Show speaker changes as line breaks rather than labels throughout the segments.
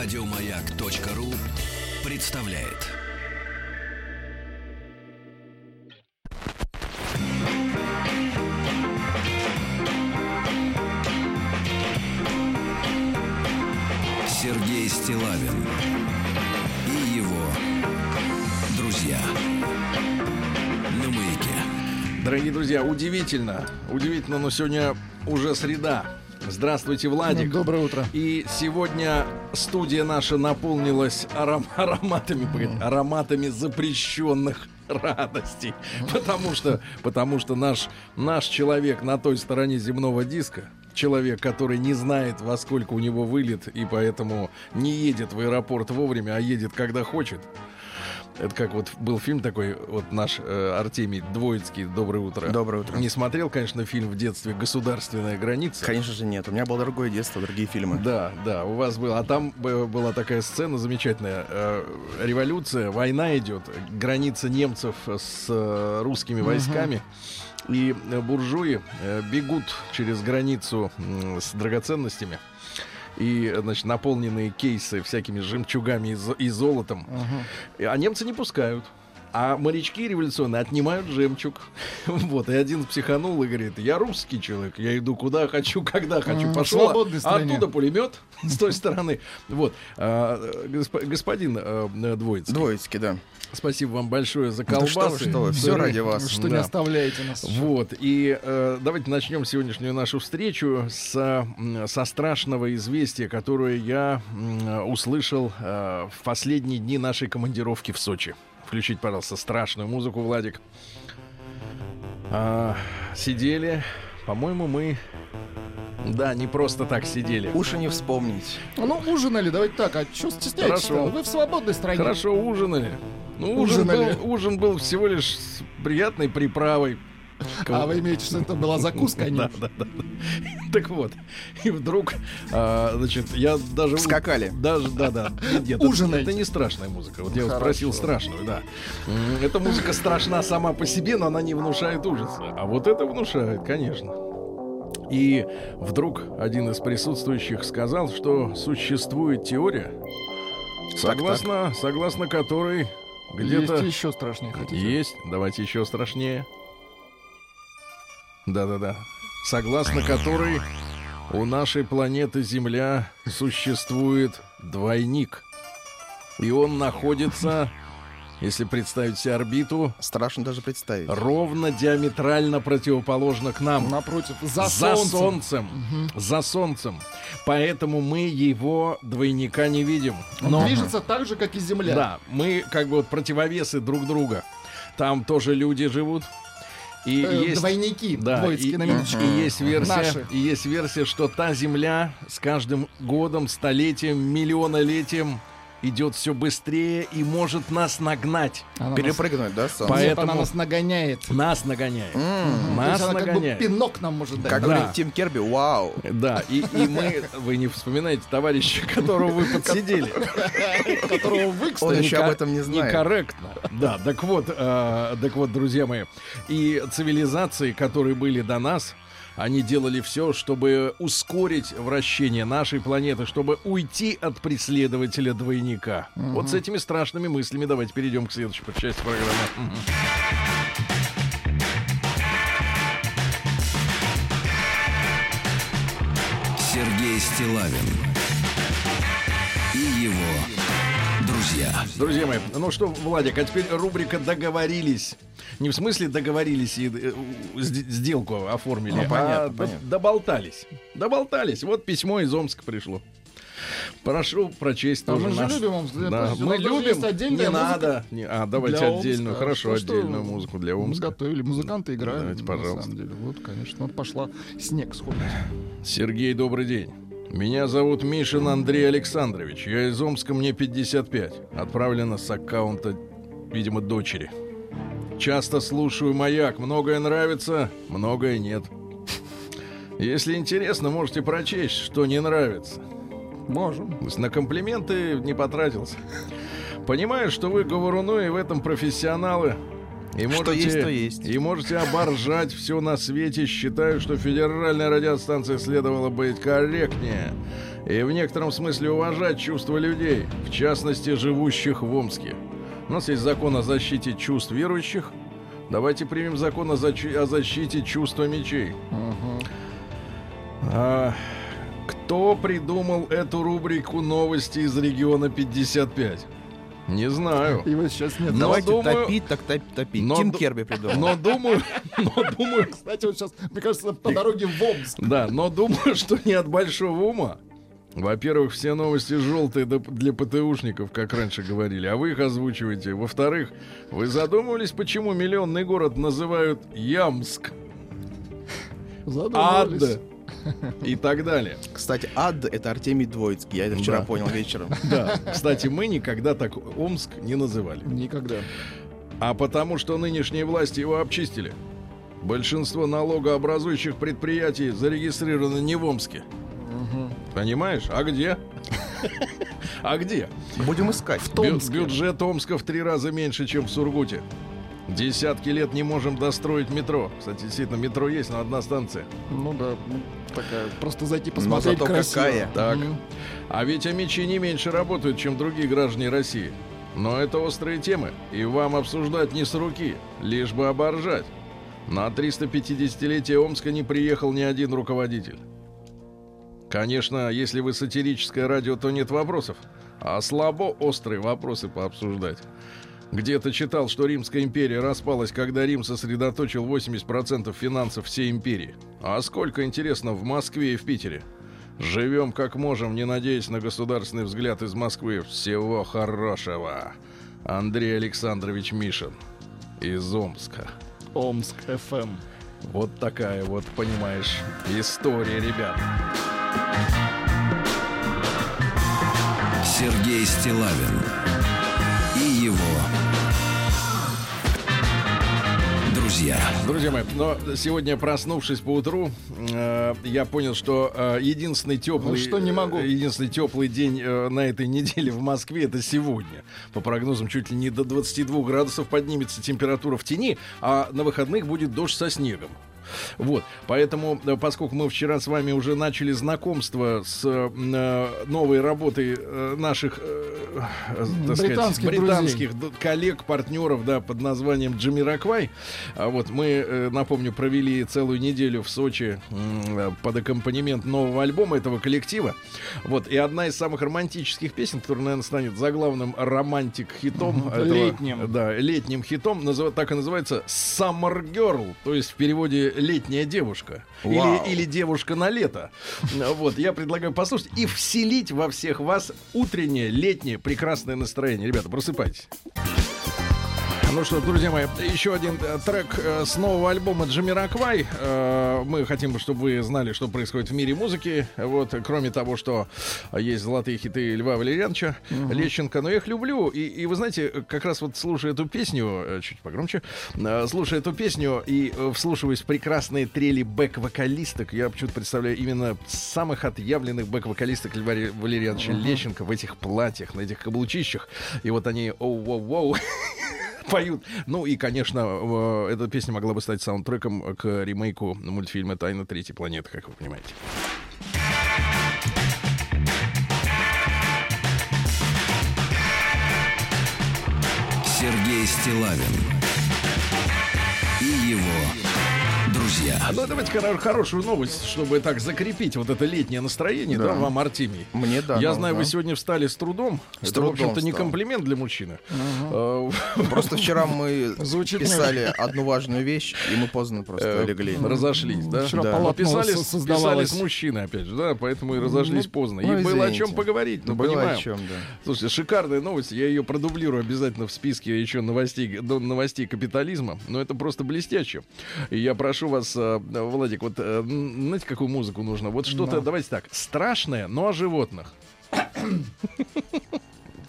Радиомаяк.ру представляет. Сергей Стилавин и его друзья на маяке.
Дорогие друзья, удивительно, удивительно, но сегодня уже среда. Здравствуйте, Владик.
Доброе утро.
И сегодня студия наша наполнилась аром- ароматами, погоди, ароматами запрещенных радостей. Потому что, потому что наш, наш человек на той стороне земного диска, человек, который не знает, во сколько у него вылет, и поэтому не едет в аэропорт вовремя, а едет, когда хочет. Это как вот был фильм такой, вот наш э, Артемий Двоицкий, «Доброе утро».
Доброе утро.
Не смотрел, конечно, фильм в детстве «Государственная граница».
Конечно же нет. У меня было другое детство, другие фильмы.
Да, да, у вас было. А там была такая сцена замечательная. Э, Революция, война идет, граница немцев с э, русскими войсками. И э, буржуи э, бегут через границу с драгоценностями. И, значит, наполненные кейсы всякими жемчугами и, зо- и золотом. И- А немцы не пускают. А морячки революционные отнимают жемчуг. Вот, и один психанул и говорит, я русский человек, я иду куда хочу, когда хочу. Пошел, а оттуда пулемет с той стороны. Вот, А, госп- господин э, Двоицкий,
Двоечки, да.
Спасибо вам большое за
Да
колбасы.
что вы, что вы, все
Сыры.
ради вас.
Что не
Да.
оставляете нас.
Вот, и э, давайте начнем сегодняшнюю нашу встречу с, со страшного известия, которое я м, услышал э, в последние дни нашей командировки в Сочи. Включить, пожалуйста, страшную музыку, Владик. А, сидели, по-моему, мы... Да, не просто так сидели.
Уши не вспомнить.
Ну, ужинали, давайте так, а что стесняетесь
Хорошо.
Вы в свободной стране.
Хорошо, ужинали. Ну, ужин
Ужинали.
был, ужин был всего лишь с приятной приправой.
А вы имеете в виду, что это была закуска, а не...
Да, да, да. Так вот, и вдруг, а, значит, я даже...
Скакали.
Даже, да, да. Нет, это,
Ужинаете.
это не страшная музыка. Вот я
Хорошо.
спросил страшную, да. Эта музыка страшна сама по себе, но она не внушает ужаса. А вот это внушает, конечно. И вдруг один из присутствующих сказал, что существует теория, согласно, согласно которой где-то...
Есть еще страшнее хотите.
Есть. Давайте еще страшнее. Да-да-да. Согласно которой у нашей планеты Земля существует двойник. И он находится, если представить себе орбиту,
Страшно даже представить.
ровно диаметрально противоположно к нам.
Напротив, за,
За
солнцем.
солнцем. За солнцем. Поэтому мы его двойника не видим.
Он движется так же, как и Земля.
Да, мы как бы вот противовесы друг друга. Там тоже люди живут. И
Э,
есть...
Двойники,
Да,
двоицкие
и, и- и есть версия,
Наши.
и есть версия, что та Земля с каждым годом, столетием, миллионолетием идет все быстрее и может нас нагнать.
Она нас-
Перепрыгнуть, да, сон?
Нет,
поэтому-
она нас нагоняет.
Нас нагоняет.
То
Нас
она как бы
нагоняет.
пинок нам может дать.
Как
Да.
говорит Тим Керби, вау.
Да, и, и мы, вы не вспоминаете товарища, которого вы подсидели.
Которого вы, кстати,
Он еще об этом не знает.
Некорректно. Да, так вот, э, так вот, друзья мои, и цивилизации, которые были до нас, они делали все, чтобы ускорить вращение нашей планеты, чтобы уйти от преследователя двойника. Вот с этими страшными мыслями давайте перейдем к следующей части программы.
Сергей Стилавин друзья.
Друзья мои, ну что, Владик, а теперь рубрика «Договорились». Не в смысле договорились и э, сделку оформили,
Ну, понятно,
а
понятно.
доболтались. Доболтались. Вот письмо из Омска пришло. Прошу прочесть
А
тоже
мы же
наш-
любим Омск.
Да, мы любим. Не
музыка
надо. Не- а, давайте
для
отдельную.
Омска.
Хорошо,
То, что
отдельную музыку для Омска.
готовили, музыканты играют.
Давайте,
на
пожалуйста.
самом деле. Вот, конечно, вот пошла снег сходит.
Сергей, добрый день. Меня зовут Мишин Андрей Александрович. Я из Омска, мне 55. Отправлено с аккаунта, видимо, дочери. Часто слушаю «Маяк». Многое нравится, многое нет. Если интересно, можете прочесть, что не нравится.
Можем.
На комплименты не потратился. Понимаю, что вы говоруны и в этом профессионалы. И
Что
можете,
есть, то есть.
И можете оборжать все на свете. Считаю, что федеральная радиостанция следовало быть корректнее и в некотором смысле уважать чувства людей, в частности, живущих в Омске. У нас есть закон о защите чувств верующих. Давайте примем закон о, защи- о защите чувства мечей. А, кто придумал эту рубрику новости из региона 55? Не знаю.
Его сейчас нет.
Но
Давайте
думаю-
топить, так топ- топить.
но
Тим
ду-
Керби придумал.
Но думаю, но думаю,
Кстати, вот сейчас, мне кажется, по дороге в Омск.
да, но думаю, что не от большого ума. Во-первых, все новости желтые для ПТУшников, как раньше говорили, а вы их озвучиваете. Во-вторых, вы задумывались, почему миллионный город называют Ямск, Ад
Задумались.
И так далее.
Кстати, ад — это Артемий Двоицкий. Я это вчера
Да.
понял вечером.
Да, кстати, мы никогда так Омск не называли.
Никогда.
А потому что нынешние власти его обчистили. Большинство налогообразующих предприятий зарегистрировано не в Омске. Понимаешь? А где? А где?
Будем искать.
Бю-
Томске.
бюджет Омска в три раза меньше, чем в Сургуте. Десятки лет не можем достроить метро. Кстати, действительно, метро есть, но одна станция.
Ну да, ну, такая. Просто зайти
Но
посмотреть
зато
красиво.
какая.
Так.
Мгм.
А ведь амичи не меньше работают, чем другие граждане России. Но это острые темы, и вам обсуждать не с руки, лишь бы оборжать. На 350-летие Омска не приехал ни один руководитель. Конечно, если вы сатирическое радио, то нет вопросов. А слабо острые вопросы пообсуждать. Где-то читал, что Римская империя распалась, когда Рим сосредоточил 80% финансов всей империи. А сколько, интересно, в Москве и в Питере? Живем как можем, не надеясь на государственный взгляд из Москвы. Всего хорошего. Андрей Александрович Мишин из Омска.
Омск ФМ.
Вот такая вот, понимаешь, история, ребят.
Сергей Стилавин и его друзья.
Друзья мои, но сегодня, проснувшись по утру, э, я понял, что э, единственный теплый,
Ну что, не могу.
э, единственный теплый день э, на этой неделе в Москве это сегодня. По прогнозам, чуть ли не до 22 градусов поднимется температура в тени, а на выходных будет дождь со снегом. Вот, поэтому, э, поскольку мы вчера с вами уже начали знакомство с э, новой работой э, наших, э, э, так сказать,
Британских
британских д- коллег, партнеров, да, под названием Джамираквай, а вот мы, э, напомню, провели целую неделю в Сочи э, под аккомпанемент нового альбома этого коллектива. Вот, и одна из самых романтических песен, которая, наверное, станет заглавным романтик-хитом. этого-
Летним.
Да, летним хитом, так и называется Summer Girl, то есть в переводе летняя девушка.
Вау.
Или, или девушка на лето. Вот, я предлагаю послушать и вселить во всех вас утреннее, летнее, прекрасное настроение. Ребята, просыпайтесь. Ну что, друзья мои, еще один э, трек э, с нового альбома Джамираквай. Э, мы хотим, чтобы вы знали, что происходит в мире музыки. Вот, кроме того, что есть золотые хиты Льва Валерьяновича Лещенко. Но я их люблю. И, и вы знаете, как раз вот слушая эту песню, чуть погромче, слушая эту песню и вслушиваясь в прекрасные трели бэк-вокалисток, я почему-то представляю именно самых отъявленных бэк-вокалисток Льва Валерьяновича Лещенко в этих платьях, на этих каблучищах. И вот они оу-воу-воу поют. Ну и, конечно, э, эта песня могла бы стать саундтреком к ремейку мультфильма «Тайна третьей планеты», как вы понимаете.
Сергей Стилавин друзья.
Ну давайте хоро- хорошую новость, чтобы так закрепить вот это летнее настроение, да,
Да.
вам, Артемий.
Мне да.
Я
ну,
знаю,
да.
вы сегодня встали с трудом.
С
это,
трудом
в общем-то, не комплимент для мужчины. Э,
Просто вчера мы
Звучит
писали одну важную вещь, и мы поздно просто
э,
легли.
Разошлись, да?
Вчера
Да.
Писали, писали с мужчиной, опять же, да, поэтому и разошлись
Ну,
поздно.
ну,
и было о чем поговорить, ну, понимаю.
о чем, да.
Слушайте, шикарная новость. Я ее продублирую обязательно в списке еще новостей, новостей капитализма. Но это просто блестяще. И я прошу вас, Владик, вот э, знаете, какую музыку нужно? Вот что-то,
Да.
давайте так, страшное, но о животных.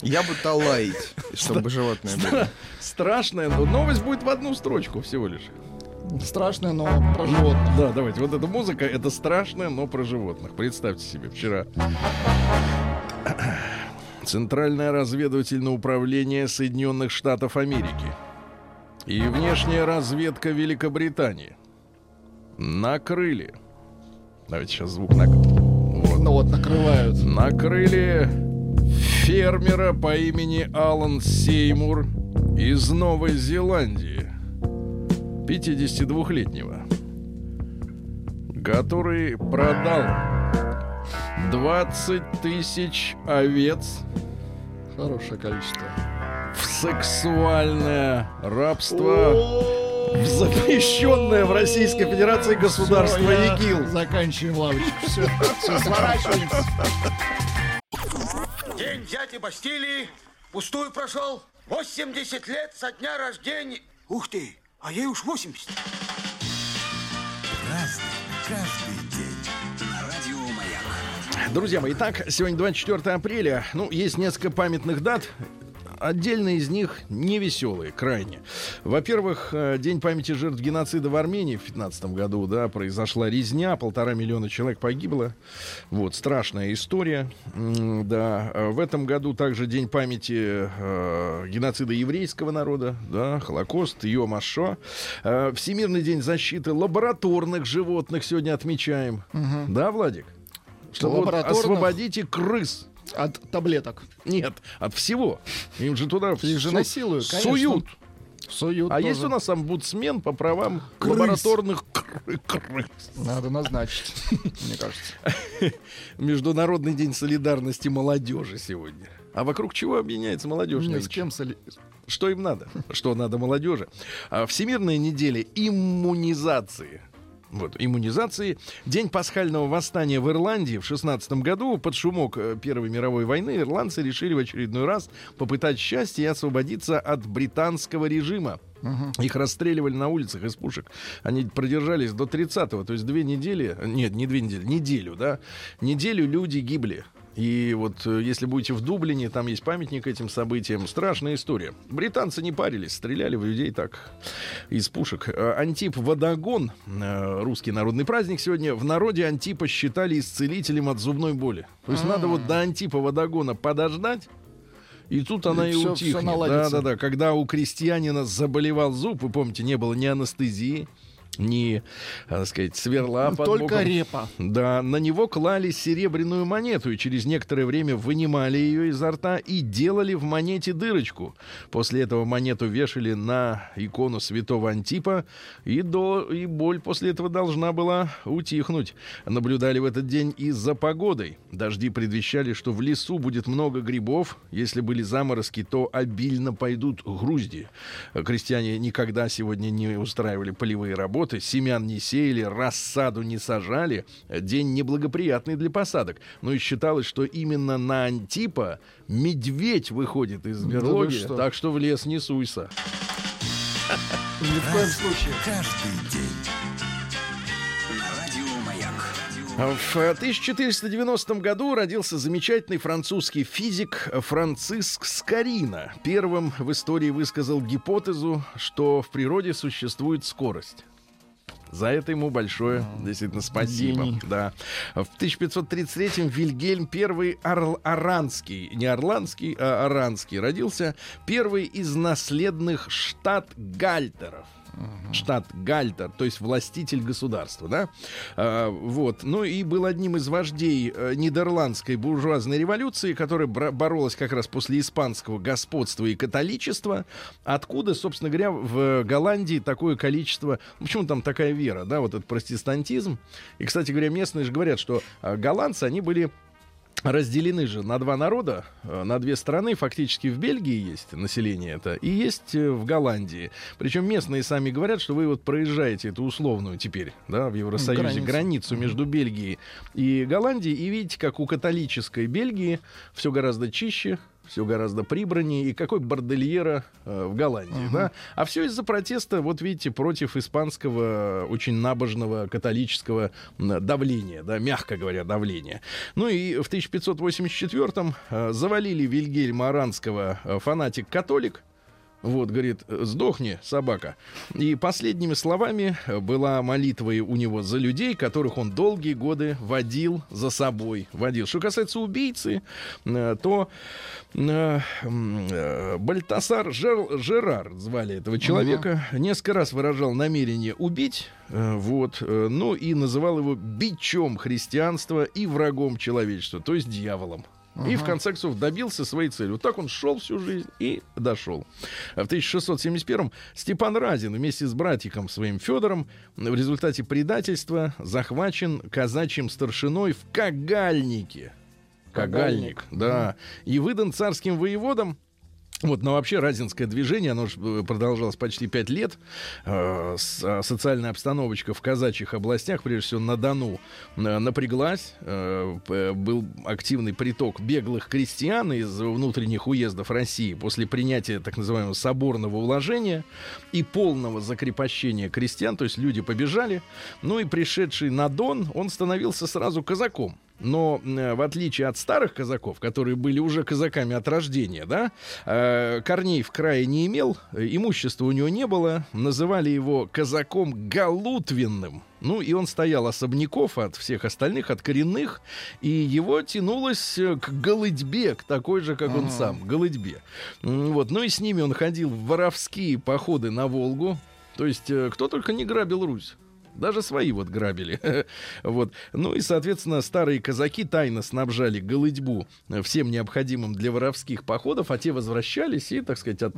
Я бы стал лаять, чтобы животные были.
Страшная, но новость будет в одну строчку всего лишь.
Страшное, но про животных.
Да, давайте. Вот эта музыка, это страшное, но про животных. Представьте себе, вчера. Центральное разведывательное управление Соединенных Штатов Америки и внешняя разведка Великобритании накрыли. Давайте сейчас звук на... Вот.
Ну вот, накрывают.
накрыли фермера по имени Алан Сеймур из Новой Зеландии, 52-летнего, который продал 20 тысяч овец
Хорошее количество.
в сексуальное рабство в запрещенное в Российской Федерации государство
Всё, я-
ИГИЛ.
Заканчиваем лавочку. Все, все, сворачиваемся.
День дяди Бастилии пустую прошел. 80 лет со дня рождения. Ух ты, а ей уж 80.
Друзья мои, итак, сегодня 24 апреля. Ну, есть несколько памятных дат. Отдельные из них невеселые, крайне. Во-первых, э, День памяти жертв геноцида в Армении в 15 году, да, произошла резня, полтора миллиона человек погибло. Вот, страшная история. Да, Э, в этом году также День памяти э, геноцида еврейского народа, да, Холокост, Йом Ашо. Э, Всемирный день защиты лабораторных животных сегодня отмечаем. Да, Владик? Чтобы вот освободите крыс.
От таблеток.
Нет, от всего. Им же туда
Их же насилуют,
суют.
Суют
А
тоже.
есть у нас омбудсмен по правам
Крыс.
лабораторных кры- крыс.
Надо назначить, мне кажется.
Международный день солидарности молодежи сегодня. А вокруг чего объединяется молодежь?
Ни с кем соли-
Что им надо? Что надо молодежи? А, Всемирная неделя иммунизации. Вот, иммунизации. День пасхального восстания в Ирландии в 16 году под шумок э, Первой мировой войны ирландцы решили в очередной раз попытать счастье и освободиться от британского режима. Их расстреливали на улицах из пушек. Они продержались до 30-го, то есть две недели, нет, не две недели, неделю, да. Неделю люди гибли. И вот э, если будете в Дублине, там есть памятник этим событиям. Страшная история. Британцы не парились, стреляли в людей так из пушек. Э, Антип Водогон, э, русский народный праздник сегодня. В народе Антипа считали исцелителем от зубной боли. То есть надо вот до Антипа Водогона подождать, и тут она и,
И всё
утихнет.
наладится.
Да, да, да. Когда у крестьянина заболевал зуб, вы помните, не было ни анестезии, ни, так сказать, сверла под
Только
боком.
репа.
Да, на него клали серебряную монету и через некоторое время вынимали ее изо рта и делали в монете дырочку. После этого монету вешали на икону святого Антипа, и, до, и боль после этого должна была утихнуть. Наблюдали в этот день и за погодой. Дожди предвещали, что в лесу будет много грибов. Если были заморозки, то обильно пойдут грузди. Крестьяне никогда сегодня не устраивали полевые работы, семян не сеяли, рассаду не сажали. День неблагоприятный для посадок. Но и считалось, что именно на Антипа медведь выходит из берлоги,
что?
так что в лес не суйся.
Ни в коем случае.
Каждый день.
В 1490 году родился замечательный французский физик Франциск Скорина. Первым в истории высказал гипотезу, что в природе существует скорость. За это ему большое, действительно, спасибо.
Гений.
Да. В 1533-м Вильгельм I Орл- Аранский, не Орландский, а Аранский, родился первый из наследных штат Гальтеров. Штат Гальтер, то есть властитель государства, да? А, вот. Ну и был одним из вождей э, нидерландской буржуазной революции, которая боролась как раз после испанского господства и католичества. Откуда, собственно говоря, в Голландии такое количество... ну, Почему там такая вера, да, вот этот протестантизм. И, кстати говоря, местные же говорят, что э, голландцы, они были разделены же на два народа, э, на две страны. Фактически в Бельгии есть население это, и есть э, в Голландии. Причем местные сами говорят, что вы вот проезжаете эту условную теперь, да, в Евросоюзе,
Границу.
границу, между Бельгией и Голландией, и видите, как у католической Бельгии все гораздо чище, все гораздо прибраннее, и какой бордельера э, в Голландии, да? А все из-за протеста, вот видите, против испанского очень набожного католического давления, да, мягко говоря, давления. Ну и в 1584-м э, завалили Вильгельма Аранского э, фанатик-католик, Вот, говорит, сдохни, собака. И последними словами была молитва у него за людей, которых он долгие годы водил за собой. Водил. Что касается убийцы, э, то э, э, Бальтасар Жер, Жерар звали этого человека. Несколько раз выражал намерение убить. э, Вот. э, Ну и называл его бичом христианства и врагом человечества, то есть дьяволом. И в конце концов добился своей цели. Вот так он шел всю жизнь и дошел. В 1671-м Степан Разин вместе с братиком своим Федором в результате предательства захвачен казачьим старшиной в Кагальнике. Кагальник, да. И выдан царским воеводам вот, но вообще Разинское движение, оно ж, э, продолжалось почти пять лет. Э, а социальная обстановочка в казачьих областях, прежде всего на Дону, э, напряглась. Был активный приток беглых крестьян из внутренних уездов России после принятия так называемого соборного уложения и полного закрепощения крестьян. То есть люди побежали. Ну и пришедший на Дон, он становился сразу казаком. Но э, в отличие от старых казаков, которые были уже казаками от рождения, да, э, корней в крае не имел, э, имущества у него не было, называли его казаком галутвенным. Ну, и он стоял особняков от всех остальных, от коренных, и его тянулось к голыдьбе, к такой же, как он сам, голыдьбе. Вот, ну и с ними он ходил в воровские походы на Волгу. То есть, кто только не грабил Русь. Даже свои вот грабили. вот. Ну и, соответственно, старые казаки тайно снабжали голыдьбу э, всем необходимым для воровских походов, а те возвращались и, так сказать, от,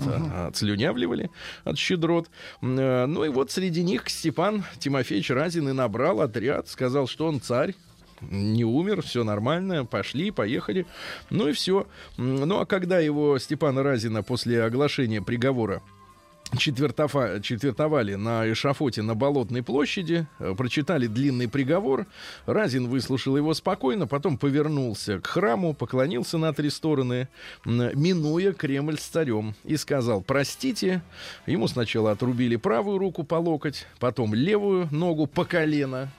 отслюнявливали от щедрот. Э, Ну и вот среди них Степан Тимофеевич Разин и набрал отряд, сказал, что он царь, не умер, все нормально, пошли, поехали. Ну и все. Ну а когда его Степана Разина после оглашения приговора четвертофа- четвертовали на эшафоте на Болотной площади, э, прочитали длинный приговор. Разин выслушал его спокойно, потом повернулся к храму, поклонился на три стороны, минуя Кремль с царем, и сказал «Простите». Ему сначала отрубили правую руку по локоть, потом левую ногу по колено.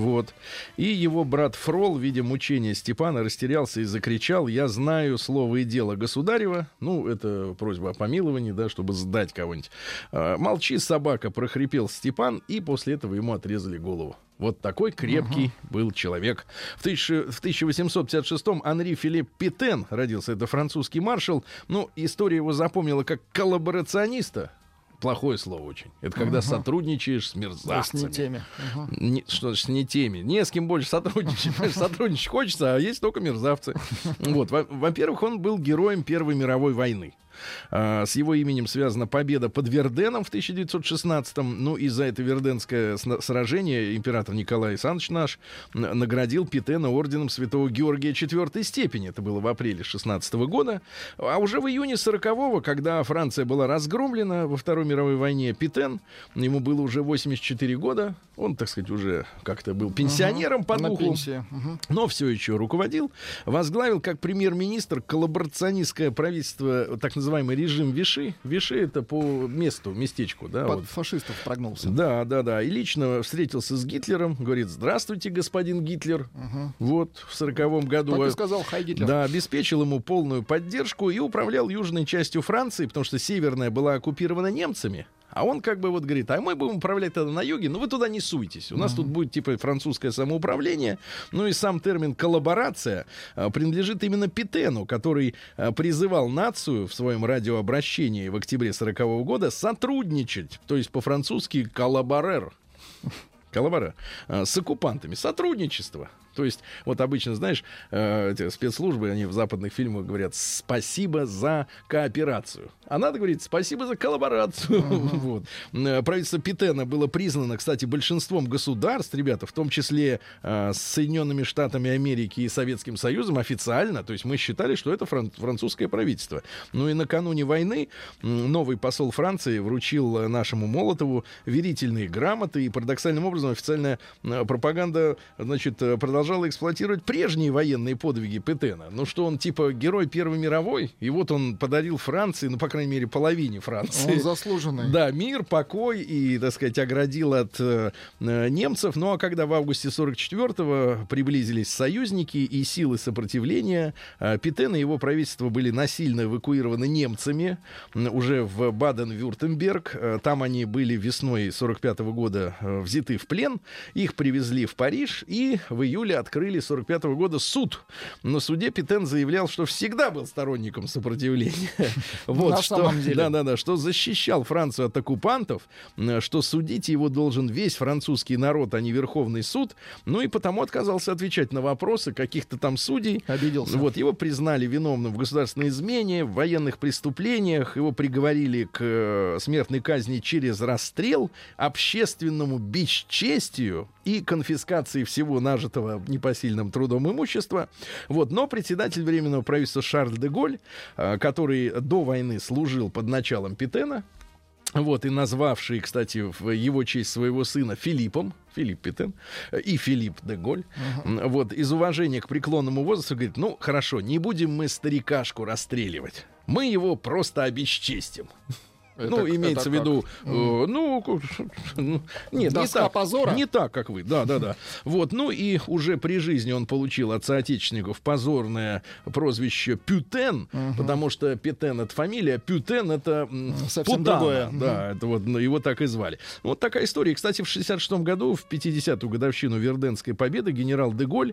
Вот. И его брат Фрол, видя мучения Степана, растерялся и закричал «Я знаю слово и дело государева». Ну, это просьба о помиловании, да, чтобы сдать кого-нибудь. А, «Молчи, собака!» — прохрипел Степан, и после этого ему отрезали голову. Вот такой крепкий был человек. В, тысяча- в 1856-м Анри Филипп Петен родился. Это французский маршал. Ну, история его запомнила как коллаборациониста. Плохое слово очень. Это когда сотрудничаешь с
Да, с не
мерзавцами.
теми. Мгм.
Не- что ж, не теми. Не с кем больше сотрудничать. Сотрудничать хочется, а есть только мерзавцы. Вот. Во- Во-первых, он был героем Первой мировой войны. А, С его именем связана победа под Верденом в 1916-м. Ну и за это верденское сражение император Николай Александрович наш наградил Петена орденом Святого Георгия четвертой степени. Это было в апреле 16 года. А уже в июне 40-го, когда Франция была разгромлена во Второй мировой войне, Петен, ему было уже 84 года, он, так сказать, уже как-то был пенсионером по духу.
Мгм.
но все еще руководил, возглавил как премьер-министр коллаборационистское правительство, так называемый режим Виши. Виши это по месту, местечку, да,
Под
вот.
фашистов прогнулся.
Да, да, да. И лично встретился с Гитлером, говорит, здравствуйте, господин Гитлер. Вот, в сороковом году.
Так и сказал Хай Гитлер.
да, обеспечил ему полную поддержку и управлял южной частью Франции, потому что северная была оккупирована немцами. А он как бы вот говорит, а мы будем управлять тогда на юге, но вы туда не суйтесь. У нас тут будет типа французское самоуправление. Ну и сам термин коллаборация а, принадлежит именно Питену, который а, призывал нацию в своем радиообращении в октябре 40 года сотрудничать. То есть по-французски коллаборер. Коллабора. С оккупантами. Сотрудничество. То есть, вот обычно, знаешь, э, спецслужбы, они в западных фильмах говорят спасибо за кооперацию. А надо говорить спасибо за коллаборацию. Вот. Э, Правительство Питена было признано, кстати, большинством государств, ребята, в том числе э, с Соединенными Штатами Америки и Советским Союзом официально. То есть мы считали, что это фран- французское правительство. Ну и накануне войны новый посол Франции вручил нашему Молотову верительные грамоты. И парадоксальным образом официальная э, пропаганда, значит, э, продолжала продолжала эксплуатировать прежние военные подвиги Петена. Ну что он типа герой Первой мировой, и вот он подарил Франции, ну по крайней мере половине Франции.
Он заслуженный.
Да, мир, покой и, так сказать, оградил от э, э, немцев. Ну а когда в августе 44-го приблизились союзники и силы сопротивления, э, Петен и его правительство были насильно эвакуированы немцами уже в Баден-Вюртемберг. Э, Там они были весной 45 года э, взяты в плен. Их привезли в Париж и в июле открыли 45 года суд. На суде Петен заявлял, что всегда был сторонником сопротивления. Вот
На
что,
самом деле.
да, да, да, что защищал Францию от оккупантов, м, что судить его должен весь французский народ, а не Верховный суд. Ну и потому отказался отвечать на вопросы каких-то там судей.
Обиделся.
Вот его признали виновным в государственной измене, в военных преступлениях, его приговорили к э, смертной казни через расстрел, общественному бесчестию и конфискации всего нажитого непосильным трудом имущества. Вот, но председатель временного правительства Шарль де Голь, э, который до войны служил под началом Петена, вот, и назвавший, кстати, в его честь своего сына Филиппом, Филипп Петен, э, и Филипп де Голь, м, вот, из уважения к преклонному возрасту, говорит, ну, хорошо, не будем мы старикашку расстреливать, мы его просто обесчестим. Ну,
Это-
имеется в
это
виду, э, ну, ку- ну, нет, не так.
позора?
Не так, как вы, да, да, да. Вот, ну и уже при жизни он получил от соотечественников позорное прозвище Пютен, потому что Петен это фамилия, Пютен это
Совсем
путана.
другое.
Да, это вот ну, его так и звали. Вот такая история. Кстати, в 66 году, в 50-ю годовщину Верденской победы, генерал Деголь,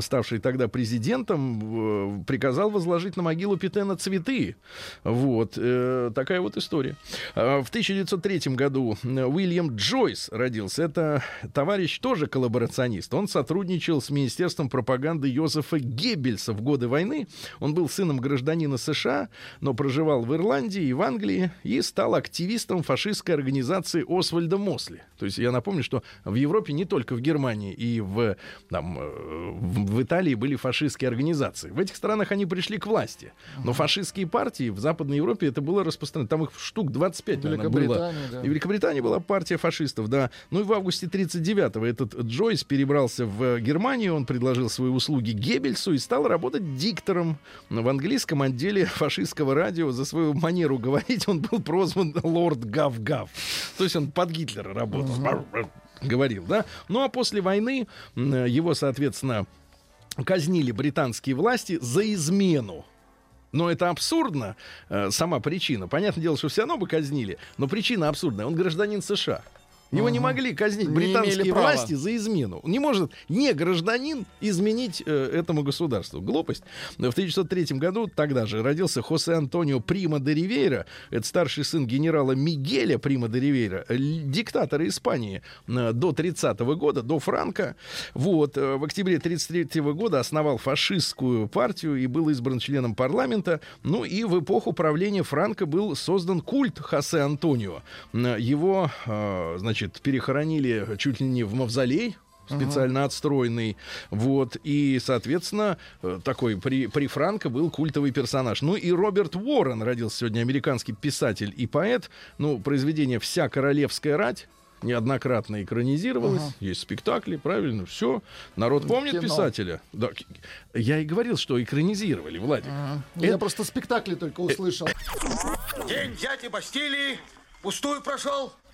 ставший тогда президентом, э, приказал возложить на могилу Петена цветы. Вот. э, такая вот история. А, В 1903 году э, Уильям Джойс родился. Это товарищ тоже коллаборационист. Он сотрудничал с Министерством пропаганды Йозефа Геббельса в годы войны. Он был сыном гражданина США, но проживал в Ирландии и в Англии и стал активистом фашистской организации Освальда Мосли. То есть я напомню, что в Европе не только в Германии и в, там, э, в Италии были фашистские организации. В этих странах они пришли к власти. Но фашистские партии в Западной Европе это было распространено. Там их штук 25, наверное, было.
Да.
И в Великобритании была партия фашистов, да. Ну и в августе 39-го этот Джойс перебрался в Германию, он предложил свои услуги Геббельсу и стал работать диктором в английском отделе фашистского радио. За свою манеру говорить он был прозван Лорд Гав-Гав. То есть он под Гитлера работал. Говорил, да. Ну а после войны его, соответственно, казнили британские власти за измену. Но это абсурдно, э, сама причина. Понятное дело, что все равно бы казнили, но причина абсурдная. Он гражданин США. Его не могли казнить
Не
британские
права.
власти за измену. Не может не гражданин изменить э, этому государству. Глупость. В 1903 году тогда же родился Хосе Антонио Прима де Ривейра. Это старший сын генерала Мигеля Прима де Ривейра, э, диктатора Испании э, до 30 года, до Франка. Вот. э, В октябре 1933 года основал фашистскую партию и был избран членом парламента. Ну и в эпоху правления Франка был создан культ Хосе Антонио. Его, э, значит, перехоронили чуть ли не в мавзолей, специально отстроенный. Вот. И, соответственно, э, такой при, при Франко был культовый персонаж. Ну и Роберт Уоррен родился сегодня, американский писатель и поэт. Ну, произведение «Вся королевская рать» неоднократно экранизировалось. Есть спектакли, правильно, все. Народ помнит
Кино.
писателя. Да, я и говорил, что экранизировали, Владик.
Я просто спектакли только услышал.
День дяди Бастилии пустую прошел.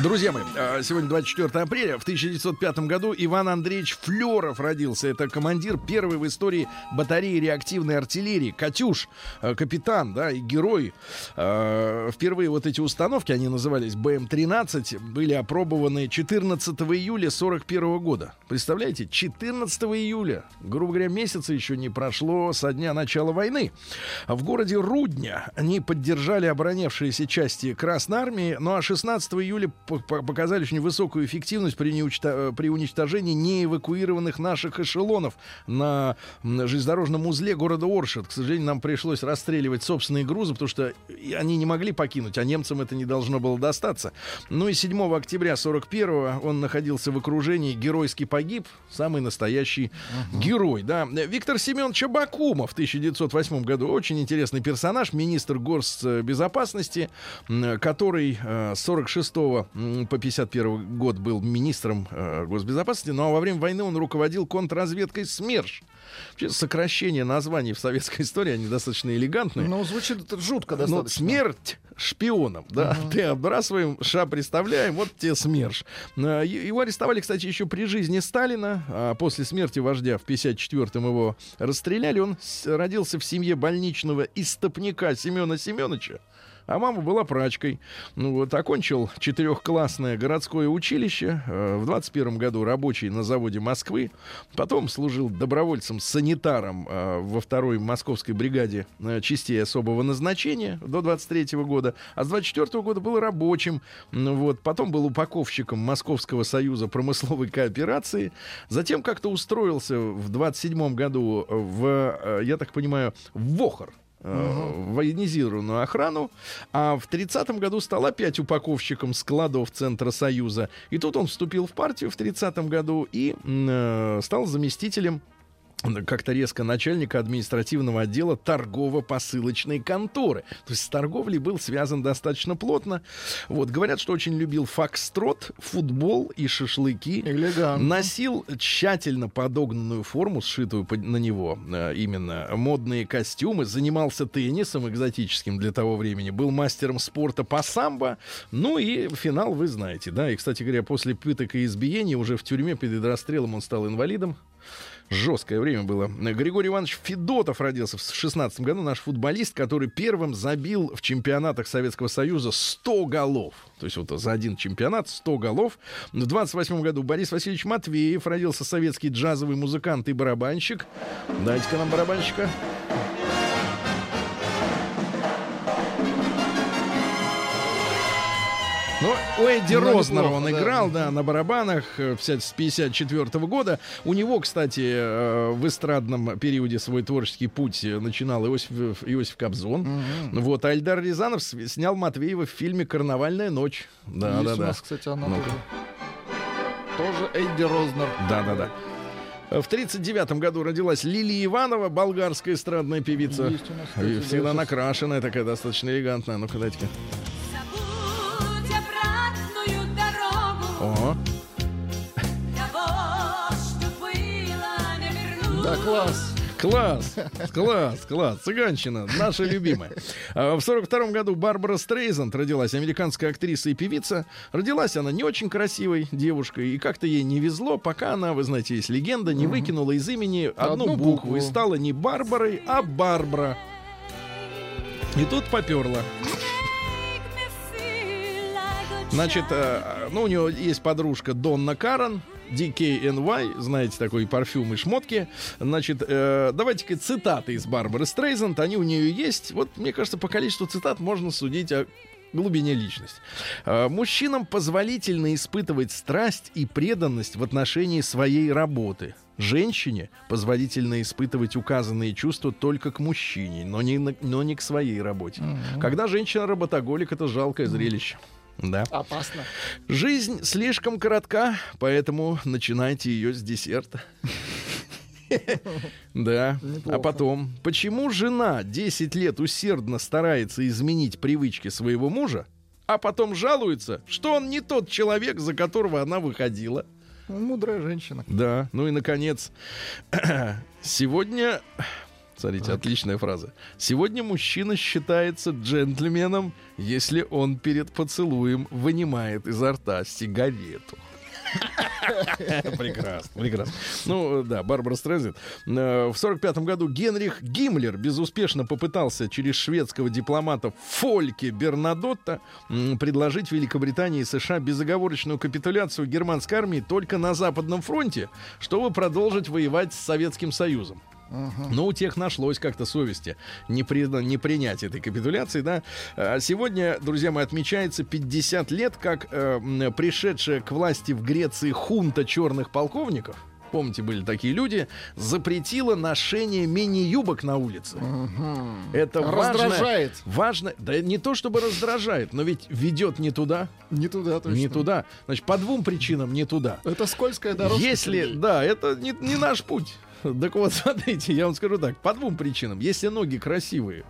Друзья мои, а, сегодня 24 апреля. В 1905 году Иван Андреевич Флеров родился. Это командир первой в истории батареи реактивной артиллерии. «Катюш», э, капитан, да, и герой. Э, Впервые вот эти установки, они назывались БМ-13, были опробованы 14 июля 41 года. Представляете, 14 июля, грубо говоря, месяца еще не прошло со дня начала войны. В городе Рудня они поддержали оборонявшиеся части Красной Армии, ну а 16 июля показали очень высокую эффективность при, неучта- э, при уничтожении неэвакуированных наших эшелонов на железнодорожном узле города Оршет. К сожалению, нам пришлось расстреливать собственные грузы, потому что они не могли покинуть, а немцам это не должно было достаться. Ну и 7 октября 41 он находился в окружении, геройски погиб, самый настоящий герой, да. Виктор Семенович Абакумов в 1908 году, очень интересный персонаж, министр госбезопасности, м, который э, с 46 м, по 51 год был министром э, госбезопасности, ну а во время войны он руководил контрразведкой СМЕРШ. Вообще, сокращение названий в советской истории, они достаточно элегантные.
Ну, звучит это жутко
Ну,
достаточно.
смерть шпионам, да, ты отбрасываем, ша представляем, вот тебе СМЕРШ. Э, Его арестовали, кстати, еще при жизни Сталина, а после смерти вождя в 54-м его расстреляли. Он родился в семье больничного истопника Семена Семеновича. А мама была прачкой. Ну вот, окончил четырехклассное городское училище. э, в 21 году рабочий на заводе Москвы. Потом служил добровольцем-санитаром э, во второй московской бригаде э, частей особого назначения до 23 года. А с 24 года был рабочим. Ну вот, потом был упаковщиком Московского союза промысловой кооперации. Затем как-то устроился в 27 году в, я так понимаю, в Вохор э, военизированную охрану, а в 30-м году стал опять упаковщиком складов Центра Союза. И тут он вступил в партию в 30-м году и э, стал заместителем как-то резко начальника административного отдела торгово-посылочной конторы. То есть с торговлей был связан достаточно плотно. Вот, говорят, что очень любил фокстрот, футбол и шашлыки.
Элегантно.
Носил тщательно подогнанную форму, сшитую на него э, именно модные костюмы, занимался теннисом экзотическим для того времени, был мастером спорта по самбо, ну и финал вы знаете, да, и, кстати говоря, после пыток и избиений уже в тюрьме перед расстрелом он стал инвалидом, Жесткое время было. Григорий Иванович Федотов родился в 16 году, наш футболист, который первым забил в чемпионатах Советского Союза 100 голов. То есть вот за один чемпионат 100 голов. В 28 году Борис Васильевич Матвеев родился советский джазовый музыкант и барабанщик. Дайте-ка нам барабанщика. У Эдди
Ну,
Рознера он
да.
играл, да, на барабанах э, в 54 года. У него, кстати, э, в эстрадном периоде свой творческий путь э, начинал Иосиф, Иосиф Кобзон. Вот, а Эльдар Рязанов с- снял Матвеева в фильме «Карнавальная ночь». Да,
Есть
да,
у
да.
нас, кстати, она
Ну-ка.
тоже. Тоже Эдди Рознер.
Да, да, да. В 1939 году родилась Лилия Иванова, болгарская эстрадная певица.
Есть у нас, кстати, да,
Всегда
сейчас.
накрашенная, такая достаточно элегантная. Ну-ка, дайте-ка.
Дорогу
О,
Того, что было, не вернуть
Да, класс.
Класс, класс, класс. Цыганщина, наша любимая. А В сорок втором году Барбара Стрейзанд родилась, американская актриса и певица. Родилась она не очень красивой девушкой, и как-то ей не везло, пока она, вы знаете, есть легенда, не выкинула из имени одну,
Одну
букву, и
букву.
стала не Барбарой, а Барбара. И тут поперла. Значит, э, ну, у него есть подружка Донна Карен, DKNY, знаете, такой парфюм и шмотки. Значит, э, давайте-ка цитаты из Барбары Стрейзанд, они у нее есть. Вот, мне кажется, по количеству цитат можно судить о глубине личности. Э, Мужчинам позволительно испытывать страсть и преданность в отношении своей работы. Женщине позволительно испытывать указанные чувства только к мужчине, но не, но не к своей работе. Когда женщина работоголик, это жалкое зрелище. Да.
Опасно.
Жизнь слишком коротка, поэтому начинайте ее с десерта. Да. А потом, почему жена 10 лет усердно старается изменить привычки своего мужа, а потом жалуется, что он не тот человек, за которого она выходила?
Мудрая женщина.
Да. Ну и, наконец, сегодня... Смотрите, отличная фраза. Сегодня мужчина считается джентльменом, если он перед поцелуем вынимает изо рта сигарету. Прекрасно, прекрасно. Ну, да, Барбара Стрейзен. В сорок пятом году Генрих Гиммлер безуспешно попытался через шведского дипломата Фольке Бернадотта предложить Великобритании и США безоговорочную капитуляцию германской армии только на Западном фронте, чтобы продолжить воевать с Советским Союзом. Но у тех нашлось как-то совести не, при- не принять этой капитуляции, да. А Сегодня, друзья мои, отмечается 50 лет, как э, пришедшая к власти в Греции хунта черных полковников, помните, были такие люди, запретила ношение мини-юбок на улице. Это важно-
Раздражает.
Важно, да не то чтобы раздражает, но ведь ведет не туда,
Не туда точно.
не туда. Значит, по двум причинам не туда.
Это скользкая дорожка.
Если, да, это не, не наш путь. Так вот, смотрите, я вам скажу так, по двум причинам. Если ноги красивые,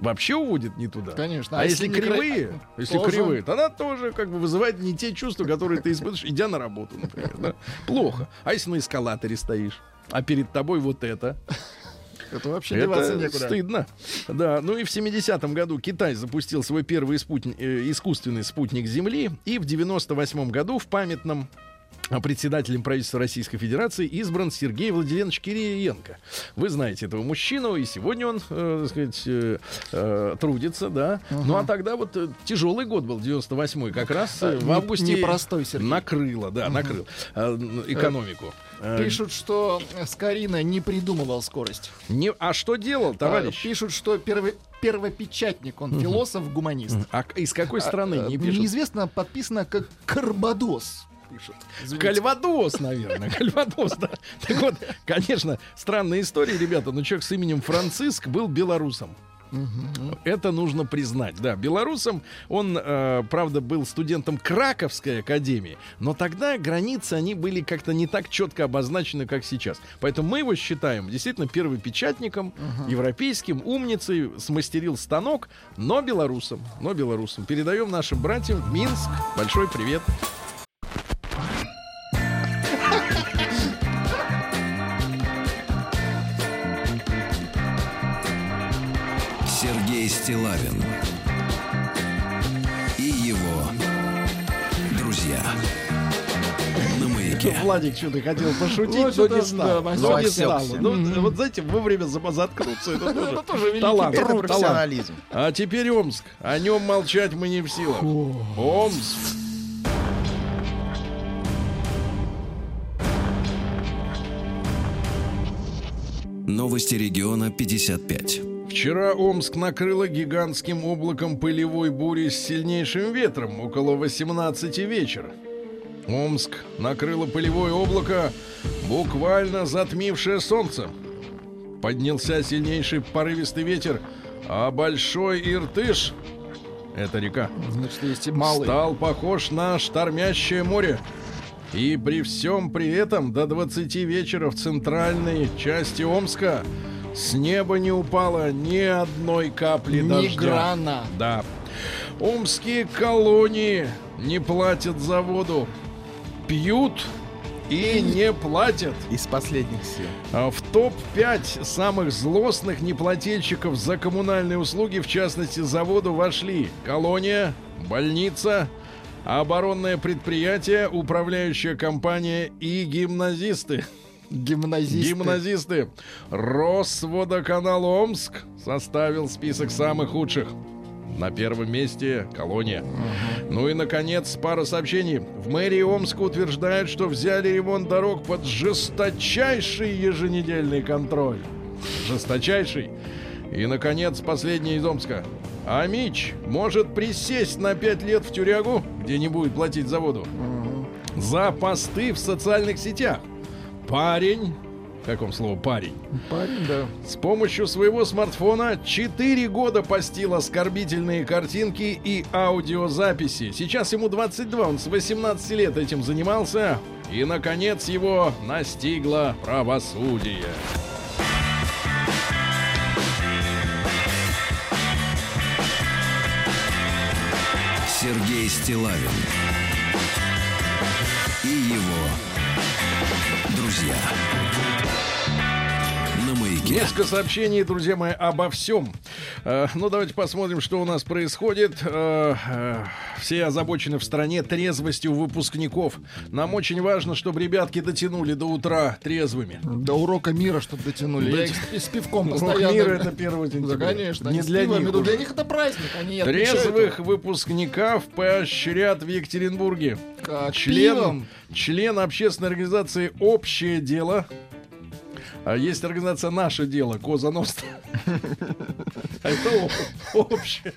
вообще уводит не туда.
Конечно.
А, если,
не кра-
кривые, если
тоже.
кривые, тогда тоже как бы вызывает не те чувства, которые ты испытываешь, идя на работу, например. да. Плохо. А если на эскалаторе стоишь, а перед тобой вот это,
Это вообще деваться
это
некуда.
стыдно. Да, ну и в 70-м году Китай запустил свой первый спутник, э, искусственный спутник Земли, и в 98-м году в памятном а, председателем правительства Российской Федерации избран Сергей Владимирович Кириенко. Вы знаете этого мужчину, и сегодня он, э, так сказать, э, э, трудится, да. Ну а тогда вот э, тяжелый год был, 98-й, как раз э, в
Не-
августе
непростой, Сергей.
накрыло, да, накрыл э, экономику. Э,
Пишут, что Скорина не придумывал скорость.
не, а что делал, товарищ?
А, Пишут, что первый, первопечатник, он философ-гуманист.
А к- из какой страны
А,
не пишут?
Неизвестно, подписано как Карбадос. Пишет.
Кальвадос, наверное. Кальвадос, да. Так вот, конечно, странная история, ребята, но человек с именем Франциск был белорусом. Это нужно признать. Да, белорусом он, э, правда, был студентом Краковской академии, но тогда границы, они были как-то не так четко обозначены, как сейчас. Поэтому мы его считаем действительно первопечатником, европейским, умницей, смастерил станок, но белорусом. Но белорусом. Передаем нашим братьям в Минск. Большой привет.
Стилавин и его друзья на маяке.
Владик что-то хотел пошутить,
Вот
но
это
не
да,
стал.
Вася.
Но не стал. Ну, вот знаете, вовремя за- заткнуться, это тоже
тоже великий
талант.
Это
талант.
профессионализм.
А теперь Омск. О нем молчать мы не в силах. Омск.
Новости региона 55.
Вчера Омск накрыло гигантским облаком пылевой бури с сильнейшим ветром около 18 вечера. Омск накрыло пылевое облако, буквально затмившее солнце. Поднялся сильнейший порывистый ветер, а большой Иртыш, это река,
Значит, есть и малый.
стал похож на штормящее море. И при всем при этом до 20 вечера в центральной части Омска с неба не упало ни одной капли
Ни
дождя.
грана.
Да. Омские колонии не платят за воду. Пьют и не платят.
Из последних сил.
А В топ-5 самых злостных неплательщиков за коммунальные услуги, в частности за воду, вошли колония, больница, оборонное предприятие, управляющая компания и гимназисты.
Гимназисты.
Гимназисты. Росводоканал Омск составил список самых худших. На первом месте колония. Ну и, наконец, пара сообщений. В мэрии Омска утверждают, что взяли ремонт дорог под жесточайший еженедельный контроль. Жесточайший. И, наконец, последний из Омска. Амич может присесть на пять лет в тюрягу, где не будет платить за воду, за посты в социальных сетях. Парень, в каком слово парень,
Парень, да.
с помощью своего смартфона 4 года постил оскорбительные картинки и аудиозаписи. Сейчас ему 22, он с 18 лет этим занимался. И, наконец, его настигло правосудие.
Сергей Стилавин друзья на маяке.
Несколько сообщений, друзья мои, обо всем. Э, ну, давайте посмотрим, что у нас происходит. Э, э, все озабочены в стране трезвостью выпускников. Нам очень важно, чтобы ребятки дотянули до утра трезвыми.
До урока мира, чтобы дотянули. Я их с, пивком
Урок
постоянно...
мира это 1 сентября.
Да, конечно.
Не для них уже.
Для них это праздник. Они
Трезвых выпускников поощрят в Екатеринбурге.
Как
Член,
пивом.
член общественной организации «Общее дело» есть организация «Наше дело», Коза Ностра. А это общее.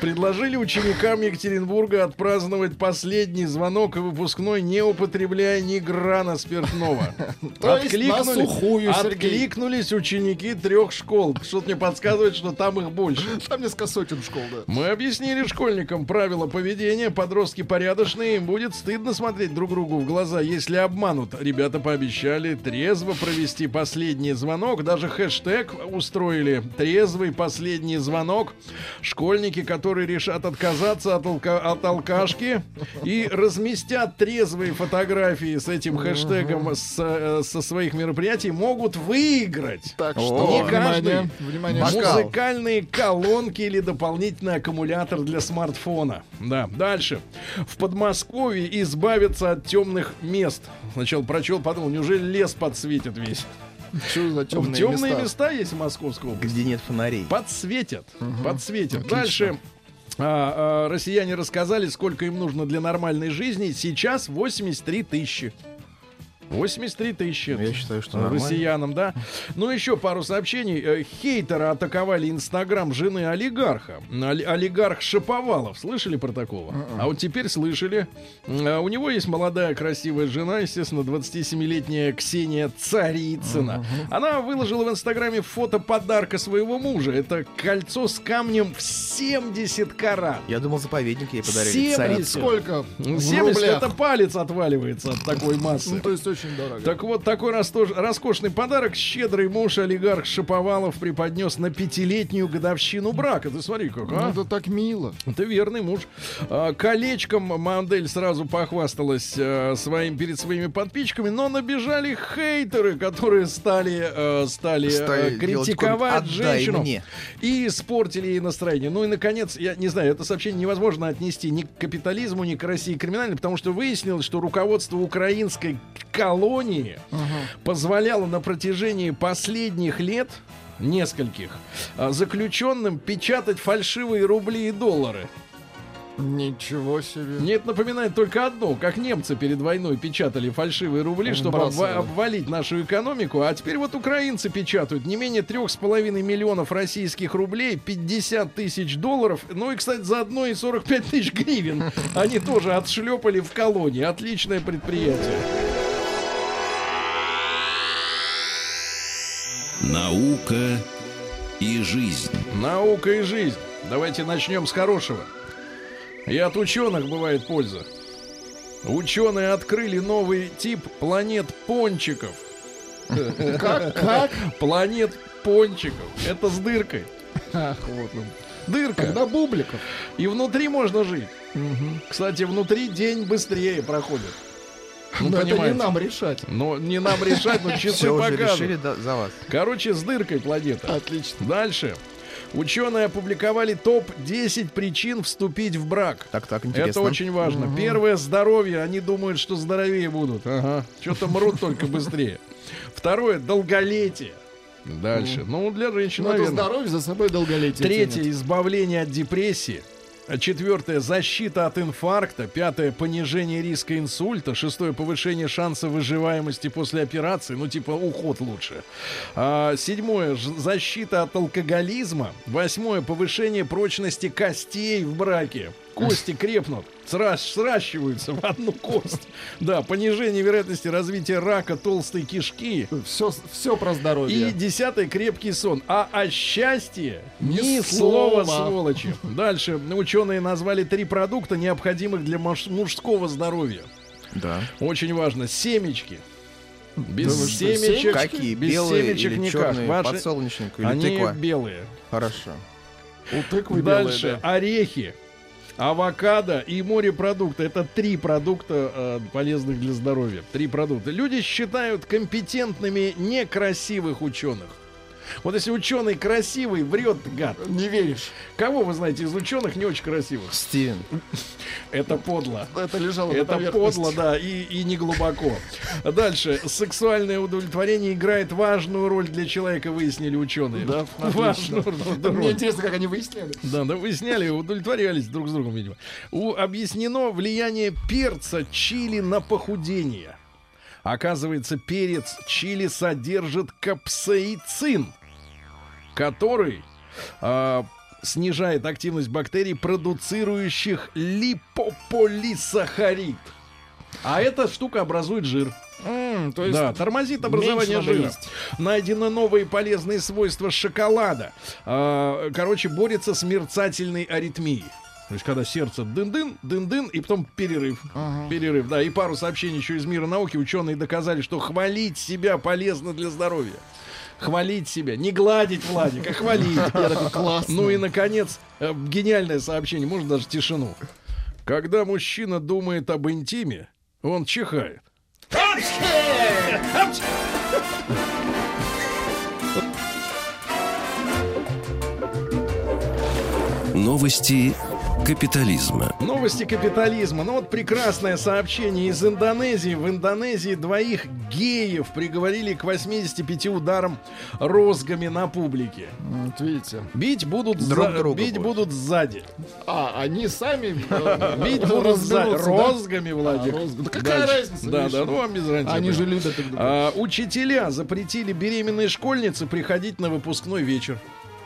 Предложили ученикам Екатеринбурга отпраздновать последний звонок и выпускной, не употребляя ни грана спиртного. Откликнулись ученики трех школ. Что-то мне подсказывает, что там их больше.
Там несколько сотен школ, да.
Мы объяснили школьникам правила поведения. Подростки порядочные, им будет стыдно смотреть друг другу в глаза, если обманут. Ребята пообещали трезво провести последний звонок. Даже хэштег устроили «Трезвый последний звонок». Школьники, которые решат отказаться от, алка- от алкашки и разместят трезвые фотографии с этим хэштегом с, э, со своих мероприятий, могут выиграть.
Так что,
не
внимание,
каждый.
внимание,
Бокал.
Музыкальные колонки или дополнительный аккумулятор для смартфона. Да, дальше. В Подмосковье избавиться от темных мест. Сначала прочел, подумал, неужели лес подсветит весь?
что за темные,
Темные места.
места?
есть в Московской области.
Где нет фонарей.
Подсветят. Подсветят. Дальше. А, а, россияне рассказали, сколько им нужно для нормальной жизни. Сейчас 83 тысячи. 83 тысячи.
Я считаю, что нормально.
Россиянам, да. Ну, еще пару сообщений. Э, Хейтеры атаковали Инстаграм жены олигарха. Оли- Олигарх Шаповалов. Слышали про такого? А вот теперь слышали. А У него есть молодая красивая жена, естественно, 27-летняя Ксения Царицына. Она выложила в Инстаграме фото подарка своего мужа. Это кольцо с камнем в 70 карат.
Я думал, заповедник ей подарили.
70.
Царица.
Сколько? В
70
рублях.
это палец отваливается от такой массы.
Ну, то есть очень дорого.
Так вот, такой растож- роскошный подарок щедрый муж олигарх Шаповалов преподнес на пятилетнюю годовщину брака. Ты смотри, как,
Ну,
а?
это так мило.
Это верный муж. А, Колечком модель сразу похвасталась а, своим перед своими подписчиками, но набежали хейтеры, которые стали, э, стали э,
Стали делать
критиковать
коммент, «Отдай
женщину
мне».
и испортили ей настроение. Ну и наконец, я не знаю, это сообщение невозможно отнести ни к капитализму, ни к России криминальной, потому что выяснилось, что руководство украинской колонии позволяло на протяжении последних лет нескольких а, заключенным печатать фальшивые рубли и доллары.
Ничего себе.
Мне это напоминает только одно, как немцы перед войной печатали фальшивые рубли, чтобы обва- обвалить нашу экономику, а теперь вот украинцы печатают не менее трех с половиной миллионов российских рублей, 50 тысяч долларов, ну и, кстати, заодно и 45 тысяч гривен. Они тоже отшлепали в колонии. Отличное предприятие.
Наука и жизнь.
Наука и жизнь. Давайте начнем с хорошего. И от ученых бывает польза. Ученые открыли новый тип планет пончиков.
Как? Как?
Планет пончиков. Это с дыркой.
Ах, вот он.
Дырка.
Когда Бубликов.
И внутри можно жить. Кстати, внутри день быстрее проходит. Ну,
Но это не
понимаете.
нам решать.
Но не нам решать, но часы
Все уже
покажут.
решили да- за вас.
Короче, с дыркой планета.
Отлично.
Дальше. Ученые опубликовали топ-10 причин вступить в брак.
Так, так, интересно.
Это очень важно. Первое здоровье. Они думают, что здоровее будут. Ага. Что-то мрут только быстрее. Второе долголетие. Дальше. Ну, для женщин,
Ну, это
наверное.
здоровье за собой долголетие.
Третье избавление от депрессии. Четвертое защита от инфаркта. Пятое понижение риска инсульта. Шестое повышение шанса выживаемости после операции. Ну, типа уход лучше. А, седьмое защита от алкоголизма. Восьмое повышение прочности костей в браке. Кости крепнут, сращ- сращиваются в одну кость. Да, понижение вероятности развития рака толстой кишки.
Все, все про здоровье.
И десятый крепкий сон. А о счастье ни,
Ни
слова,
слова.
сволочи. Дальше ученые назвали три продукта, необходимых для муж- мужского здоровья.
Да.
Очень важно. Семечки. Без
Да
семечек.
Какие?
без
Белые
семечек
или
никак.
черные?
Ваши-
Подсолнечник или
Они
тыква?
белые.
Хорошо.
У тыквы белые,
Дальше.
да.
Орехи. Авокадо и морепродукты. Это три продукта э, полезных для здоровья. Три продукта. Люди считают компетентными некрасивых ученых. Вот если ученый красивый, врет гад.
Не веришь.
Кого вы знаете из ученых не очень красивых?
Стивен.
Это подло.
Это лежало
Это подло, да, и, и не глубоко. Дальше. Сексуальное удовлетворение играет важную роль для человека, выяснили ученые.
Да,
важную роль.
Мне интересно, как они выясняли.
Да, да, выясняли, удовлетворялись друг с другом, видимо. У, объяснено влияние перца чили на похудение. Оказывается, перец чили содержит капсаицин, который а, снижает активность бактерий, продуцирующих липополисахарид. А эта штука образует жир.
М, то есть
Да, тормозит образование жира.
есть.
Найдены новые полезные свойства шоколада. А, короче, борется с мерцательной аритмией. То есть, когда сердце дын-дын, дын-дын, и потом перерыв. Перерыв, да. И пару сообщений еще из мира науки. Ученые доказали, что хвалить себя полезно для здоровья. Хвалить себя. Не гладить, Владик, а хвалить.
классно.
Ну и, наконец, э, гениальное сообщение. Можно даже тишину. Когда мужчина думает об интиме, он чихает.
Новости капитализма.
Новости капитализма. Ну вот прекрасное сообщение из Индонезии. В Индонезии двоих геев приговорили к 85 ударам розгами на публике.
Вот видите.
Бить будут,
Друг
за-
друга
бить
будут.
будут сзади.
А, они сами э,
Бить будут сзади. Розгами, Владик.
А, розг- Да какая разница,
Да, да, ну вам без разницы.
Они же любят.
А, учителя запретили беременной школьнице приходить на выпускной вечер.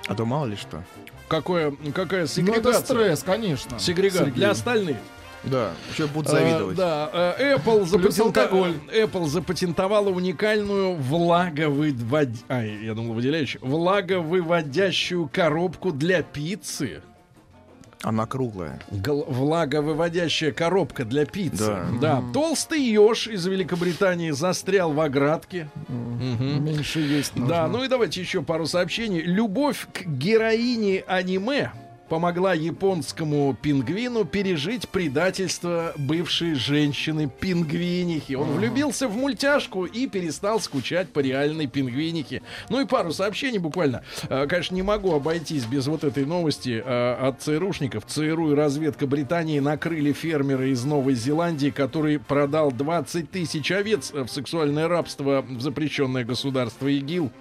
А то мало ли что.
Какое, какая
Ну, это
сегрегация?
стресс, конечно.
Сегрегация.
Сергей.
Для остальных.
Да, еще будут завидовать.
А, да, э, Apple,
алкоголь.
Apple запатентовала уникальную влаговывод... Ай, я думал, выделяющую. Влаговыводящую коробку для пиццы.
Она круглая.
Гл- влаговыводящая коробка для пиццы.
Да.
Да. Толстый еж из Великобритании застрял в оградке. Мгм.
Меньше есть нужно.
Да, ну и давайте еще пару сообщений. Любовь к героине аниме помогла японскому пингвину пережить предательство бывшей женщины-пингвинихи. Он влюбился в мультяшку и перестал скучать по реальной пингвинихе. Ну и пару сообщений буквально. Э, Конечно, не могу обойтись без вот этой новости э, от ЦРУшников. ЦРУ и разведка Британии накрыли фермера из Новой Зеландии, который продал 20 тысяч овец в сексуальное рабство в запрещенное государство ИГИЛ.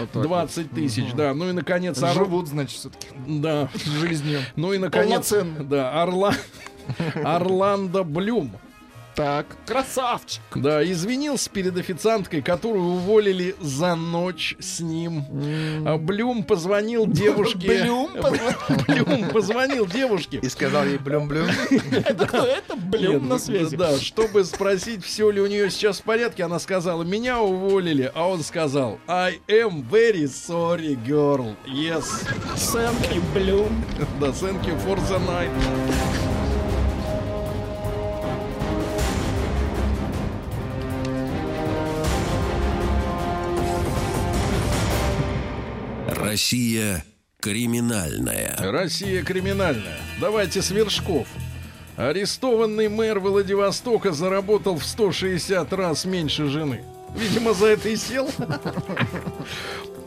Вот так
20 тысяч, да. Ну и наконец. Ор-
Живут, значит, все-таки
да.
жизнью.
Ну и наконец,
Полноценно.
да, Орла... Орландо Блюм.
Так, красавчик.
Да, извинился перед официанткой, которую уволили за ночь с ним. А Блюм позвонил девушке.
Блюм позвонил?
Блюм позвонил девушке.
И сказал ей блюм-блюм.
Это кто? Это Блюм на связи.
Да, чтобы спросить, все ли у нее сейчас в порядке, она сказала, меня уволили, а он сказал, I am very sorry, girl. Yes.
Сэмки Блюм.
Да, thank you for the night.
Россия криминальная.
Россия криминальная. Давайте с вершков. Арестованный мэр Владивостока заработал в 160 раз меньше жены. Видимо, за это и сел.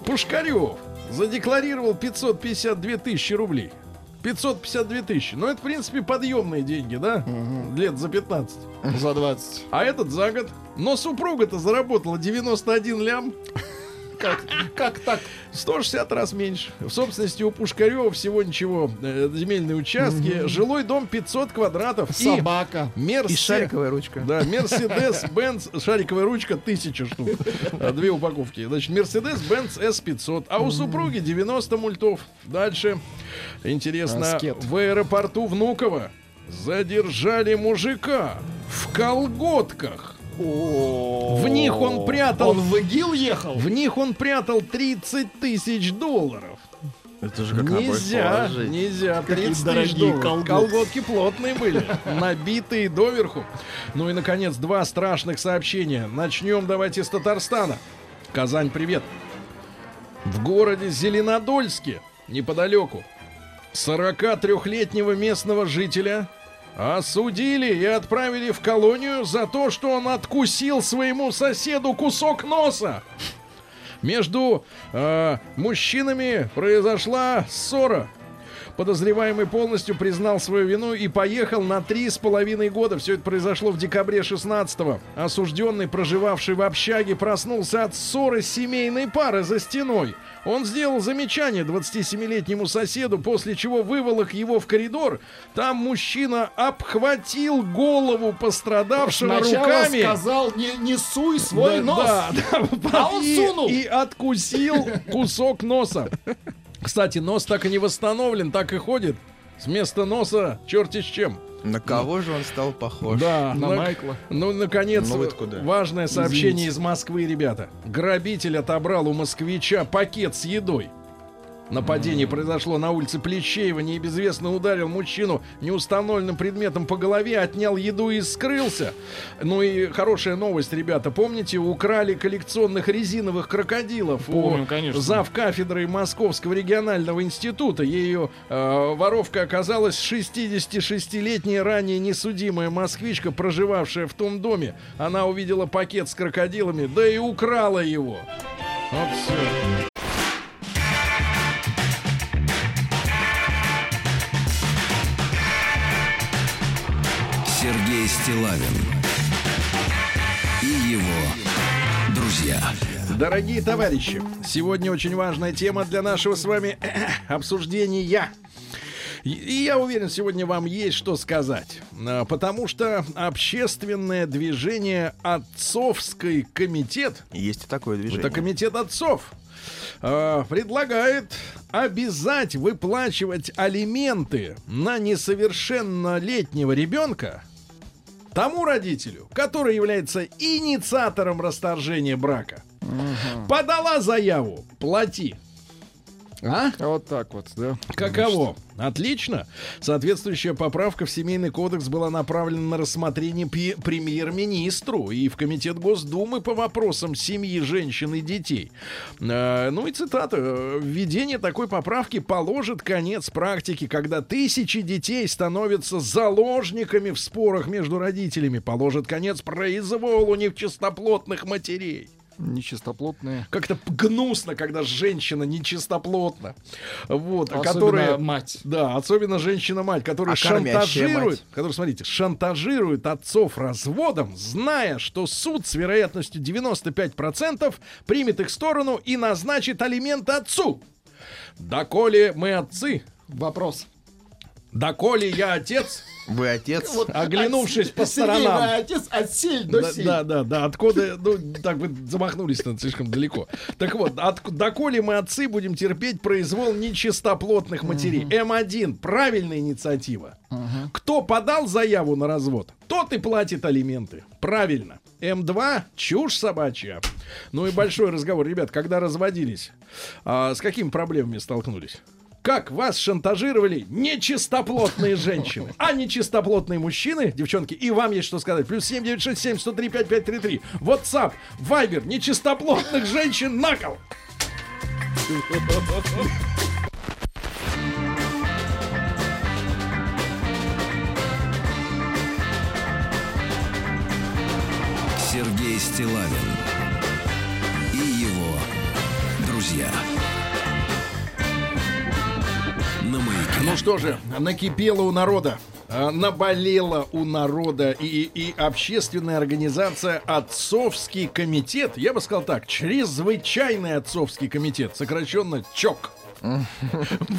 Пушкарев задекларировал 552 тысячи рублей. 552 тысячи. Ну, это, в принципе, подъемные деньги, да? Лет за 15.
За 20.
А этот за год. Но супруга-то заработала 91 лям.
Как, как так?
160 раз меньше. В собственности у Пушкарева всего ничего. э, земельные участки. Жилой дом 500 квадратов. И
Собака.
Мерсе...
И шариковая ручка.
Да, Мерседес Бенц, шариковая ручка, тысяча штук. А, Две упаковки. Значит, Мерседес Бенц S500. А у супруги 90 мультов. Дальше. Интересно,
Аскет.
в аэропорту Внуково задержали мужика в колготках. В них он прятал...
Он в ИГИЛ ехал?
В них он прятал 30 тысяч долларов.
Это же как
Нельзя, нельзя.
Какие
30 тысяч
дорогие
долларов.
колготки.
Колготки плотные были, набитые доверху. Ну и, наконец, два страшных сообщения. Начнем давайте с Татарстана. Казань, привет. В городе Зеленодольске, неподалеку, 43-летнего местного жителя осудили и отправили в колонию за то, что он откусил своему соседу кусок носа. Между э, мужчинами произошла ссора. Подозреваемый полностью признал свою вину и поехал на три с половиной года. Все это произошло в декабре 16-го. Осужденный, проживавший в общаге, проснулся от ссоры семейной пары за стеной. Он сделал замечание 27-летнему соседу, после чего выволок его в коридор. Там мужчина обхватил голову пострадавшего
Сначала
руками.
сказал, не, не суй свой
Да,
нос.
да, да,
А он
и,
сунул.
и откусил кусок носа. Кстати, нос так и не восстановлен, так и ходит. С места носа черти с чем.
На кого же он стал похож?
Да,
На
на-
Майкла.
Ну, наконец,
Ну, куда?
важное сообщение
Извините.
из Москвы, ребята. Грабитель отобрал у москвича пакет с едой. Нападение произошло на улице Плещеева. Неизвестно ударил мужчину неустановленным предметом по голове, отнял еду и скрылся. Ну и хорошая новость, ребята. Помните, украли коллекционных резиновых крокодилов
Помним,
у
конечно.
зав кафедры Московского регионального института. Ее э, воровка оказалась 66-летняя ранее несудимая москвичка, проживавшая в том доме. Она увидела пакет с крокодилами, да и украла его. Вот все.
Стилавин и его друзья.
Дорогие товарищи, сегодня очень важная тема для нашего с вами обсуждения. И- я уверен, сегодня вам есть что сказать. А, Потому что общественное движение «Отцовский комитет»
Есть и такое движение.
Это комитет отцов. э, предлагает обязать выплачивать алименты на несовершеннолетнего ребенка тому родителю, который является инициатором расторжения брака. Подала заяву, плати. А?
Вот так вот, да.
Каково? Отлично. Соответствующая поправка в Семейный кодекс была направлена на рассмотрение премьер-министру и в Комитет Госдумы по вопросам семьи, женщин и детей. Э, ну и цитата. «Э, «Введение такой поправки положит конец практике, когда тысячи детей становятся заложниками в спорах между родителями. Положит конец произволу нечистоплотных матерей».
Нечистоплотные.
Как-то гнусно, когда женщина нечистоплотна. Вот,
Особенно
которая...
мать.
Да, особенно женщина-мать, которая
А
шантажирует,
мать?
которая, смотрите, шантажирует отцов разводом, зная, что суд с вероятностью 95% примет их сторону и назначит алименты отцу. Доколе мы отцы,
Вопрос.
Доколе я отец,
Вы отец?
оглянувшись по
Сергей,
сторонам.
вы отец от силь до
Да, да, да, да, откуда, ну, так вы замахнулись на слишком далеко. Так вот, от, доколе мы отцы будем терпеть произвол нечистоплотных матерей. М1, правильная инициатива. Кто подал заяву на развод, тот и платит алименты. Правильно. М2, чушь собачья. Ну и большой разговор. Ребят, когда разводились, а, с какими проблемами столкнулись? Как вас шантажировали нечистоплотные женщины, а нечистоплотные мужчины, девчонки, и вам есть что сказать. Плюс 7967 103 5533. WhatsApp, Viber, нечистоплотных женщин на кол.
Сергей Стилавин и его друзья.
Ну что же, накипело у народа, а, наболела у народа и, и общественная организация «Отцовский комитет», я бы сказал так, чрезвычайный отцовский комитет, сокращенно ЧОК.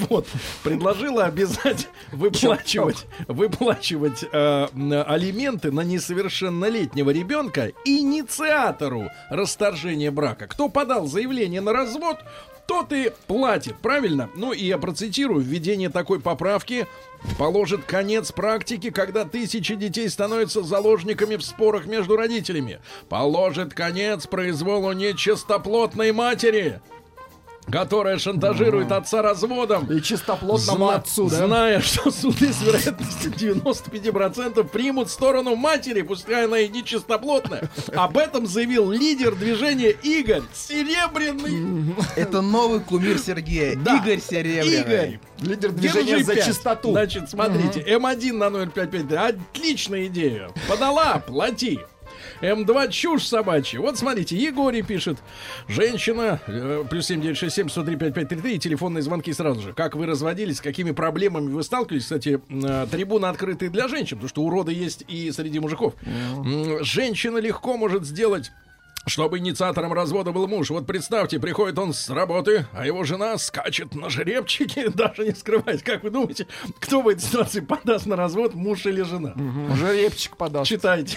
Вот, предложила обязать выплачивать, выплачивать э, алименты на несовершеннолетнего ребенка инициатору расторжения брака. Кто подал заявление на развод, тот и платит, правильно? Ну и я процитирую, введение такой поправки положит конец практике, когда тысячи детей становятся заложниками в спорах между родителями. Положит конец произволу нечистоплотной матери, которая шантажирует отца разводом.
И чистоплотному
Зна-
отцу, да?
Зная, что суды с вероятностью 95% примут сторону матери, пускай она и нечистоплотная. Об этом заявил лидер движения Игорь Серебряный.
Это новый кумир Сергея.
Да.
Игорь Серебряный.
Игорь.
Лидер движения
Держи
за чистоту.
Значит, смотрите, М1 на 055. Отличная идея. Подала, плати. М2 чушь собачья. Вот смотрите, Егорий пишет. Женщина, э, плюс 7967 103 5533 и телефонные звонки сразу же. Как вы разводились, с какими проблемами вы сталкивались? Кстати, э, трибуны открытые для женщин, потому что уроды есть и среди мужиков. М, Женщина легко может сделать чтобы инициатором развода был муж. Вот представьте, приходит он с работы, а его жена скачет на жеребчике, даже не скрываясь. Как вы думаете, кто в этой ситуации подаст на развод, муж или жена?
Жеребчик подал.
Читайте.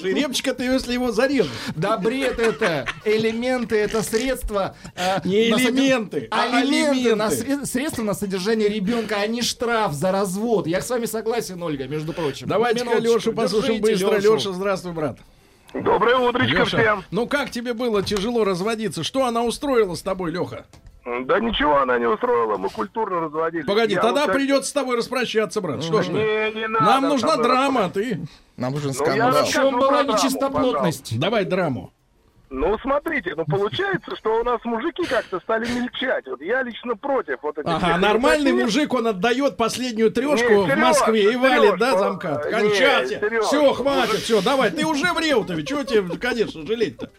Жеребчик это если его зарежут.
Да бред это! Элементы это средства. э,
Не
на
элементы, а
алименты на
алименты.
сре- средства на содержание ребенка, а не штраф за развод. Я с вами согласен, Ольга, между прочим.
Давайте-ка Лешу послушаем быстро.
Лёшу.
Леша, здравствуй, брат.
Доброе утречко
Леша,
всем.
ну как тебе было тяжело разводиться? Что она устроила с тобой, Леха?
Да ничего она не устроила, мы культурно разводились.
Погоди,
Я
тогда
вот так-
придется с тобой распрощаться, брат. Что ж ты?
Не, не надо
Нам нужна драма, а ты?
Нам нужен
Ну, я
скандал.
В
расскажу
чем была
драму,
нечистоплотность?
Давай драму.
Ну, смотрите, ну получается, что у нас мужики как-то стали мельчать. Вот я лично против вот этих...
Ага, нормальный
инициатив.
мужик, он отдает последнюю трешку
Не,
в Москве и валит,
Серёж,
да,
ну,
замка?
не,
Кончайте.
Серёж,
Все, хватит, все, давай. Ты уже в Реутове, чего тебе, конечно, жалеть-то?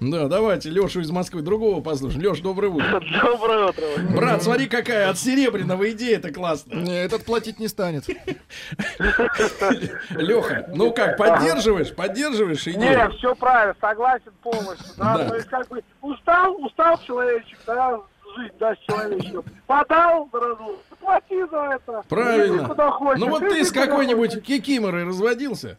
Да, давайте Лешу из Москвы другого послушаем. Леш, доброе утро.
Доброе утро.
Брат, смотри, какая от серебряного идея это классно.
Не, этот платить не станет.
Леха, ну как, поддерживаешь? Поддерживаешь идею?
Не, все правильно, согласен полностью. Да?
Да.
То есть, как бы, устал, устал человечек, да, жить, да, с человечком. Подал развод, плати за это.
Правильно. Ну вот ты с какой-нибудь кикиморой разводился?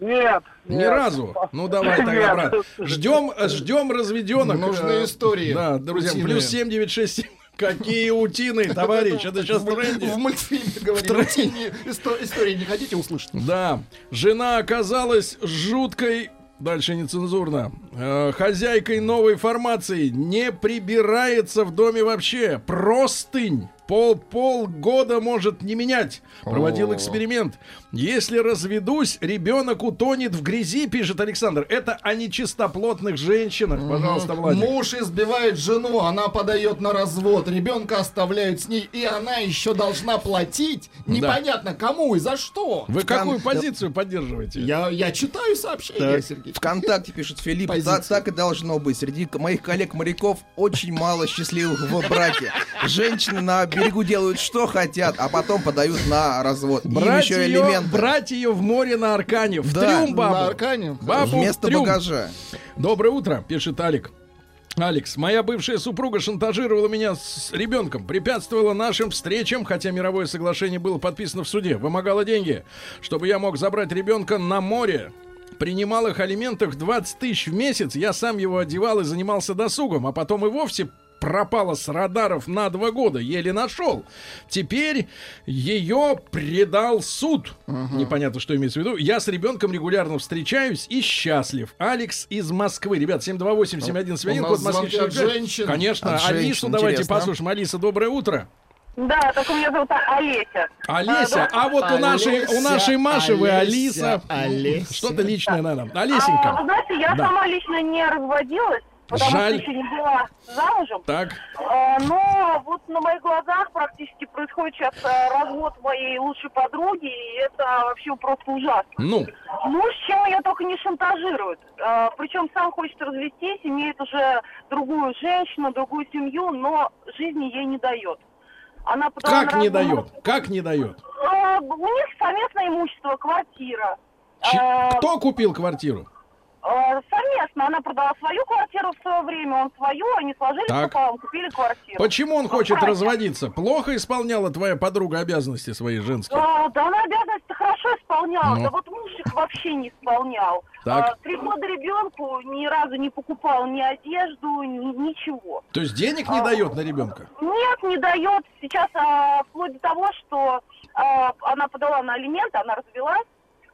Нет.
Ни
нет.
разу. Ну давай тогда,
Нет.
брат. Ждем, ждем разведенок.
Нужны
Э,
истории.
Да, друзья,
Утиные.
плюс 7967. Какие утины, товарищ, это сейчас
В
тренде.
мультфильме говорили.
тренде.
«Утиные исто- Истории не хотите услышать?
Да, жена оказалась жуткой, дальше нецензурно, э, хозяйкой новой формации, не прибирается в доме вообще, простынь. Пол полгода может не менять. Проводил эксперимент. Если разведусь, ребенок утонет в грязи, пишет Александр. Это о нечистоплотных женщинах. Пожалуйста, Владик.
Муж избивает жену, она подает на развод, ребенка оставляют с ней, и она еще должна платить. Непонятно кому и за что.
Вы какую позицию поддерживаете?
Я, я читаю сообщение,
Так.
Сергей.
ВКонтакте пишет Филипп,
Позиция.
так, так и должно быть. Среди моих коллег-моряков очень мало счастливых в браке. Женщины на берегу делают что хотят, а потом подают на развод.
Брать
еще
ее,
элементы.
брать ее в море на Аркане. В
Да,
трюм бабу.
На Аркане.
Бабу в
Вместо
трюм.
багажа.
Доброе утро, пишет Алик. Алекс, моя бывшая супруга шантажировала меня с ребенком, препятствовала нашим встречам, хотя мировое соглашение было подписано в суде, вымогала деньги, чтобы я мог забрать ребенка на море. Принимал их алиментах 20 тысяч в месяц, я сам его одевал и занимался досугом, а потом и вовсе пропала с радаров на два года, еле нашел. Теперь ее предал суд. Непонятно, что имеется в виду. Я с ребенком регулярно встречаюсь и счастлив. Алекс из Москвы. Ребят, 728-7171,
У нас
код Москвы
звонки от
65.
женщин.
Конечно,
От
Алису давайте
интересно.
послушаем. Алиса, доброе утро.
Да, только меня зовут Олеся.
Олеся, а вот у нашей, у нашей Маши вы Алиса.
Олеся.
Что-то личное надо.
А,
Олесенька.
вы знаете, я
Да.
сама лично не разводилась, потому
Жаль.
что еще не была замужем.
Так,
А, но вот на моих глазах практически происходит сейчас а, развод моей лучшей подруги, и это вообще просто ужасно.
ну,
Муж чем ее только не шантажирует. А, причем сам хочет развестись, имеет уже другую женщину, другую семью, но жизни ей не дает. Она
как не
развод.
дает? Как не дает?
У них совместное имущество, квартира. А,
Кто купил квартиру?
А, совместно. Она продала свою квартиру в свое время, он свою, они сложились
Так.
пополам, купили квартиру.
Почему он
Ну,
хочет
правильно.
разводиться? Плохо исполняла твоя подруга обязанности свои женские?
А, да она обязанности хорошо исполняла,
Ну.
да вот муж их вообще не исполнял.
Так.
А, Три года ребенку ни разу не покупал ни одежду, ни- ничего.
То есть денег не дает на ребенка?
Нет, не дает. Сейчас а, вплоть до того, что а, она подала на алименты, она развелась,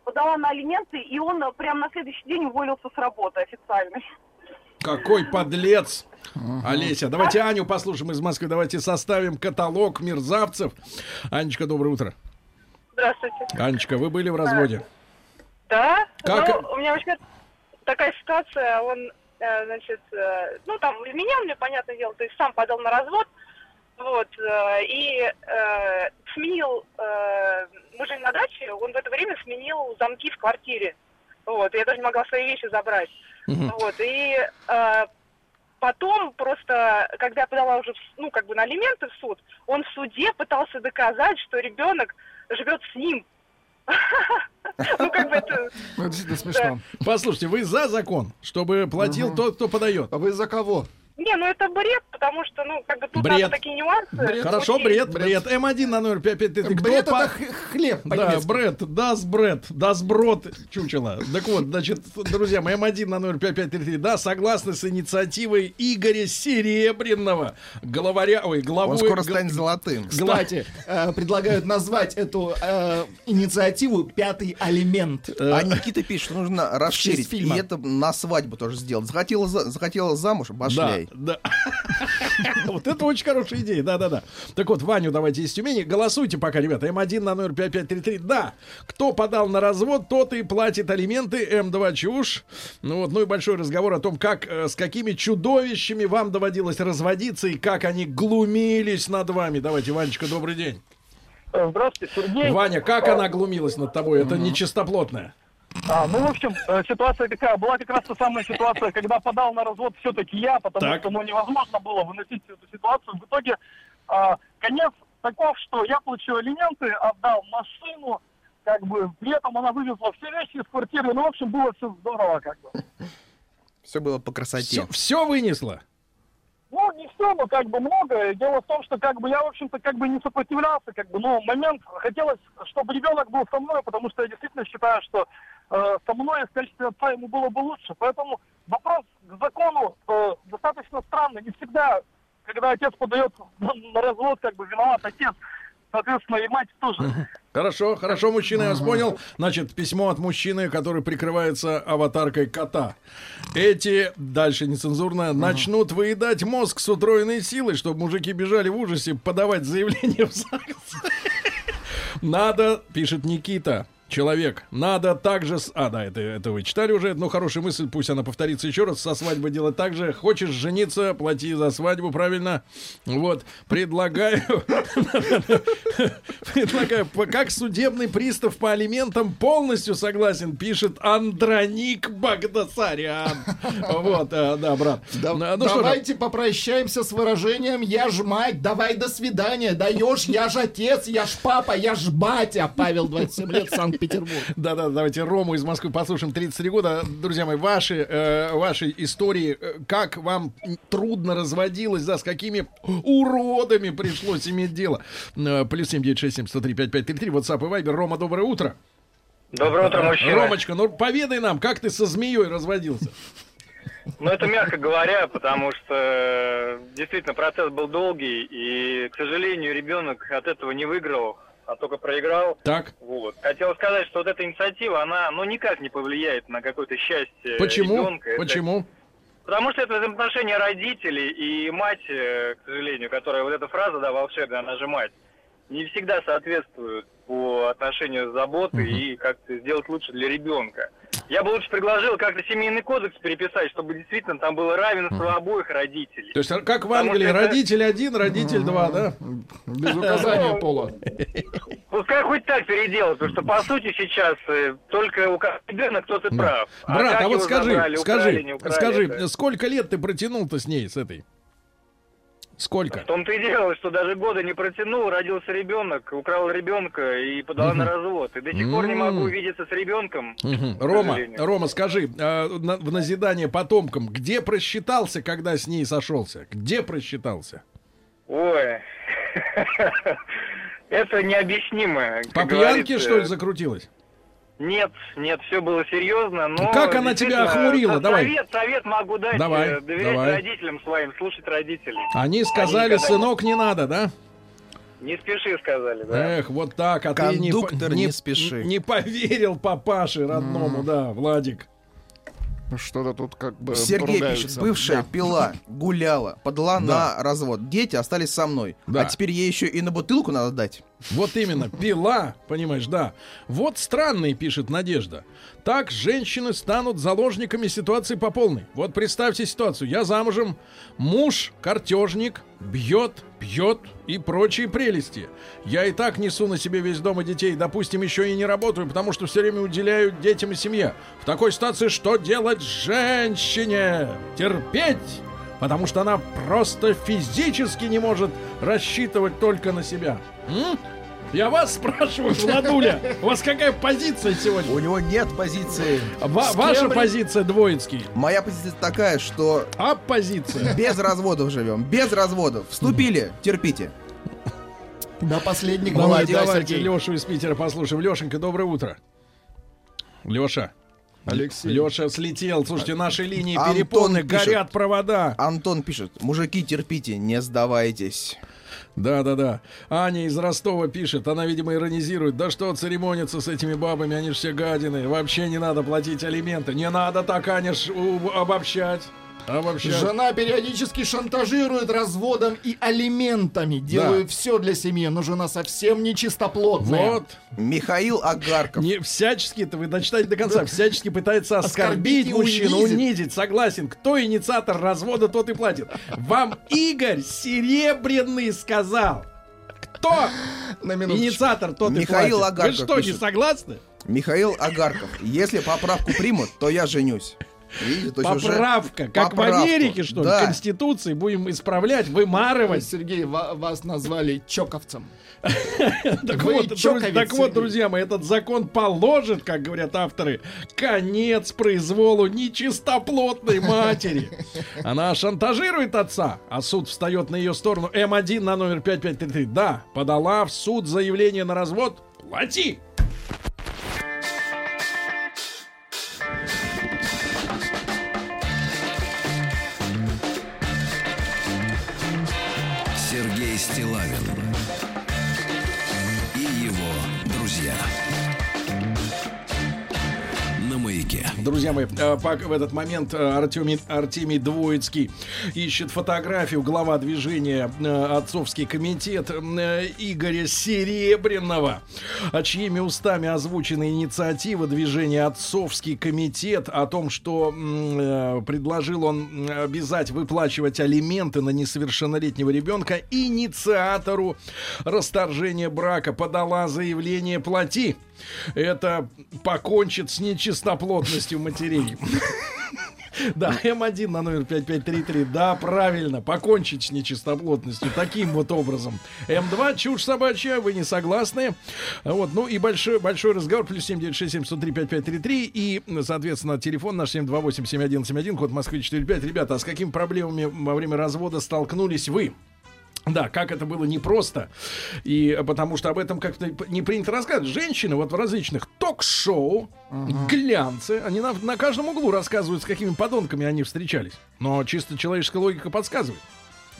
подала на алименты, и он а, прямо на следующий день уволился с работы официально.
Какой подлец! Олеся, давайте Аню послушаем из Москвы. Давайте составим каталог мерзавцев. Анечка, доброе утро.
Здравствуйте.
Анечка, вы были в разводе?
Да?
Как-
Ну, у меня вообще такая ситуация, он, э, значит, э, ну, там, изменял мне, понятное дело, то есть сам подал на развод, вот, э, и э, сменил, э, мы жили на даче, он в это время сменил замки в квартире, Вот, я даже не могла свои вещи забрать. Вот, и э, потом просто, когда я подала уже, ну, как бы на алименты в суд, он в суде пытался доказать, что ребенок живет с ним. Ну, как бы это...
Ну, это действительно смешно.
Послушайте, вы за закон, чтобы платил тот, кто подает?
А вы за кого?
Не, ну это бред, потому что, ну, как бы тут
Бред.
надо такие нюансы.
Хорошо,
учесть.
бред, бред. М1 на номер 5533. Кто
Бред
по-
это х- хлеб
Да, бред, дас бред, дас брод, чучело. Так вот, значит, друзья мои, М1 на номер 5533, да, согласны с инициативой Игоря Серебряного, главаря, ой, главой...
Он скоро станет золотым.
Кстати, э, предлагают назвать эту э, инициативу «Пятый алимент».
А Никита пишет, что нужно расширить. И это на свадьбу тоже сделать. Захотела, за- захотела замуж,
Да,
башляй.
Да. Вот это очень хорошая идея, да-да-да. Так вот, Ваню давайте из Тюмени. Голосуйте пока, ребята. М1 на номер 5533. Да, кто подал на развод, тот и платит алименты. М2 чушь. Ну вот, ну и большой разговор о том, как, э, с какими чудовищами вам доводилось разводиться и как они глумились над вами. Давайте, Ванечка, добрый день.
Здравствуйте, Сергей.
Ваня, как она глумилась над тобой? Это нечистоплотная.
А, ну, в общем, э, ситуация какая? Была как раз та самая ситуация, когда подал на развод все-таки я, потому
Так.
что ну, невозможно было выносить эту ситуацию. В итоге а, конец таков, что я получил алименты, отдал машину, как бы, при этом она вывезла все вещи из квартиры. Ну, в общем, было все здорово, как бы.
Все было по красоте.
Все, все вынесла.
Ну, не все, но как бы много. Дело в том, что как бы я, в общем-то, как бы не сопротивлялся, как бы, но момент хотелось, чтобы ребенок был со мной, потому что я действительно считаю, что со мной в качестве отца ему было бы лучше. Поэтому вопрос к закону э, достаточно странный. Не всегда, когда отец подает на развод, как бы виноват отец. Соответственно, и мать тоже.
Хорошо, хорошо, мужчина, я вас понял. Значит, письмо от мужчины, который прикрывается аватаркой кота. Эти, дальше нецензурно, начнут выедать мозг с утроенной силой, чтобы мужики бежали в ужасе подавать заявление в ЗАГС. Надо, пишет Никита, человек, надо также... С... А, да, это, это вы читали уже, ну, хорошая мысль, пусть она повторится еще раз. Со свадьбы делать так же. Хочешь жениться, плати за свадьбу, правильно? Вот, предлагаю... Предлагаю, как судебный пристав по алиментам полностью согласен, пишет Андроник Багдасарян. Вот, э, да, брат. Ну, ну
давайте попрощаемся с выражением «Я ж мать, давай до свидания, даешь, я ж отец, я ж папа, я ж батя». Павел, 27 лет, Санкт-Петербург.
Да-да, давайте Рому из Москвы послушаем. 33 года. Друзья мои, ваши, э, ваши истории, э, как вам трудно разводилось, да, с какими уродами пришлось иметь дело. Э, Плюс 7967 103 5533, WhatsApp и Viber. Рома, доброе утро.
Доброе утро, мужчина.
Ромочка, ну поведай нам, как ты со змеей разводился.
Ну, это мягко говоря, потому что э, действительно процесс был долгий, и, к сожалению, ребенок от этого не выиграл, а только проиграл.
Так.
Вот. Хотел сказать, что вот эта инициатива, она, ну, никак не повлияет на какое-то счастье
Почему?
ребенка. Это-
Почему?
Потому что это взаимоотношения родителей и мать, э, к сожалению, которая вот эта фраза, да, волшебная, она же мать, не всегда соответствуют по отношению с заботой и как-то сделать лучше для ребенка. Я бы лучше предложил как-то семейный кодекс переписать, чтобы действительно там было равенство обоих родителей.
То есть, как в
Потому
Англии,
это-
родитель один, родитель два, да?
Без указания пола.
Пускай хоть так переделать, потому что по сути сейчас э, только у ребенок, тот и прав.
Брат,
как
а вот скажи, скажи, скажи,
это-
сколько лет ты протянул-то с ней, с этой? Сколько?
В том-то и дело, что даже года не протянул, родился ребенок, украл ребенка и подала на развод. И до сих пор не могу
М.
увидеться с ребенком. К
Рома. Рома, скажи, а, на- в назидание потомкам, где просчитался, когда с ней сошелся? Где просчитался?
Ой. Это необъяснимо.
По пьянке, что ли, закрутилась?
Нет, нет, все было серьезно, но...
Ну, как она тебя охмурила?
со-
Давай.
Совет, совет могу дать.
Давай,
э, Доверять
давай.
родителям своим, слушать родителей.
Они сказали,
не-
сынок, не надо, да?
Не спеши, сказали, да.
Эх, вот так, а ты не,
Кондуктор, не спеши.
не поверил папаше родному, да, Владик.
Что-то тут как бы
Сергей
ругаются.
пишет, бывшая
Да.
пила, гуляла, подала
Да.
на развод. Дети остались со мной.
Да.
А теперь ей еще и на бутылку надо дать.
Вот именно, пила, понимаешь, да. Вот странный, пишет Надежда. Так женщины станут заложниками ситуации по полной. Вот представьте ситуацию. Я замужем, муж, картежник, бьет, пьет и прочие прелести. Я и так несу на себе весь дом и детей, допустим, еще и не работаю, потому что все время уделяю детям и семье. В такой ситуации что делать женщине? Терпеть? Потому что она просто физически не может рассчитывать только на себя. М? Я вас спрашиваю, Владуля, у вас какая позиция сегодня?
У него нет позиции.
Ва- ваша
кем
позиция двоицкий.
Моя позиция такая, что
Оппозиция.
без разводов живем. Без разводов. Вступили, терпите.
До последнего
Давайте,
молодец,
давайте
Сергей.
Лешу из Питера послушаем. Лешенька, доброе утро. Леша.
Алексей.
Леша слетел. Слушайте, наши линии
Антон
перепоны,
пишет.
горят провода.
Антон пишет, мужики, терпите, не сдавайтесь.
Да, да, да. Аня из Ростова пишет, она, видимо, иронизирует. Да что церемониться с этими бабами, они же все гадины. Вообще не надо платить алименты. Не надо так, Аня, ж, обобщать. Обобщать.
Жена периодически шантажирует разводом и алиментами. Делаю все для семьи, но жена совсем не чистоплотная.
Вот.
Михаил Агарков.
Не всячески-то, вы дочитайте до конца, всячески пытается
Оскорбить
оскорбить
и
мужчину,
унизить.
унизить. Согласен. Кто инициатор развода, тот и платит. Вам Игорь Серебряный сказал. Кто
На минуточку.
инициатор, тот и
Михаил
платит. Вы
Агарков
что, не
пишет.
согласны?
Михаил Агарков. Если поправку примут, то я женюсь. Видите, то есть уже
Поправка. Как
поправку.
в Америке, что ли?
Да.
Конституции будем исправлять, вымарывать.
Сергей, ва- вас назвали чоковцем.
Так
Вы
вот, друз-
чоковец,
так вот, друзья мои, этот закон положит, как говорят авторы, конец произволу нечистоплотной матери. Она шантажирует отца, а суд встает на ее сторону. М1 на номер 5533. Да, подала в суд заявление на развод. Плати!
Стилавин Друзья
мои, э, в этот момент э, Артемий, Артемий Двоицкий ищет фотографию глава движения э, «Отцовский комитет» Игоря Серебряного, а чьими устами озвучена инициатива движения «Отцовский комитет» о том, что предложил он обязать выплачивать алименты на несовершеннолетнего ребенка инициатору расторжения брака. Подала заявление «Плати». Это покончит с нечистоплотностью матерей. Да, М1 на номер 5533. Да, правильно, покончить с нечистоплотностью таким вот образом. М2 чушь собачья, вы не согласны. Вот, ну и большой, большой разговор. Плюс 7967 103 5533. И, соответственно, телефон наш 728-7171, код Москвы 45. Ребята, а с какими проблемами во время развода столкнулись вы? Да, как это было непросто. И потому что об этом как-то не принято рассказывать. Женщины вот в различных ток-шоу, глянцы, они на, на каждом углу рассказывают, с какими подонками они встречались. Но чисто человеческая логика подсказывает.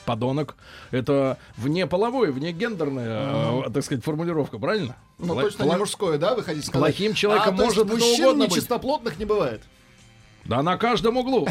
Подонок — это внеполовое, внегендерная, э, так сказать, формулировка, правильно?
Ну,
Пла-
точно не мужское, да, вы хотите сказать?
Плохим человеком
а, то есть
может кто угодно быть.
нечистоплотных не бывает.
Да на каждом углу.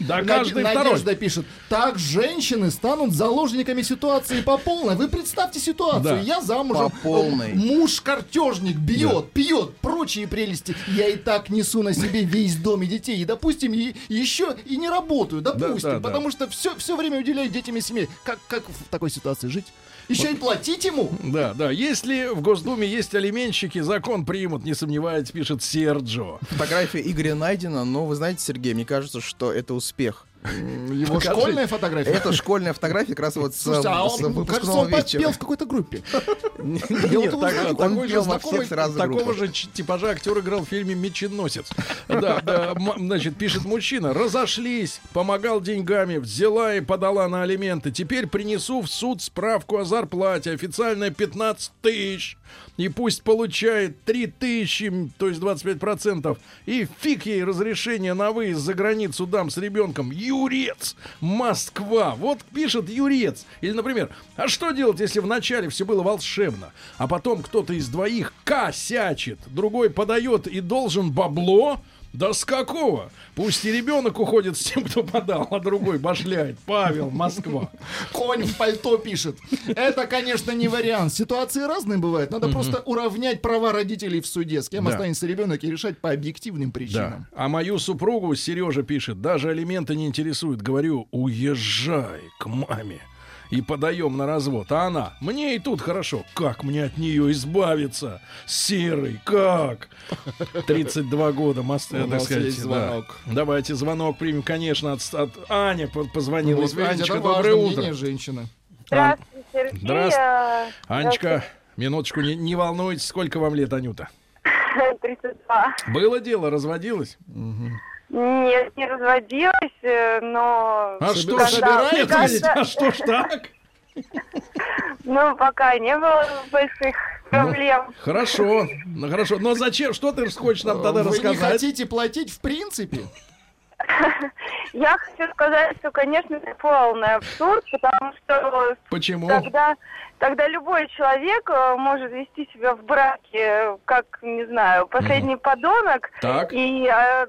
Да каждый второй.
Надежда пишет, так женщины станут заложниками ситуации по полной. Вы представьте ситуацию.
Да.
Я замужем.
По полной.
Муж картежник бьет, пьет, прочие прелести. Я и так несу на себе весь дом и детей. И, допустим, и- еще и не работаю. Допустим.
да, да.
потому что все, все время уделяю детям и семье. Как, как в такой ситуации жить? Еще и платить ему?
Да, да. Если в Госдуме есть алименщики, закон примут, не сомневайтесь, пишет Серджо.
Фотография Игоря найдена, но вы знаете, Сергей, мне кажется, что это успех.
Его
Покажи.
школьная фотография.
Это школьная фотография как раз вот с,
Слушайте, а
с
он, кажется, он
вечера.
пел в какой-то группе.
Нет, так-
он
пел во всех сразу
такого же типажа актер играл в фильме «Меченосец». Да, значит, пишет мужчина, разошлись, помогал деньгами, взяла и подала на алименты. Теперь принесу в суд справку о зарплате, официальная 15 тысяч. И пусть получает 3 тысячи, то есть 25%. И фиг ей разрешение на выезд за границу дам с ребенком. Юрец! Москва! Вот пишет Юрец. Или, например, а что делать, если вначале все было волшебно, а потом кто-то из двоих косячит, другой подает и должен бабло? Да с какого? Пусть и ребенок уходит с тем, кто подал, а другой башляет. Павел, Москва.
Конь в пальто пишет. Это, конечно, не вариант. Ситуации разные бывают. Надо просто уравнять права родителей в суде. С кем
Да.
останется ребенок и решать по объективным
Да.
причинам.
А мою супругу Сережа пишет, даже алименты не интересуют. Говорю, уезжай к маме. И подаем на развод. А она, мне и тут хорошо. Как мне от нее избавиться? Серый, как? 32 года, мост,
У
так
нас
сказать,
есть
да.
звонок.
Давайте звонок примем, конечно, от, от Аня по- позвонила.
Видите,
Анечка,
это
доброе утро.
женщины.
Здравствуйте, Сергей.
Здравствуйте. Анечка, минуточку, не, не волнуйтесь, сколько вам лет, Анюта?
32.
Было дело, разводилась?
Нет, не разводилась, э, но...
А что
когда- когда-
видите, а что ж так?
Ну, пока не было больших проблем.
Хорошо, ну хорошо. Но зачем? Что ты хочешь нам тогда
Вы не
рассказать?
хотите платить в принципе?
Я хочу сказать, что, конечно, это полный абсурд, потому что
Почему?
тогда, тогда любой человек э, может вести себя в браке, э, как, не знаю, последний подонок,
Так.
и э,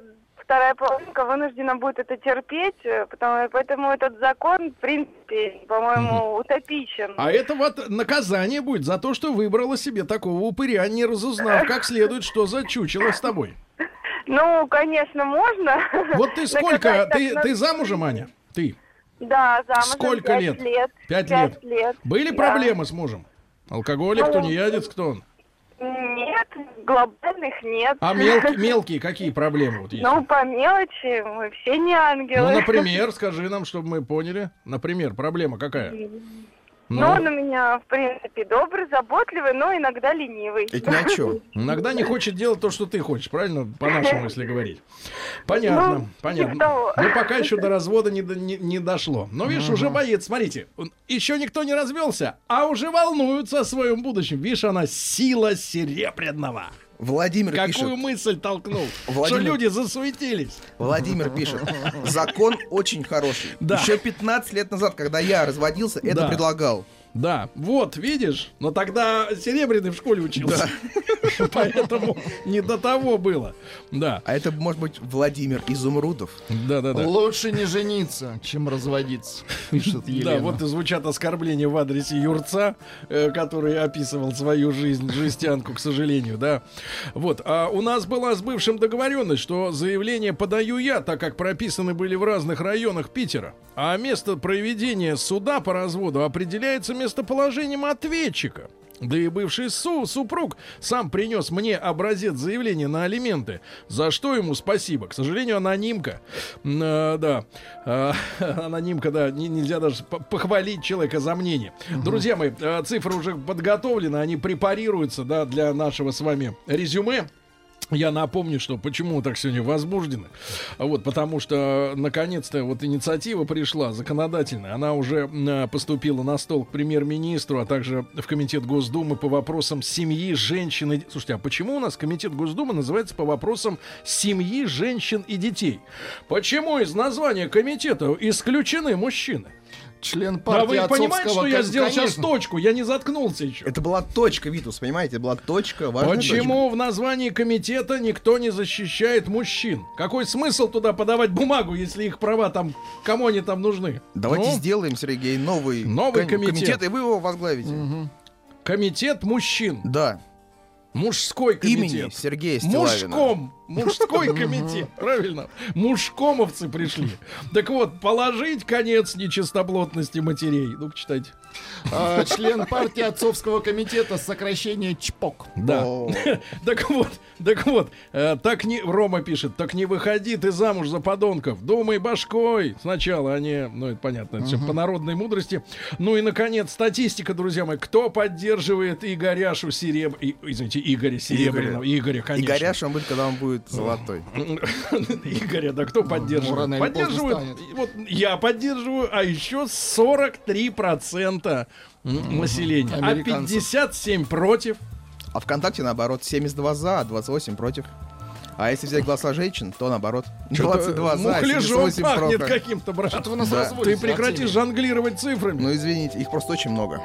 вторая половинка вынуждена будет это терпеть, э, потому, поэтому этот закон, в принципе, по-моему, утопичен.
А это вот наказание будет за то, что выбрала себе такого упыря, не разузнав как следует, что за чучело с тобой.
Ну, конечно, можно.
Вот ты сколько? Ты, ты замужем, Аня? Ты?
Да, замужем
Сколько
пять
лет?
лет.
Пять лет.
лет.
Были
да.
проблемы с мужем? Алкоголик,
Ну,
тунеядец, кто он?
Нет, глобальных нет.
А мелкие, мелкие какие проблемы вот есть?
Ну, по мелочи, мы все не ангелы.
Ну, например, скажи нам, чтобы мы поняли. Например, проблема какая?
Ну, он у меня, в принципе, добрый, заботливый, но иногда ленивый.
Это ни о чем.
Иногда не хочет делать то, что ты хочешь, правильно? По-нашему, если говорить. Понятно,
Ну,
понятно.
типа того.
Ну, пока еще до развода не, не, не дошло. Но, видишь, уже боец, смотрите, он- еще никто не развелся, а уже волнуются о своем будущем. Видишь, она сила серебряного.
Владимир
Какую
пишет.
мысль толкнул?
Владимир-
Что люди засуетились.
Владимир пишет. Закон очень хороший.
Да.
Еще 15 лет назад, когда я разводился, это
Да.
предлагал.
Да, вот, видишь, но тогда Серебряный в школе учился. Поэтому не до того было. Да,
А это может быть Владимир Изумрудов.
да, да, да.
Лучше не жениться, чем разводиться, пишет Елена.
Да, вот и звучат оскорбления в адресе Юрца, э, который описывал свою жизнь, жестянку, к сожалению, да. Вот, а у нас была с бывшим договоренность, что заявление подаю я, так как прописаны были в разных районах Питера. А место проведения суда по разводу определяется местоположением ответчика. Да и бывший су- супруг сам принес мне образец заявления на алименты, за что ему спасибо. К сожалению, анонимка. Э, да, А, анонимка, да, не- нельзя даже по- похвалить человека за мнение. Друзья мои, э, цифры уже подготовлены, они препарируются, да, для нашего с вами резюме. Я напомню, что почему так сегодня возбуждены. Вот, потому что наконец-то вот инициатива пришла законодательная. Она уже поступила на стол к премьер-министру, а также в комитет Госдумы по вопросам семьи, женщин и... Слушайте, а почему у нас комитет Госдумы называется по вопросам семьи, женщин и детей? Почему из названия комитета исключены мужчины?
Член партии
вы понимаете, что я сделал сейчас
конечно.
точку? Я не заткнулся еще.
Это была точка, Витус, понимаете? Это была точка, важная
Почему в названии комитета никто не защищает мужчин? Какой смысл туда подавать бумагу, если их права там, кому они там нужны?
точка. Давайте
Ну,
сделаем, Сергей, новый,
Новый
ком-
комитет.
и вы его возглавите.
Комитет мужчин.
Да.
Мужской комитет.
Имени Сергея Стилавина.
Мужком. Мужской комитет. Правильно. Мужкомовцы пришли. Так вот, положить конец нечистоплотности матерей. Ну-ка, читайте.
А, Член партии отцовского комитета сокращение ЧПОК.
Да. Так вот, так вот, э, так не, Рома пишет, так не выходи ты замуж за подонков, думай башкой сначала, а не, ну это понятно, это по народной мудрости. Ну и, наконец, статистика, друзья мои, кто поддерживает Игоряшу Сереб... извините, Игоря Серебряного, Игоря, конечно.
Игоряш он будет, когда он будет золотой.
Игоря, да кто поддерживает? Поддерживают,
станет.
вот я поддерживаю, а еще 43% м, населения, а
Американцев.
57 против.
А ВКонтакте, наоборот, 72 за, а 28 против. А если взять голоса женщин, то наоборот. 22 за,
Мухляжом
78
пахнет каким-то, брат.
Что-то вы нас
Да.
Ты прекрати жонглировать цифрами.
Ну, извините, их просто очень много.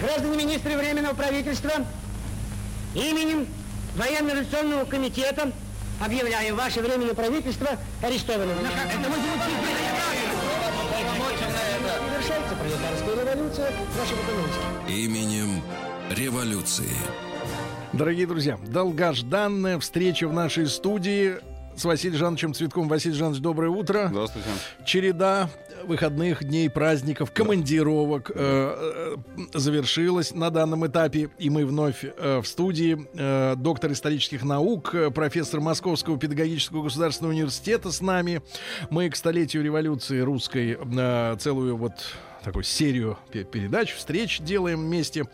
Граждане министры Временного правительства, именем Военно-революционного комитета объявляем ваше Временное правительство арестованным. Завершается пролетарская революция нашей экономики.
Именем революции.
Дорогие друзья, долгожданная встреча в нашей студии с Василием Жановичем Цветком. Василий Жанович, доброе утро.
Здравствуйте.
Череда выходных дней, праздников, командировок э, э, завершилась на данном этапе. И мы вновь э, в студии. Э, доктор исторических наук, э, профессор Московского педагогического государственного университета с нами. Мы к столетию революции русской э, целую вот такую серию пе- передач, встреч делаем вместе.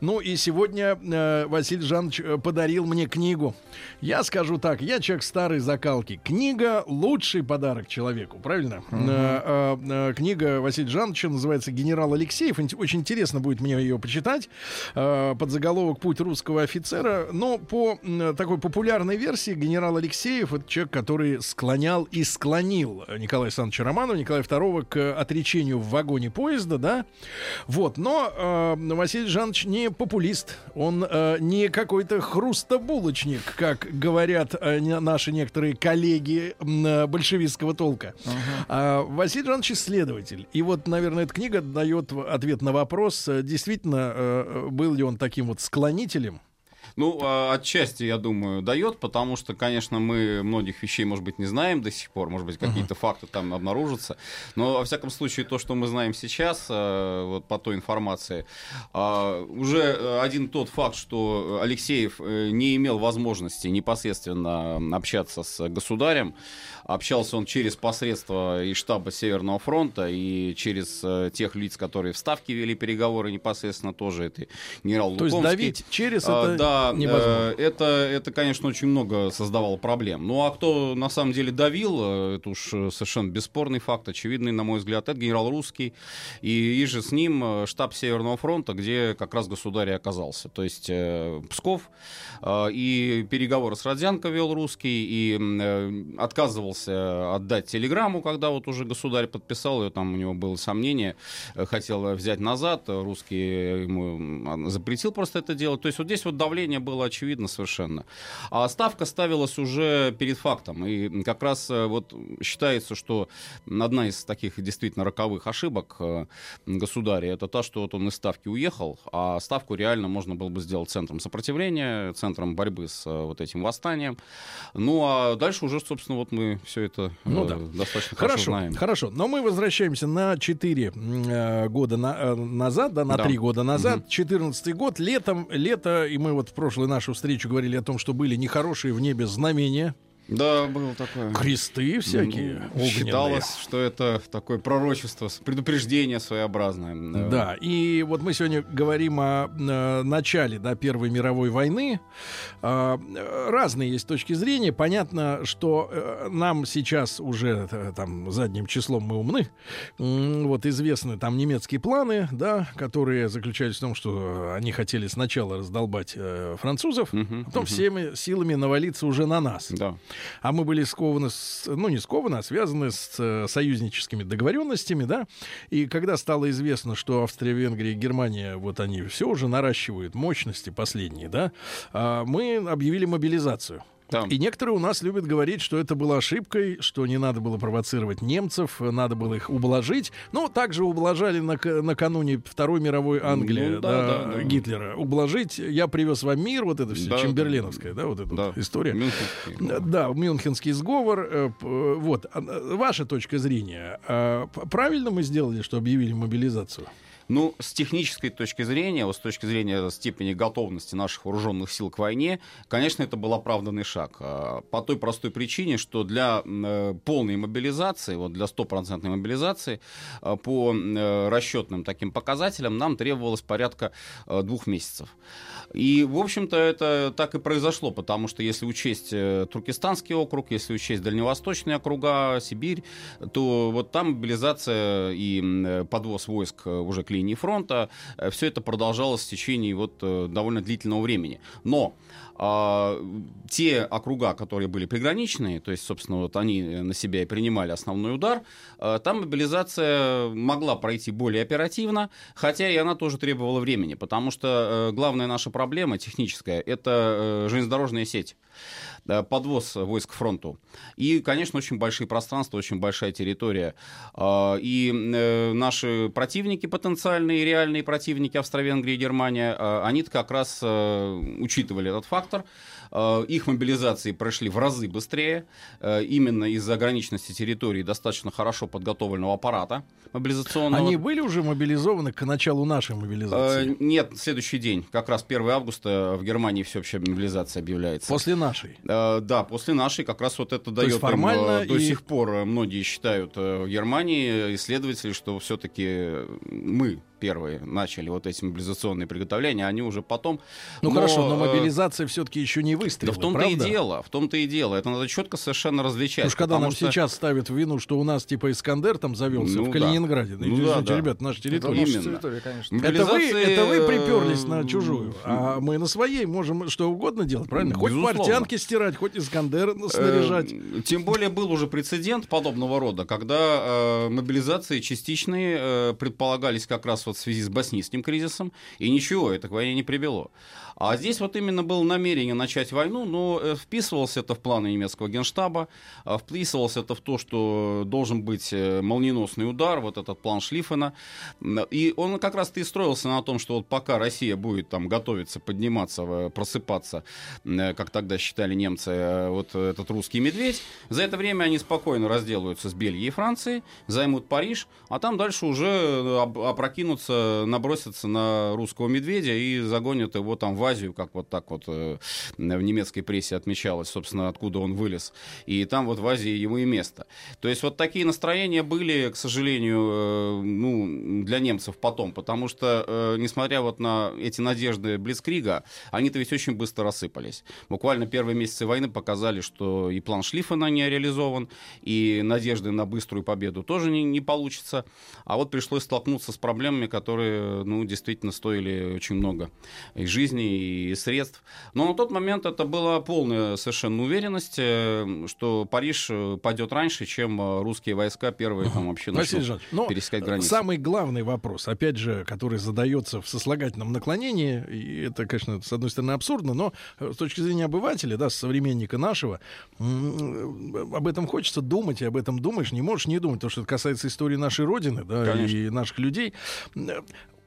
Ну и сегодня э, Василий Жанович э, подарил мне книгу. Я скажу так, я человек старой закалки. Книга — лучший подарок человеку, правильно? Э, э, э, книга Василия Жановича называется «Генерал Алексеев». Очень интересно будет мне ее почитать. Э, под заголовок «Путь русского офицера». Но по м, такой популярной версии генерал Алексеев — это человек, который склонял и склонил Николая Александровича Романова, Николая II к отречению в вагоне поезда, да? Вот, но э, Василий Жанович не популист, он э, не какой-то хрустобулочник, как говорят э, наши некоторые коллеги э, большевистского толка. А Василий Жанович исследователь. И вот, наверное, эта книга дает ответ на вопрос, э, действительно, э, был ли он таким вот склонителем.
Ну, а, отчасти, я думаю, дает, потому что, конечно, мы многих вещей, может быть, не знаем до сих пор, может быть, какие-то факты там обнаружатся, но, во всяком случае, то, что мы знаем сейчас, э, вот по той информации, а, уже один тот факт, что Алексеев э, не имел возможности непосредственно общаться с государем, общался он через посредство и штаба Северного фронта, и через э, тех лиц, которые в Ставке вели переговоры непосредственно тоже, это генерал
То есть
Лукомский.
давить через
А,
это
да,
невозможно.
э, это, это, конечно, очень много создавало проблем. Ну, а кто на самом деле давил, э, это уж э, совершенно бесспорный факт, очевидный, на мой взгляд, это генерал Русский, и, и же с ним э, штаб Северного фронта, где как раз государь и оказался. То есть э, Псков, э, и переговоры с Родзянко вел Русский, и э, отказывался отдать телеграмму, когда вот уже государь подписал ее, там у него было сомнение, э, хотел взять назад, э, русский ему запретил просто это делать. То есть вот здесь вот давление было очевидно совершенно. А ставка ставилась уже перед фактом. И как раз э, вот считается, что одна из таких действительно роковых ошибок э, государя, это та, что вот он из ставки уехал, а ставку реально можно было бы сделать центром сопротивления, центром борьбы с э, вот этим восстанием. Ну а дальше уже, собственно, вот мы все это э,
Ну да.
достаточно хорошо,
Хорошо,
знаем.
хорошо. Но мы возвращаемся на 4 года на- э, назад, да, на
Да.
3 года назад. 14 год, летом, лето, и мы вот в прошлую нашу встречу говорили о том, что были нехорошие в небе знамения.
Да, было такое.
Кресты всякие.
Ну. Считалось, что это такое пророчество, предупреждение своеобразное.
Да, и вот мы сегодня говорим о э, начале да, Первой мировой войны. А, разные есть точки зрения. Понятно, что э, нам сейчас уже э, там задним числом мы умны. Вот известны там немецкие планы, да, которые заключались в том, что они хотели сначала раздолбать французов,
Мгм,
потом
мгм.
всеми силами навалиться уже на нас.
Да.
А мы были скованы, с, ну не скованы, а связаны с э, союзническими договоренностями, да. И когда стало известно, что Австрия, Венгрия и Германия, вот они все уже наращивают мощности последние, да, а, мы объявили мобилизацию.
Да.
И некоторые у нас любят говорить, что это было ошибкой, что не надо было провоцировать немцев, надо было их ублажить. Ну, также ублажали нак- накануне Второй мировой Англии
Ну, да,
да,
да, да.
Гитлера. Ублажить, я привез вам мир, вот это все,
Да,
Чемберленовская, да, вот эта
Да.
вот история.
Мюнхенский.
Да, Мюнхенский сговор. э, э, Вот. А, э, Ваша точка зрения. а, Правильно мы сделали, что объявили мобилизацию?
Ну, с технической точки зрения, вот с точки зрения степени готовности наших вооруженных сил к войне, конечно, это был оправданный шаг. А, По той простой причине, что для э, полной мобилизации, вот для стопроцентной мобилизации, а, по э, расчетным таким показателям нам требовалось порядка э, двух месяцев. И, в общем-то, это так и произошло, потому что если учесть Туркестанский округ, если учесть дальневосточные округа, Сибирь, то вот там мобилизация и подвоз войск уже к линии фронта, все это продолжалось в течение вот э, довольно длительного времени. Но а, те округа, которые были приграничные, то есть, собственно, вот они э, на себя и принимали основной удар, э, там мобилизация могла пройти более оперативно, хотя и она тоже требовала времени, потому что э, главная наша проблема техническая — это э, железнодорожная сеть э, подвоз войск к фронту. И, конечно, очень большие пространства, очень большая территория. А, И э, наши противники, потенциальные реальные противники Австро-Венгрия и Германия, а, они как раз э, учитывали этот фактор. Э, Их мобилизации прошли в разы быстрее, э, именно из-за ограниченности территории достаточно хорошо подготовленного аппарата мобилизационного.
Они были уже мобилизованы к началу нашей мобилизации?
Э, Нет, следующий день, как раз 1 августа в Германии всеобщая мобилизация объявляется.
После нашей?
Э, Да, после нашей как раз вот это
То
дает
есть
им,
формально
э, до
и-
сих пор э, многие считают в Германии исследователи, что все-таки мы первые начали вот эти мобилизационные приготовления, они уже потом.
Ну хорошо, но
э,
мобилизация все-таки еще не
Да
выстрелила,
в том-то
правда?
и дело, в том-то и дело. Это надо четко совершенно различать.
Что когда нам
что-
сейчас ставят в вину, что у нас типа Искандер там завелся
Ну
в
да.
Калининграде.
Ну
Извините,
да, да.
ребят, наша территория.
наша Именно.
территория, конечно.
Это вы, это вы приперлись на чужую, а мы на своей можем что угодно делать, правильно? Хоть
Безусловно.
портянки стирать, хоть Искандер снаряжать.
Э, Тем более был уже прецедент подобного рода, когда э, мобилизации частичные э, предполагались как раз вот в связи с боснийским кризисом, и ничего, это к войне не привело. А здесь вот именно было намерение начать войну, но э, вписывалось это в планы немецкого генштаба, а вписывалось это в то, что должен быть э, молниеносный удар, вот этот план Шлиффена. И он как раз-то и строился на том, что вот пока Россия будет там готовиться, подниматься, э, просыпаться, как тогда считали немцы, вот этот русский медведь, за это время они спокойно разделаются с Бельгией и Францией, займут Париж, а там дальше уже опрокинутся, набросятся на русского медведя и загонят его там в Азию, как вот так вот э, в немецкой прессе отмечалось, собственно, откуда он вылез. И там вот в Азии ему и место. То есть вот такие настроения были, к сожалению, э, ну, для немцев потом, потому что, э, несмотря вот на эти надежды Блицкрига, они-то ведь очень быстро рассыпались. Буквально первые месяцы войны показали, что и план Шлиффена не реализован, и надежды на быструю победу тоже не, не получится. А вот пришлось столкнуться с проблемами, которые, ну, действительно стоили очень много и жизни, и средств. Но на тот момент это была полная совершенно уверенность, э, что Париж э, пойдет раньше, чем э, русские войска первые там вообще начнут
Жанович, но
пересекать границу.
самый главный вопрос, опять же, который задается в сослагательном наклонении, и это, конечно, с одной стороны абсурдно, но с точки зрения обывателя, да, современника нашего, об этом хочется думать, и об этом думаешь, не можешь не думать, потому что это касается истории нашей Родины, да,
Конечно.
и наших людей.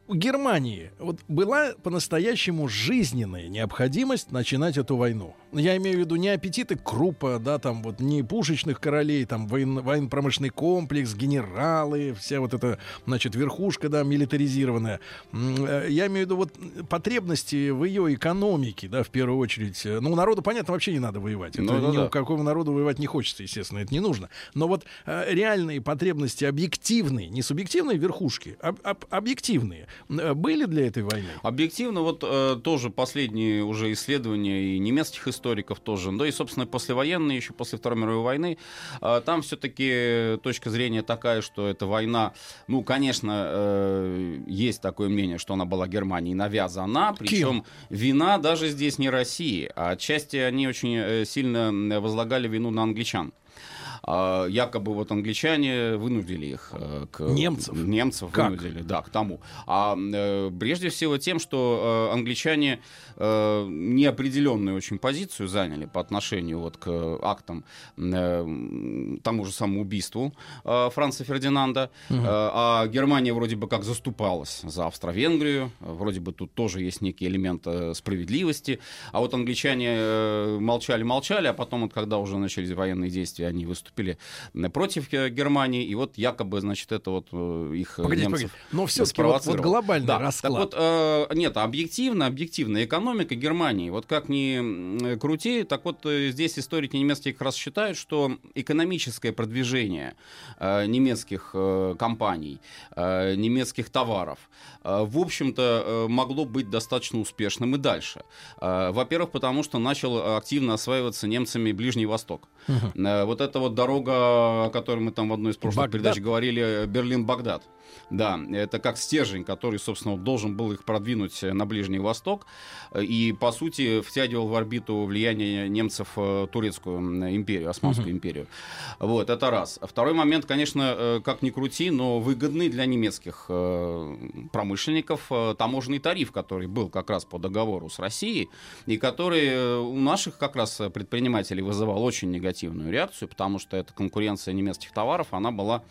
У Германии вот была по-настоящему жизненная необходимость начинать эту войну. Я имею в виду не аппетиты крупа, да, там вот не пушечных королей, там воен- военно-промышленный комплекс, генералы, вся вот эта, значит, верхушка, да, милитаризированная. Э, Я имею в виду вот потребности в ее экономике, да, в первую очередь. Ну, у народа, понятно, вообще не надо воевать. Это
Ну, да,
ни
да.
у какого народу воевать не хочется, естественно, это не нужно. Но вот э, реальные потребности объективные, не субъективные верхушки, об- об- объективные, были для этой войны?
Объективно, вот э, тоже последние уже исследования и немецких историков тоже, да и, собственно, послевоенные, еще после Второй мировой войны, э, там все-таки точка зрения такая, что эта война, ну, конечно, э, есть такое мнение, что она была Германии навязана, причем вина даже здесь не России, а отчасти они очень э, сильно э, возлагали вину на англичан. А, якобы вот англичане вынудили их э, к
Немцев?
немцев
Как?
вынудили, да, к тому. А э, прежде всего тем, что э, англичане неопределенную очень позицию заняли по отношению вот к актам тому же самому убийству Франца Фердинанда, Э, а Германия вроде бы как заступалась за Австро-Венгрию, вроде бы тут тоже есть некий элемент справедливости, а вот англичане молчали-молчали, а потом вот когда уже начались военные действия, они выступили э, против э, Германии, и вот якобы, значит, это вот э, их
Погодите,
немцев
погодите. Но все-таки вот, вот глобальный
Да,
расклад.
Так вот, э, нет, объективно, объективно, экономика Германии, вот как ни крути, так вот здесь историки немецкие как раз считают, что экономическое продвижение э, немецких э, компаний, э, немецких товаров, э, в общем-то, э, могло быть достаточно успешным и дальше. Э, Во-первых, потому что начал активно осваиваться немцами Ближний Восток. Э, Вот эта вот дорога, о которой мы там в одной из прошлых
Багдад.
передач говорили, Берлин-Багдад. Да, это как стержень, который, собственно, должен был их продвинуть э, на Ближний Восток э, и, по сути, втягивал в орбиту влияние немцев э, турецкую империю, Османскую империю. Вот, это раз. Второй момент, конечно, как ни крути, но выгодный для немецких промышленников таможенный тариф, который был как раз по договору с Россией, и который у наших как раз предпринимателей вызывал очень негативную реакцию, потому что эта конкуренция немецких товаров, она была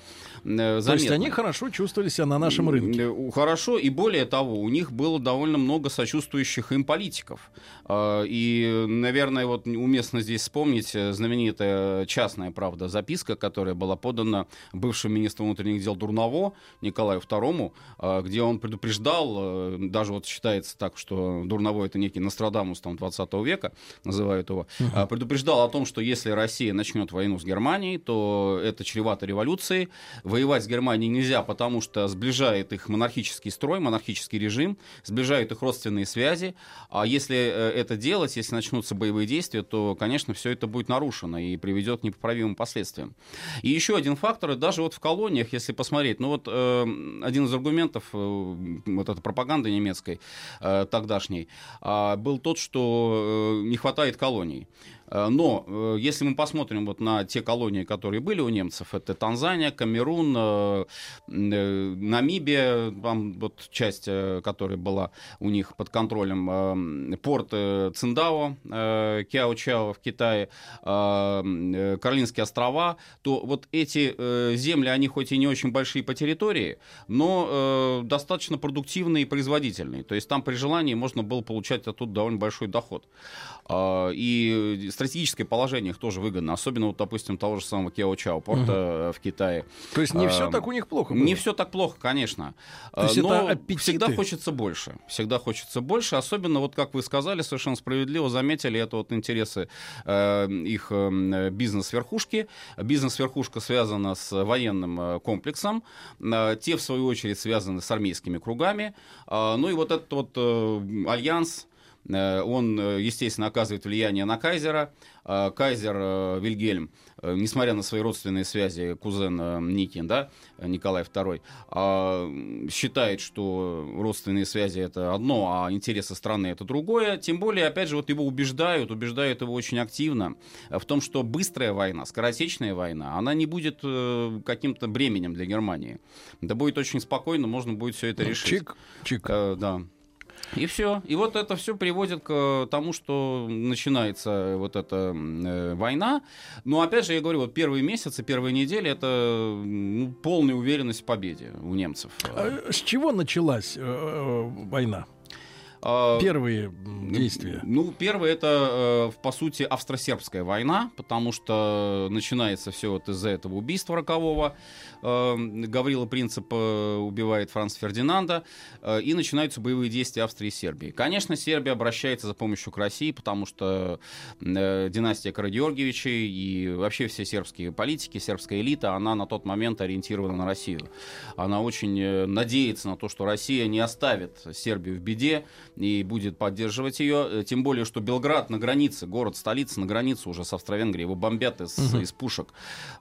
э,
То есть
заметна.
они хорошо чувствовали себя на нашем рынке.
Э, Хорошо, и более того, у них было довольно много сочувствующих им политиков. А, И, наверное, вот уместно здесь вспомнить э, знаменитая частная, правда, записка, которая была подана бывшим министром внутренних дел Дурново Николаю II, а, где он предупреждал, э, даже вот считается так, что Дурново это некий Нострадамус там, 20 века, называют его, а, предупреждал о том, что если Россия начнет войну с Германией, то это чревато революцией. Воевать с Германией нельзя, потому что сближает их монархический строй, монархический режим, сближают их родственные связи. А если э, это делать, если начнутся боевые действия, то, конечно, все это будет нарушено и приведет к непоправимым последствиям. И еще один фактор, даже вот в колониях, если посмотреть, ну вот э, один из аргументов э, вот этой пропаганды немецкой э, тогдашней а, был тот, что э, не хватает колоний. Э, Но э, если мы посмотрим вот на те колонии, которые были у немцев, это Танзания, Камерун, э, Намибия, там вот часть, которая была у них под контролем, порт Циндао, Кяо-Чао в Китае, Каролинские острова, то вот эти земли, они хоть и не очень большие по территории, но достаточно продуктивные и производительные. То есть там при желании можно было получать оттуда довольно большой доход. И стратегическое положение их тоже выгодно, особенно, вот, допустим, того же самого Кео-Чао порта э, в Китае.
То есть не все
А,
так у них плохо было?
Не все так плохо, конечно.
То есть
А, Но
это аппетиты?
всегда хочется больше. Всегда хочется больше. Особенно, вот как вы сказали, совершенно справедливо заметили, это вот интересы э, их э, бизнес-верхушки. Бизнес-верхушка связана с военным э, комплексом. Э, те, в свою очередь, связаны с армейскими кругами. Ну и вот этот вот э, альянс, Э, Он, э, естественно, оказывает влияние на Кайзера. Э, Кайзер э, Вильгельм, э, несмотря на свои родственные связи, кузен э, Никин, да, э, Николай II, а, считает, что родственные связи это одно, а интересы страны это другое. Тем более, опять же, вот его убеждают, убеждают его очень активно э, в том, что быстрая война, скоротечная война, она не будет э, каким-то бременем для Германии. Да будет очень спокойно, можно будет все это
Ну,
решить.
чик, чик.
Э, да. И все. И вот это все приводит к тому, что начинается вот эта э, война. Но опять же, я говорю, вот первые месяцы, первые недели это ну, полная уверенность в победе у немцев.
А С чего началась э, э, война?
А,
Первые действия.
Ну, первое это, э, по сути, австро-сербская война, потому что начинается все вот из-за этого убийства рокового. Э, Гаврила Принцип убивает Франца Фердинанда, э, и начинаются боевые действия Австрии и Сербии. Конечно, Сербия обращается за помощью к России, потому что э, династия Карагеоргиевичей и вообще все сербские политики, сербская элита, она на тот момент ориентирована на Россию. Она очень э, надеется на то, что Россия не оставит Сербию в беде и будет поддерживать ее. Тем более, что Белград на границе, город-столица на границе уже с Австро-Венгрией, его бомбят из,
Мгм.
из пушек.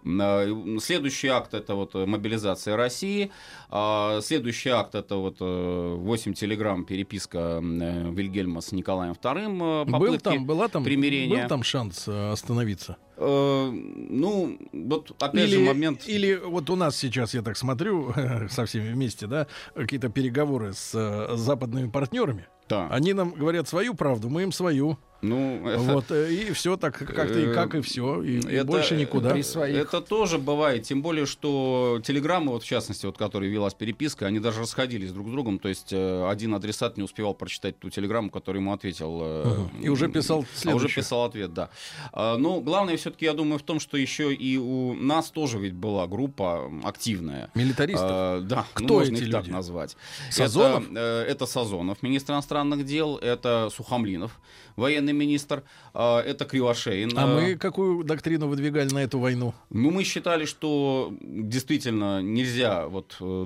Следующий акт это вот э, мобилизация России. А Следующий акт это вот 8 телеграмм переписка э, Вильгельма с Николаем II.
Был там, была там,
примирения.
был там шанс э, остановиться?
Э, Ну, вот опять
или,
же момент...
Или вот у нас сейчас, я так смотрю, со всеми вместе, да, какие-то переговоры с э, западными партнерами.
Да.
Они нам говорят свою правду, мы им свою.
Ну, это-
Вот, э, и все так, как-то и как, и все. И, и
Это-
больше никуда.
Это тоже бывает, тем более, что телеграммы, вот в частности, вот, которые велась переписка, они даже расходились друг с другом, то есть э, один адресат не успевал прочитать ту телеграмму, которую ему ответил. э,
Мгм. И уже писал
А уже
следующую.
писал ответ, да. А, Но главное все-таки, я думаю, в том, что еще и у нас тоже ведь была группа активная.
Милитаристов?
А, да, ну,
Кто
можно
эти
их так
люди?
назвать.
Сазонов?
Это, э, это Сазонов, министр иностранных дел, это Сухомлинов, военный министр, а, это Кривошеин.
А
э,
мы какую доктрину выдвигали на эту войну?
ну, мы считали, что действительно нельзя вот, э,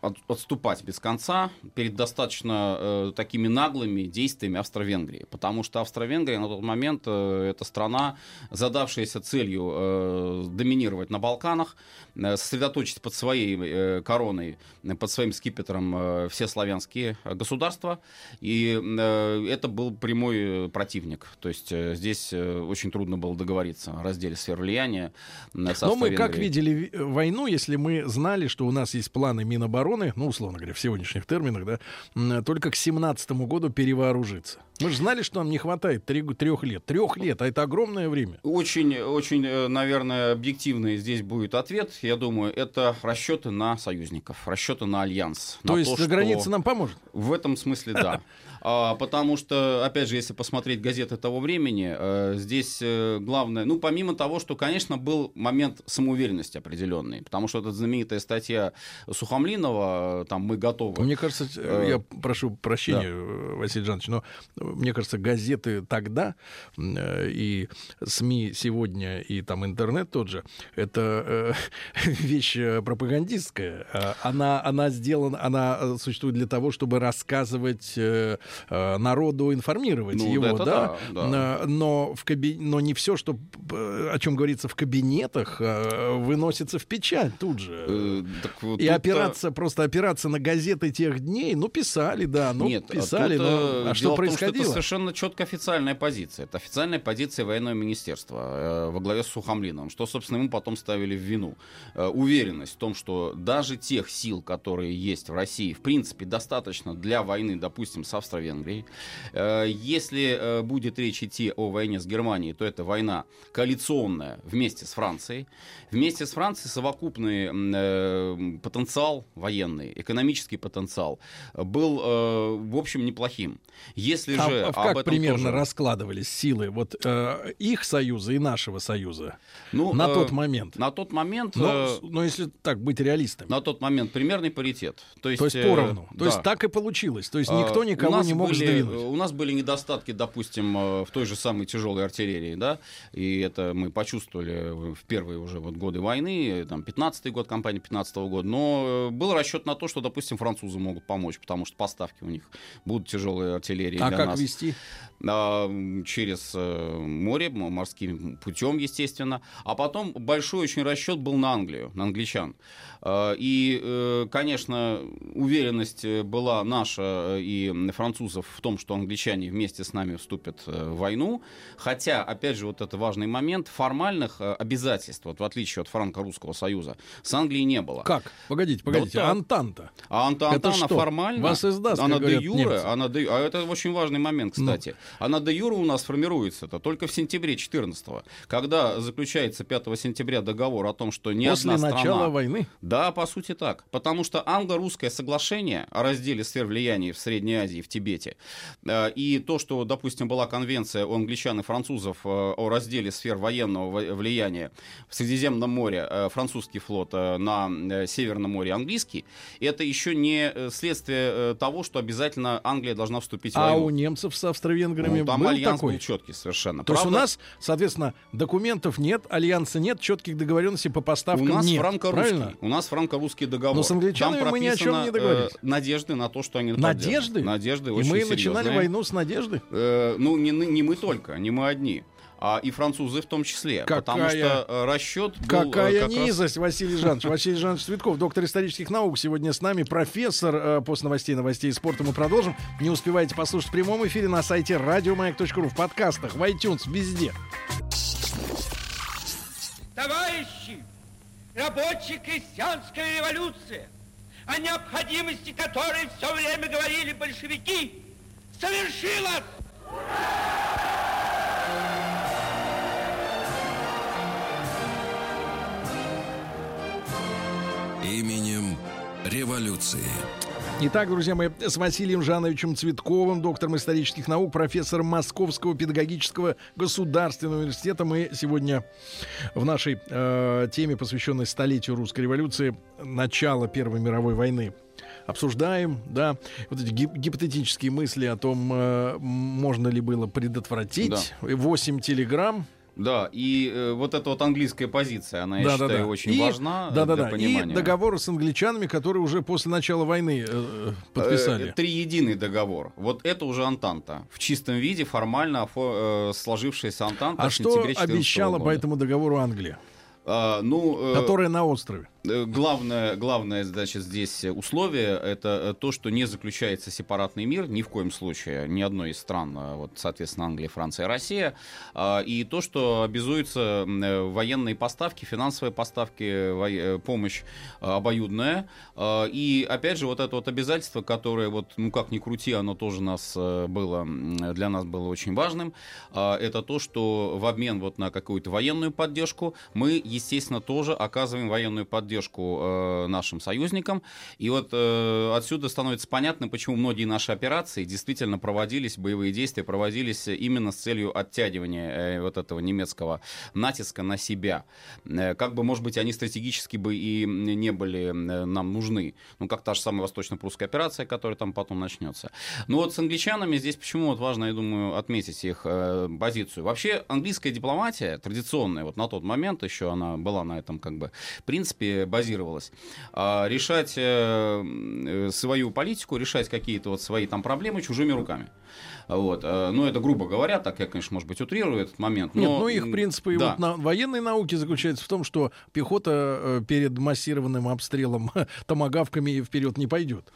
от- отступать без конца перед достаточно э, такими наглыми действиями Австро-Венгрии. Потому что Австро-Венгрия на тот момент э, это страна, задавшаяся целью э, доминировать на Балканах, э, сосредоточить под своей э, короной, э, под своим скипетром э, все славянские э, государства. И э, это был прямой э, противник противник. То есть э, здесь э, очень трудно было договориться о разделе сфер влияния. на
Но мы как
Венгрии.
видели ви- э, войну, если мы знали, что у нас есть планы Минобороны, ну, условно говоря, в сегодняшних терминах, да, только к 17 году перевооружиться. Мы же знали, что нам не хватает трех лет. Трех лет, а это огромное время.
Очень, очень, наверное, объективный здесь будет ответ. Я думаю, это расчеты на союзников, расчеты на альянс.
То
на
есть
что-
граница нам поможет?
В этом смысле да. А, потому что, опять же, если посмотреть газеты того времени, э, здесь э, главное, ну, помимо того, что, конечно, был момент самоуверенности определенный, потому что эта знаменитая статья Сухомлинова, э, там, мы готовы.
Мне кажется,
Э,
я прошу прощения, э, Василий Жанович, но э, мне кажется, газеты тогда э, и СМИ сегодня, и там интернет тот же, это э, вещь э, пропагандистская. Она, она сделана, она э, существует для того, чтобы рассказывать э, э, народу, информировать
Ну,
его, да.
да, да.
Э, Но, в каби... но не все, что, э, о чем говорится в кабинетах, э, выносится в печать тут же.
Э, так вот
И опираться, просто опираться на газеты тех дней, ну, писали, да, ну,
Нет,
писали,
тут,
но
э,
а что
в том,
происходило?
это совершенно четко официальная позиция. Это официальная позиция военного министерства э, во главе с Сухомлиновым, что, собственно, ему потом ставили в вину. Э, уверенность в том, что даже тех сил, которые есть в России, в принципе, достаточно для войны, допустим, с Австро-Венгрией. Э, если э, будет речь идти о войне с Германией, то это война коалиционная вместе с Францией. Вместе с Францией совокупный э, потенциал военный, экономический потенциал был, э, в общем, неплохим. Если
А-
же
а
об
как
этом
примерно
тоже-
раскладывались силы вот э, их союза и нашего союза
Ну,
на
э,
тот момент?
На тот момент...
Но,
э,
но если так быть реалистами.
на тот момент примерный паритет. То есть,
то есть
э,
поровну. То
да.
есть так и получилось. То есть никто никого
нас
не мог
были,
сдвинуть.
У нас были недостатки, допустим, э, в той же самой тяжелой артиллерии, да, и это мы почувствовали в первые уже вот годы войны, там, 15-й год, кампания 15 года, но э, был расчет на то, что, допустим, французы могут помочь, потому что поставки у них будут тяжелые артиллерии
А
для
как
нас.
вести?
А, через э, море, морским путем, естественно. А потом большой очень расчет был на Англию, на англичан. А, И, э, конечно, уверенность э, была наша э, и французов в том, что англичане вместе с нами вступят э, в войну. Хотя, опять же, вот это важный момент, формальных э, обязательств, вот в отличие от Франко-Русского союза, с Англией не было.
Как? Погодите, погодите.
Да вот.
Антанта.
А Анта
Это
Антана
что?
формально,
Вас издаст,
она де юре,
немцы.
она де- а это очень важный момент, кстати. Она де юре у нас формируется это только в сентябре 14 когда заключается 5 сентября договор о том, что ни
После
одна
начала
страна...
войны.
Да, по сути так. Потому что англо-русское соглашение о разделе сфер влияния в Средней Азии, в Тибете, э, и то, что, допустим, была конвенция у англичан и французов э, о разделе сфер военного во- влияния в Средиземном море, э, французский флот, на Северном море английский, это еще не следствие того, что обязательно Англия должна вступить в
А
войну.
у немцев с австро-венграми
Ну, там
был
альянс
такой?
был четкий совершенно.
То есть у
Правда,
нас, соответственно, документов нет, альянса нет, четких договоренностей по
У
поставкам
нас
нет.
франко-русский.
Правильно?
У нас франко-русский договор.
Но с англичанами
Там
мы ни о чем не договорились.
э, надежды на то, что они.
Надежды?
Надежды
И
очень
мы
серьезные.
начинали войну с надежды.
Э, ну, не, мы- не мы только, не мы одни. А и французы в том числе. Потому
Какая-
что э, расчет был э,
Какая
как раз-
низость, Василий Жанович. Василий Жанович Цветков, доктор исторических наук, сегодня с нами, профессор. Э, После новостей, новостей спорта мы продолжим. Не успеваете послушать в прямом эфире на сайте радиомаяк.ру, в подкастах, в iTunes, везде.
Товарищи, рабочая крестьянская революция, о необходимости которой все время говорили большевики, совершилась!
Именем революции.
Итак, друзья мои, с Василием Жановичем Цветковым, доктором исторических наук, профессором Московского педагогического государственного университета. Мы сегодня в нашей э, теме, посвященной столетию русской революции, начала Первой мировой войны, обсуждаем, да, вот эти гип- гипотетические мысли о том, э, можно ли было предотвратить. 8 телеграмм.
Да, и э, вот эта вот английская позиция, она, я считаю, очень
И-
важна э,
да, да,
для
да.
понимания.
И договор с англичанами, которые уже после начала войны э, подписали.
Э, Триединый договор. Вот это уже Антанта. В чистом виде формально э, сложившаяся Антанта
а что
сентябре 14
обещала
года.
по этому договору Англия,
А, ну, э,
которая на острове?
Главное, главное, значит, здесь условие это э, то, что не заключается сепаратный мир ни в коем случае, ни одной из стран, а вот, соответственно, Англия, Франция, Россия, а, и то, что обязуются э, военные поставки, финансовые поставки, э, помощь э, обоюдная, А, и опять же вот это вот обязательство, которое вот, ну как ни крути, оно тоже нас было, для нас было очень важным, а, это то, что в обмен вот на какую-то военную поддержку мы, естественно, тоже оказываем военную поддержку э, нашим союзникам. И вот э, отсюда становится понятно, почему многие наши операции действительно проводились, боевые действия проводились именно с целью оттягивания э, вот этого немецкого натиска на себя. Э, Как бы, может быть, они стратегически бы и не были э, нам нужны. Ну, как та же самая восточно-прусская операция, которая там потом начнется. Но вот с англичанами здесь почему вот важно, я думаю, отметить их э, позицию. Вообще, английская дипломатия, традиционная, вот на тот момент еще она была на этом как бы принципе базировалась. А решать э, э, свою политику, решать какие-то вот свои там проблемы чужими руками. Вот. э, Ну, это грубо говоря, так я, конечно, может быть, утрирую этот момент. Но,
Нет, ну их принципы
да.
вот на военной науке заключаются в том, что пехота э, перед массированным обстрелом томогавками вперед не пойдет.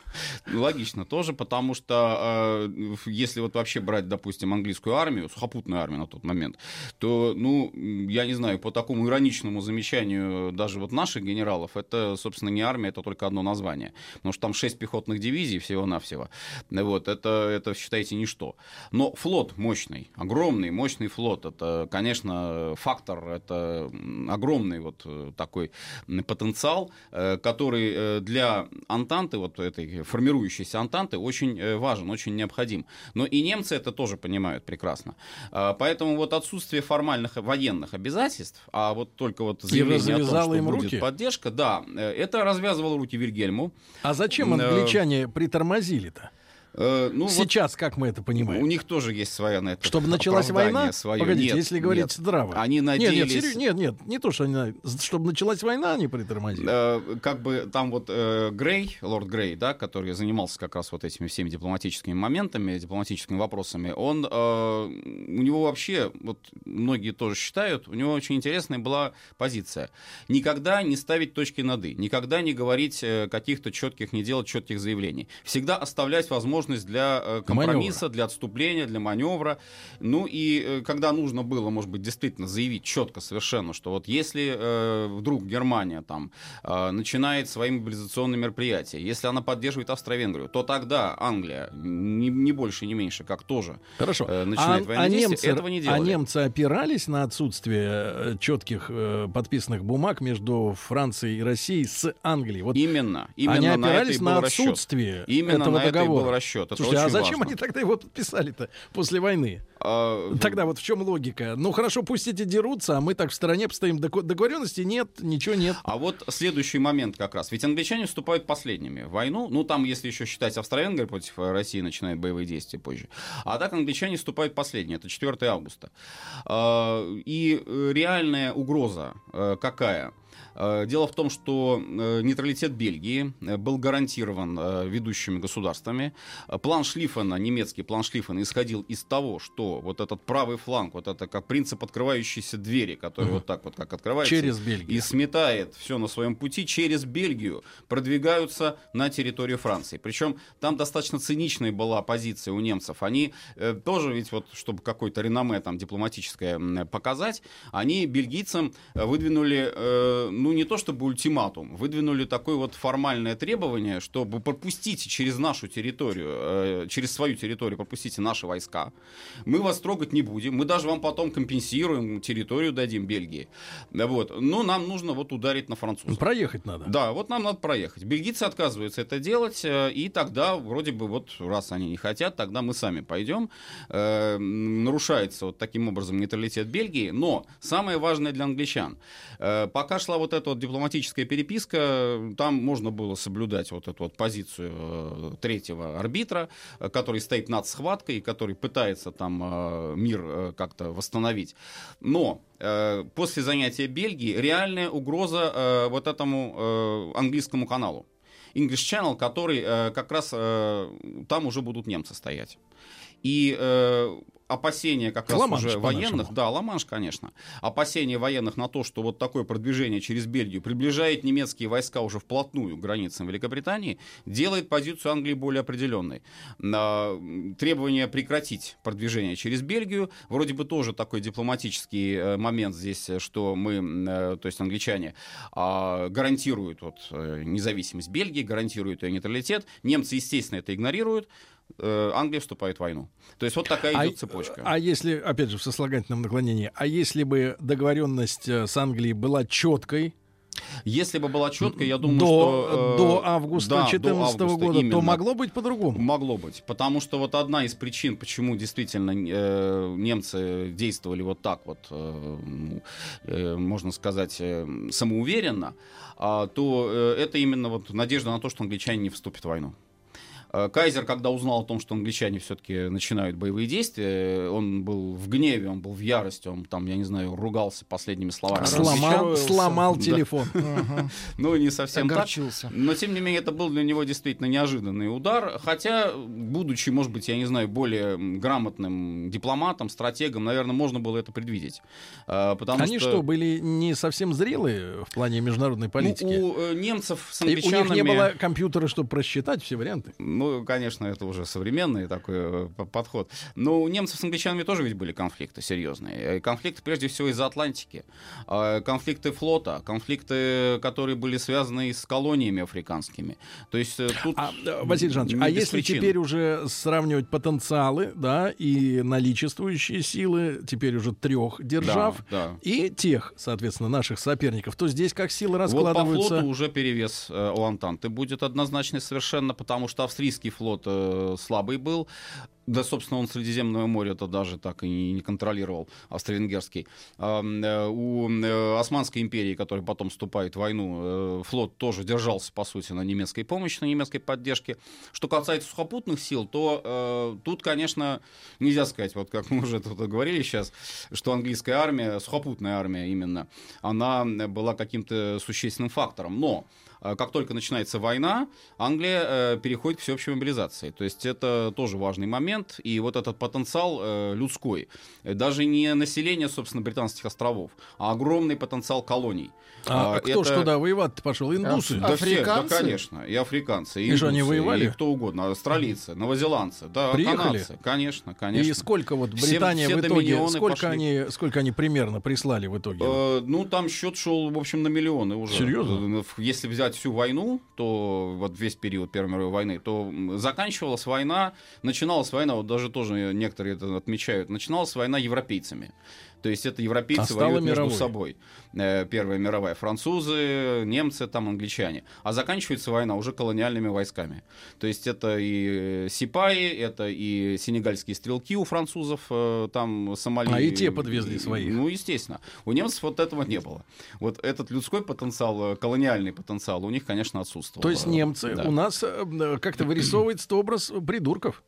Логично тоже, потому что э, если вот вообще брать, допустим, английскую армию, сухопутную армию на тот момент, то, ну, я не знаю, по такому ироничному замечанию даже вот наших генералов, это, собственно, не армия, это только одно название. Потому что там 6 пехотных дивизий всего-навсего. Вот, это, это, считайте, ничто. Но флот мощный, огромный, мощный флот, это, конечно, фактор, это огромный вот э, такой потенциал, э, который э, для Антанты, вот этой формирующейся Антанты, очень важен, очень необходим. Но и немцы это тоже понимают прекрасно. А, Поэтому вот отсутствие формальных военных обязательств, а вот только вот заявление о том, что
им
будет
руки?
поддержка, да, это развязывало руки Вильгельму.
А зачем англичане притормозили-то?
Э, ну, вот
Сейчас, как мы это понимаем?
у них тоже есть своя на это
Чтобы началась война?
свое.
Погодите,
Нет,
если говорить
нет.
здраво.
Они
Нет,
надеялись...
нет, серьё- нет, нет, не то, что они... Чтобы началась война, они притормозили.
Э, как бы там вот э, Грей, лорд Грей, да, который занимался как раз вот этими всеми дипломатическими моментами, дипломатическими вопросами, он, э, у него вообще, вот многие тоже считают, у него очень интересная была позиция. Никогда не ставить точки над «и», никогда не говорить э, каких-то четких, не делать четких заявлений. Всегда оставлять возможность для э, компромисса, для отступления, для маневра. Ну и э, когда нужно было, может быть, действительно заявить четко совершенно, что вот если э, вдруг Германия там э, начинает свои мобилизационные мероприятия, если она поддерживает Австро-Венгрию, то тогда Англия, не, не больше, не меньше, как тоже
Хорошо.
э, начинает
а,
военные
а
действия,
немцы,
этого не
а немцы опирались на отсутствие четких подписанных бумаг между Францией и Россией с Англией. Вот
Именно, именно
они
на
опирались на
расчет.
отсутствие
Именно
этого
на это и
договора.
был расчет. Это
Слушайте, а зачем
важно.
они тогда его подписали-то после войны?
А,
Тогда вот в чем логика? Ну хорошо, пусть эти дерутся, а мы так в стороне постоим. Договоренности нет, ничего нет.
А вот следующий момент как раз. Ведь англичане вступают последними в войну. Ну, там, если еще считать Австро-Венгрия против э, России, начинает боевые действия позже. А так англичане вступают последние. Это 4 августа. А, И э, реальная угроза э, какая? Э, Дело в том, что э, нейтралитет Бельгии э, был гарантирован ведущими государствами. План Шлиффена, немецкий план Шлиффена, исходил из того, что вот этот правый фланг, вот это как принцип открывающейся двери, который
Мгм.
вот так вот как открывается.
Через Бельгию.
И сметает все на своем пути через Бельгию, продвигаются на территорию Франции. Причем там достаточно циничная была позиция у немцев. Они э, тоже ведь вот, чтобы какое-то реноме там дипломатическое показать, они бельгийцам выдвинули, э, ну не то чтобы ультиматум, выдвинули такое вот формальное требование, чтобы пропустите через нашу территорию, э, через свою территорию пропустите наши войска. Мы вас трогать не будем, мы даже вам потом компенсируем, территорию дадим Бельгии. Вот. Но нам нужно вот ударить на французов.
Проехать надо.
Да, вот нам надо проехать. Бельгийцы отказываются это делать, э, и тогда вроде бы вот раз они не хотят, тогда мы сами пойдем. Э, Нарушается вот таким образом нейтралитет Бельгии. Но самое важное для англичан. э, Пока шла вот эта вот дипломатическая переписка, там можно было соблюдать вот эту вот позицию э, третьего арбитра, э, который стоит над схваткой, который пытается там э, мир как-то восстановить. Но после занятия Бельгии реальная угроза вот этому английскому каналу. English Channel, который как раз там уже будут немцы стоять. И опасения как раз
Ла-Манш,
уже военных, да, Ла-Манш, конечно, опасения военных на то, что вот такое продвижение через Бельгию приближает немецкие войска уже вплотную к границам Великобритании, делает позицию Англии более определенной. М, Требование прекратить продвижение через Бельгию, вроде бы тоже такой дипломатический э, момент здесь, э, что мы, э, то есть англичане, а, гарантируют вот, независимость Бельгии, гарантируют ее нейтралитет. Немцы, естественно, это игнорируют. Э, Англия вступает в войну. То есть вот такая
А-
идет цепочка.
А если, опять же, в сослагательном наклонении, а если бы договоренность э, с Англией была четкой,
Если бы была четкая, я думаю,
до,
что... э,
до августа
да, до
2014
августа,
года, то
именно.
могло быть по-другому.
Могло быть. Потому что вот одна из причин, почему действительно э, немцы действовали вот так вот, э, ну, э, можно сказать, э, самоуверенно, а, то э, это именно вот надежда на то, что англичане не вступят в войну. Э, Кайзер, когда узнал о том, что англичане все-таки начинают боевые действия, он был в гневе, он был в ярости, он там, я не знаю, ругался последними словами.
Сломал, сломал телефон.
Ну, не совсем так. Но, тем не менее, это был для него действительно неожиданный удар. Хотя, будучи, может быть, я не знаю, более грамотным дипломатом, стратегом, наверное, можно было это предвидеть. Потому
Они что, были не совсем зрелые в плане международной
Ну,
политики?
у э, немцев с
И у них
англичанами...
не было компьютера, чтобы просчитать все варианты.
Ну, конечно, это уже современный такой э, подход. Но у немцев с англичанами тоже ведь были конфликты серьезные. Э, Конфликты, прежде всего, из-за Атлантики. Э, Конфликты флота, конфликты, которые были связаны с колониями африканскими. То есть тут...
А, Василий Жанович, а если
причин.
теперь уже сравнивать потенциалы, да, и наличествующие силы, теперь уже трех держав,
Да, да.
и тех, соответственно, наших соперников, то здесь как силы
Вот по
раскладываются?
флоту уже перевес у Антанты будет однозначный совершенно, потому что австрийский флот э, слабый был. Да, собственно, он Средиземное море это даже так и не, контролировал, австро-венгерский. Э, у э, Османской империи, которая потом вступает в войну, э, флот тоже держался, по сути, на немецкой помощи, на немецкой поддержке. Что касается сухопутных сил, то тут, конечно, нельзя сказать, вот как мы уже тут говорили сейчас, что английская армия, сухопутная армия именно, она была каким-то существенным фактором. Но как только начинается война, Англия переходит к всеобщей мобилизации. То есть это тоже важный момент. И вот этот потенциал э, людской, даже не население, собственно, британских островов, а огромный потенциал колоний.
А
А,
кто ж
это-
туда воевать пошел? Индусы?
Да все, да,
Африканцы?
конечно. И африканцы, и,
И что, они
индусы,
воевали?
И кто угодно. Австралийцы, новозеландцы, да,
Приехали?
канадцы. Конечно, конечно.
И сколько вот
Все-
Британия
все
в итоге, сколько
пошли.
они, сколько они примерно прислали в итоге?
Э, ну, там счет шел, в общем, на миллионы уже.
Серьезно?
Э, Если взять всю войну, то вот весь период Первой мировой войны, то заканчивалась война, начиналась война, вот даже тоже некоторые это отмечают, начиналась война европейцами. То есть это европейцы
А
воюют между собой. Э, Первая мировая. Французы, немцы, там, англичане. А заканчивается война уже колониальными войсками. То есть это и сипаи, это и сенегальские стрелки у французов, э, там, Сомали.
А и те подвезли своих.
Ну, естественно. У немцев вот этого не было. Вот этот людской потенциал, э, колониальный потенциал у них, конечно, отсутствовал.
То есть немцы
Да.
у нас как-то вырисовывается образ придурков.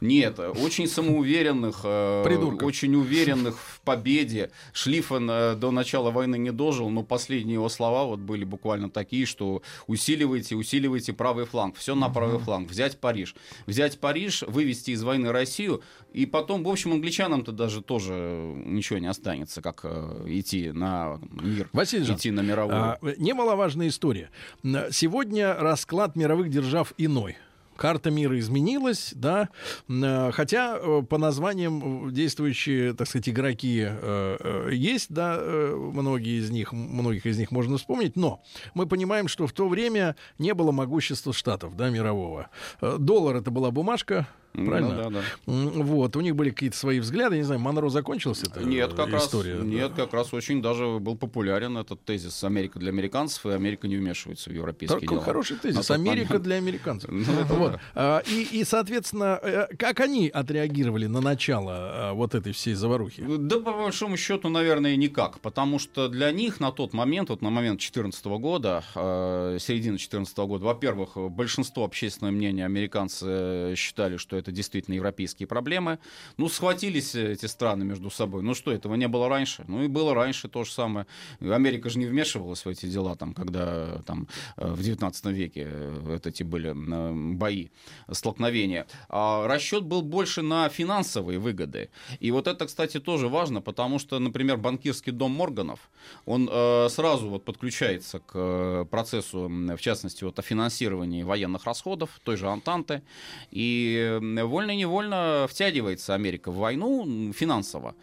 Нет, очень самоуверенных,
Придурков.
очень уверенных в победе. Шлиффен э, до начала войны не дожил, но последние его слова вот были буквально такие, что усиливайте, усиливайте правый фланг, все на правый фланг, взять Париж. Взять Париж, вывести из войны Россию, и потом, в общем, англичанам-то даже тоже ничего не останется, как э, идти на мир,
Василий
идти на мировую.
А, немаловажная история. Сегодня расклад мировых держав иной. Карта мира изменилась, да, э, хотя э, по названиям э, действующие, так сказать, игроки есть, да, многие из них, многих из них можно вспомнить, но мы понимаем, что в то время не было могущества штатов, да, мирового. Доллар это была бумажка,
Ну
правильно?
да, да.
М, Вот, у них были какие-то свои взгляды, не знаю, Монро закончился эта
Нет, как раз,
история. да?
нет, как раз очень даже был популярен этот тезис «Америка для американцев» и «Америка не вмешивается в европейские
Такой
дела».
хороший тезис. Америка
момент.
для американцев.
Ну, это
Вот.
да.
А, И, и, соответственно, э, как они отреагировали на начало а, вот этой всей заварухи?
Да, по большому счету, наверное, никак. Потому что для них на тот момент, вот на момент 2014 года, э, середины 2014 года, во-первых, большинство общественного мнения американцы э, считали, что это действительно европейские проблемы. Ну, схватились эти страны между собой. Ну что, этого не было раньше? Ну и было раньше то же самое. Америка же не вмешивалась в эти дела, там, когда там, э, в 19 веке э, вот эти были э, бои, столкновения. А расчет был больше на финансовые выгоды. И вот это, кстати, тоже важно, потому что, например, банкирский дом Морганов, он э, сразу вот подключается к э, процессу, в частности, вот о финансировании военных расходов, той же Антанты, и э, вольно-невольно втягивается Америка в войну финансово,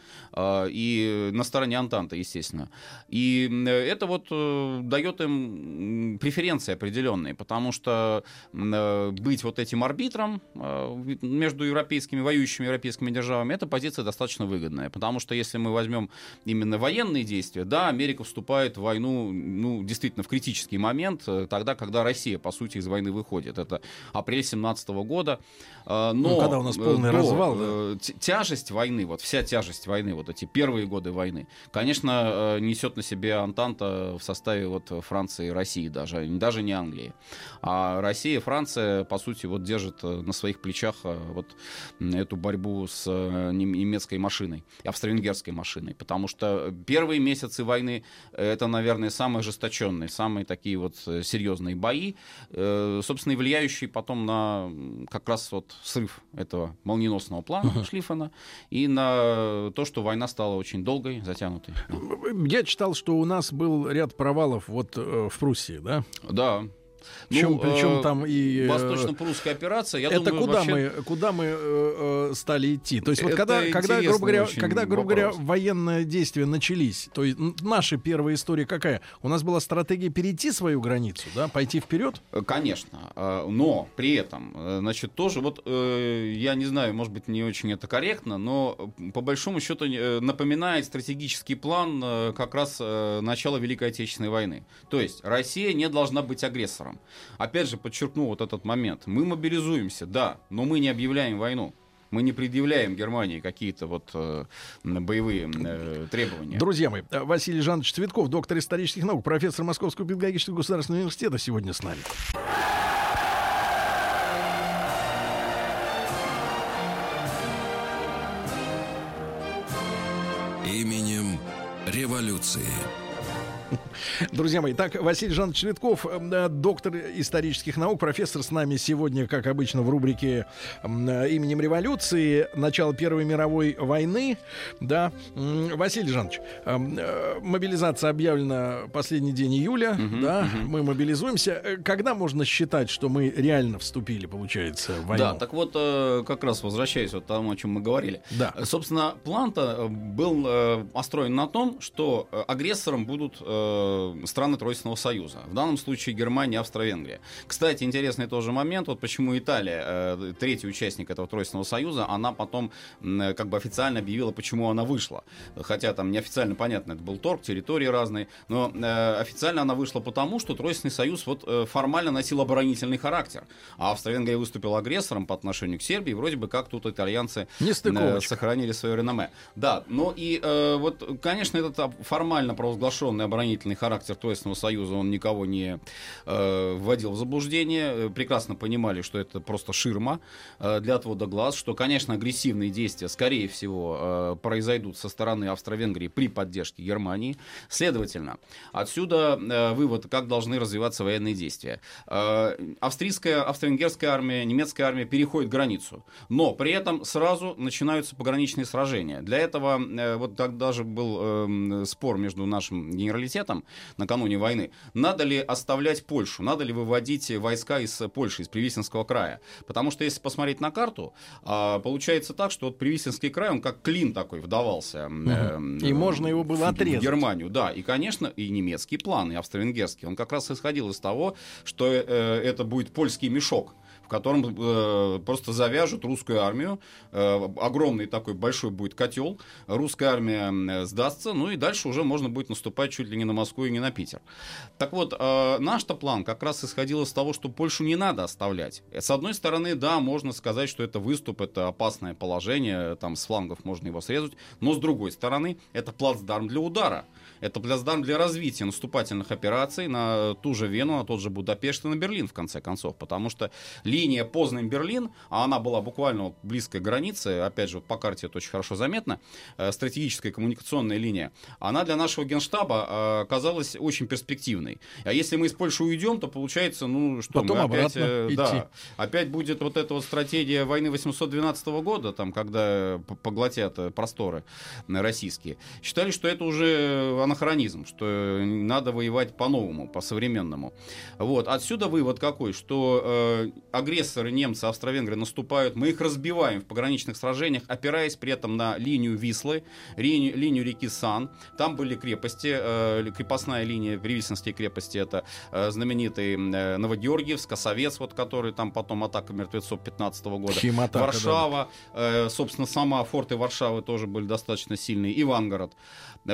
и на стороне Антанты, естественно. И это вот э, дает им преференции определенные, потому что э, быть вот этим арбитром э, между европейскими, воюющими европейскими державами, эта позиция достаточно выгодная, потому что если мы возьмем именно военные действия, да, Америка вступает в войну, ну, действительно, в критический момент, э, тогда, когда Россия, по сути, из войны выходит. Это апрель 17 года. Э, Но
Ну, когда у нас полный
до,
развал, да.
тяжесть войны, вот вся тяжесть войны, вот эти первые годы войны, конечно, э, несет на себе Антанта в составе вот Франции и России даже, даже не Англии. А Россия и Франция, по сути, вот держат э, на своих плечах э, вот эту борьбу с нем- немецкой машиной, австро-венгерской машиной, потому что первые месяцы войны это, наверное, самые ожесточенные, самые такие вот серьезные бои, собственно, и влияющие потом на как раз вот срыв этого молниеносного плана Шлиффена и на то, что война стала очень долгой, затянутой.
Я читал, что у нас был ряд провалов вот э, в Пруссии, да?
Да.
Причем,
Ну,
причем
э,
там и... э,
Восточно-прусская операция, я
это
думаю,
куда
вообще-
мы куда мы э, э, стали идти? То есть вот
Это
когда когда грубо говоря когда грубо говоря
вопрос.
военные действия начались, то есть наша первая история какая? У нас была стратегия перейти свою границу, да, пойти вперед.
Конечно, но при этом, значит, тоже вот, я не знаю, может быть, не очень это корректно, но по большому счету напоминает стратегический план как раз начала Великой Отечественной войны. То есть Россия не должна быть агрессором. Опять же, подчеркну вот этот момент. Мы мобилизуемся, да, но мы не объявляем войну. Мы не предъявляем Германии какие-то вот э, боевые э, требования.
Друзья мои, э, Василий Жанович Цветков, доктор исторических наук, профессор Московского педагогического государственного университета сегодня с нами.
Именем революции.
Друзья мои, так, Василий Жанович Цветков, э, доктор исторических наук, профессор с нами сегодня, как обычно, в рубрике э, «Именем революции», начало Первой мировой войны. Да. Василий Жанович, э, мобилизация объявлена последний день июля, да, мы мобилизуемся. Когда можно считать, что мы реально вступили, получается, в войну?
Да, так вот, как раз возвращаясь вот тому, о чем мы говорили.
Да.
Собственно, план-то был построен на том, что агрессором будут э, страны Тройственного Союза. В данном случае Германия Австро-Венгрия. Кстати, интересный тоже момент, вот почему Италия, э, третий участник этого Тройственного Союза, она потом э, как бы официально объявила, почему она вышла. Хотя там неофициально понятно, это был торг, территории разные, но э, официально она вышла потому, что Тройственный Союз вот э, формально носил оборонительный характер. А Австро-Венгрия выступила агрессором по отношению к Сербии, вроде бы как тут итальянцы э, сохранили свое реноме. Да, но и э, вот, конечно, этот формально провозглашенный оборонительный характер Тройственного Союза, он никого не э, вводил в заблуждение. Э, Прекрасно понимали, что это просто ширма э, для отвода глаз, что, конечно, агрессивные действия, скорее всего, э, произойдут со стороны Австро-Венгрии при поддержке Германии. Следовательно, отсюда э, вывод, как должны развиваться военные действия. Э, австрийская, австро-венгерская армия, немецкая армия переходит границу, но при этом сразу начинаются пограничные сражения. Для этого э, вот тогда же был э, спор между нашим генералитетом накануне войны. Надо ли оставлять Польшу? Надо ли выводить войска из Польши, из Привисинского края? Потому что если посмотреть на карту, а, получается так, что вот Привисинский край, он как клин такой вдавался. э,
И можно его было
в-
отрезать.
В Германию, да. И, конечно, и немецкий план, и австро-венгерский. Он как раз исходил из того, что э, это будет польский мешок котором э, просто завяжут русскую армию. Э, огромный такой большой будет котел. Русская армия э, сдастся. Ну и дальше уже можно будет наступать чуть ли не на Москву и не на Питер. Так вот, э, наш-то план как раз исходил из того, что Польшу не надо оставлять. Э, С одной стороны, да, можно сказать, что это выступ, это опасное положение, там с флангов можно его срезать. Но с другой стороны, это плацдарм для удара. Это плацдарм для развития наступательных операций на ту же Вену, на тот же Будапешт и на Берлин, в конце концов. Потому что линия Познань-Берлин, а она была буквально близкой к границе, опять же, по карте это очень хорошо заметно, э, стратегическая коммуникационная линия, она для нашего генштаба э, казалась очень перспективной. А если мы из Польши уйдем, то получается, ну что,
Потом
мы опять, э,
идти.
да, опять будет вот эта вот стратегия войны 812 года, там, когда поглотят просторы российские. Считали, что это уже анахронизм, что э, надо воевать по-новому, по-современному. Вот. Отсюда вывод какой, что э, агрессоры немцы, австро-венгры наступают, мы их разбиваем в пограничных сражениях, опираясь при этом на линию Вислы, линию, линию реки Сан. Там были крепости, э, крепостная линия Привисенские крепости, это э, знаменитый э, Новогеоргиевск, Косовец, вот, который там потом атака мертвецов 15 года.
Химатака,
Варшава, э, собственно, сама форты Варшавы тоже были достаточно сильные, Ивангород.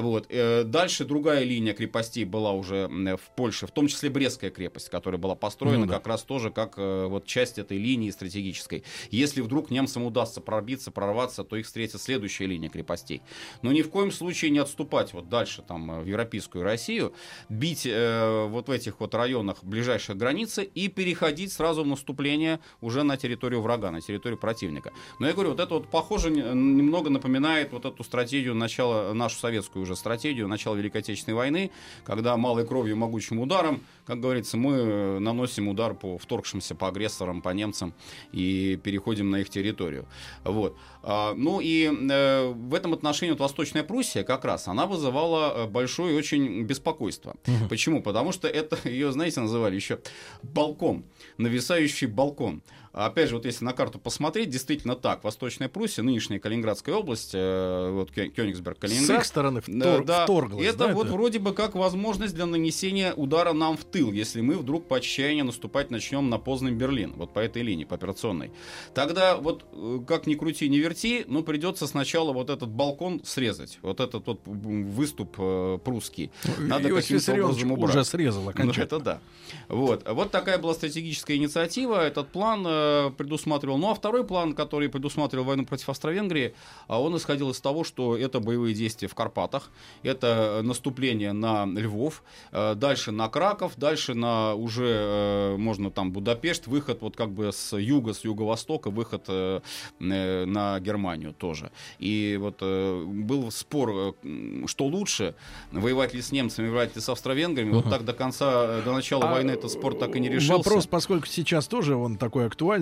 Вот. Э, Дальше другая линия крепостей была уже м, в Польше, в том числе Брестская крепость, которая была построена
Ну да.
как раз тоже как э, вот часть этой линии стратегической. Если вдруг немцам удастся пробиться, прорваться, то их встретит следующая линия крепостей. Но ни в коем случае не отступать вот дальше там э, в европейскую Россию, бить э, вот в этих вот районах ближайших границы и переходить сразу в наступление уже на территорию врага, на территорию противника. Но я говорю, вот это вот похоже не- немного напоминает вот эту стратегию начала, нашу советскую уже стратегию начала Великой Отечественной войны, когда малой кровью, могучим ударом, как говорится, мы э, наносим удар по вторгшимся, по агрессорам, по немцам и переходим на их территорию. Вот. А, Ну и э, в этом отношении вот Восточная Пруссия как раз, она вызывала э, большое очень беспокойство. Почему? Потому что это, ее, знаете, называли еще балкон, нависающий балкон. Опять же, вот если на карту посмотреть, действительно так. Восточная Пруссия, нынешняя Калининградская область, э, вот Кё- Кёнигсберг,
С
Калининград.
их стороны втор-
да.
вторглась,
Это
да,
вот
это?
вроде бы как возможность для нанесения удара нам в тыл, если мы вдруг по отчаянию наступать начнем на Познань Берлин, вот по этой линии, по операционной. Тогда вот э, как ни крути, ни верти, но придется сначала вот этот балкон срезать, вот этот вот выступ э, прусский. Надо
Иосиф
каким-то образом убрать.
уже срезал
Ну,
окончательно.
это да. Вот. вот такая была стратегическая инициатива. Этот план э, предусматривал. Ну а второй план, который предусматривал войну против Австро-Венгрии, а он исходил из того, что это боевые действия в Карпатах, это наступление на Львов, э, дальше на Краков, дальше на уже э, можно там Будапешт, выход вот как бы с юга, с юго-востока, выход э, э, на Германию тоже. И вот э, был спор, э, что лучше, воевать ли с немцами, воевать ли с австро-венграми. Вот так до конца, э, до начала
А,
войны этот спор так и не решился.
Вопрос, поскольку сейчас тоже он такой актуальный.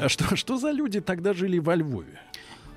А Что, что за люди тогда жили во Львове?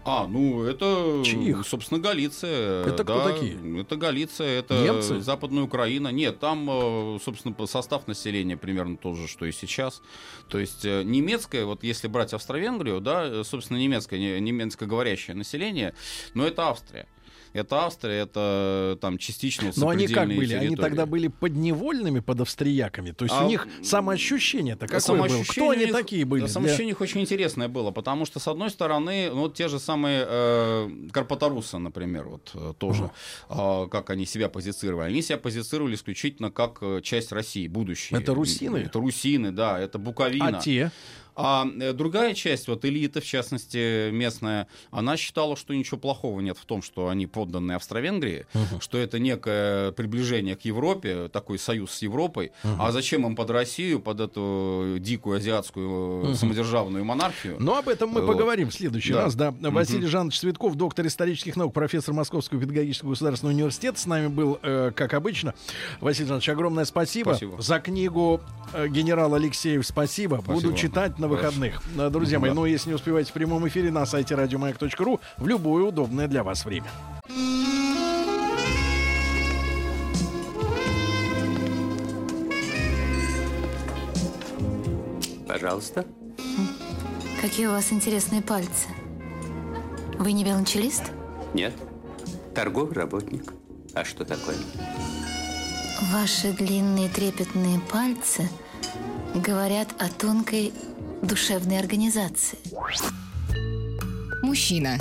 А, ну это,
Чьих?
собственно, Галиция.
Это кто
да,
такие?
Это Галиция, это
Немцы?
Западная Украина. Нет, там, э, собственно, состав населения примерно тот же, что и сейчас. То есть э, немецкое, вот если брать Австро-Венгрию, да, э, собственно, немецкое, не- немецкоговорящее население, но это Австрия. Это Австрия, это там частично
Но они как были? Они
территории.
тогда были подневольными под австрияками? То есть
А,
у них самоощущение-то какое было?
Самоощущение
Кто
у
они
них-
такие были?
да,
для-
самоощущение у них очень интересное было, потому что, с одной стороны, ну, вот те же самые э, карпаторусы, например, вот э, тоже, а, как они себя позицировали. Они себя позицировали исключительно как э, часть России, будущее.
Это русины?
Это русины, да, это Буковина.
А те?
А э, другая часть, вот элита, в частности, местная, она считала, что ничего плохого нет в том, что они подданные Австро-Венгрии, что это некое приближение к Европе, такой союз с Европой. А зачем им под Россию, под эту дикую азиатскую
Мгм.
самодержавную монархию?
Но об этом мы
Вот.
поговорим в следующий
Да.
раз. Да.
Мгм.
Василий Жанович Цветков, доктор исторических наук, профессор Московского педагогического государственного университета, с нами был, э, как обычно. Василий Жанович, огромное спасибо.
Спасибо.
За книгу э, генерал Алексеев спасибо. Буду
Спасибо.
читать на
Хорошо.
выходных. Э, Друзья мои,
Да.
ну если не успеваете в прямом эфире на сайте радиомаяк.ру в любое удобное для вас время.
Пожалуйста.
Какие у вас интересные пальцы. Вы не велончелист?
Нет. Торговый работник. А что такое?
Ваши длинные трепетные пальцы говорят о тонкой душевной организации.
Мужчина.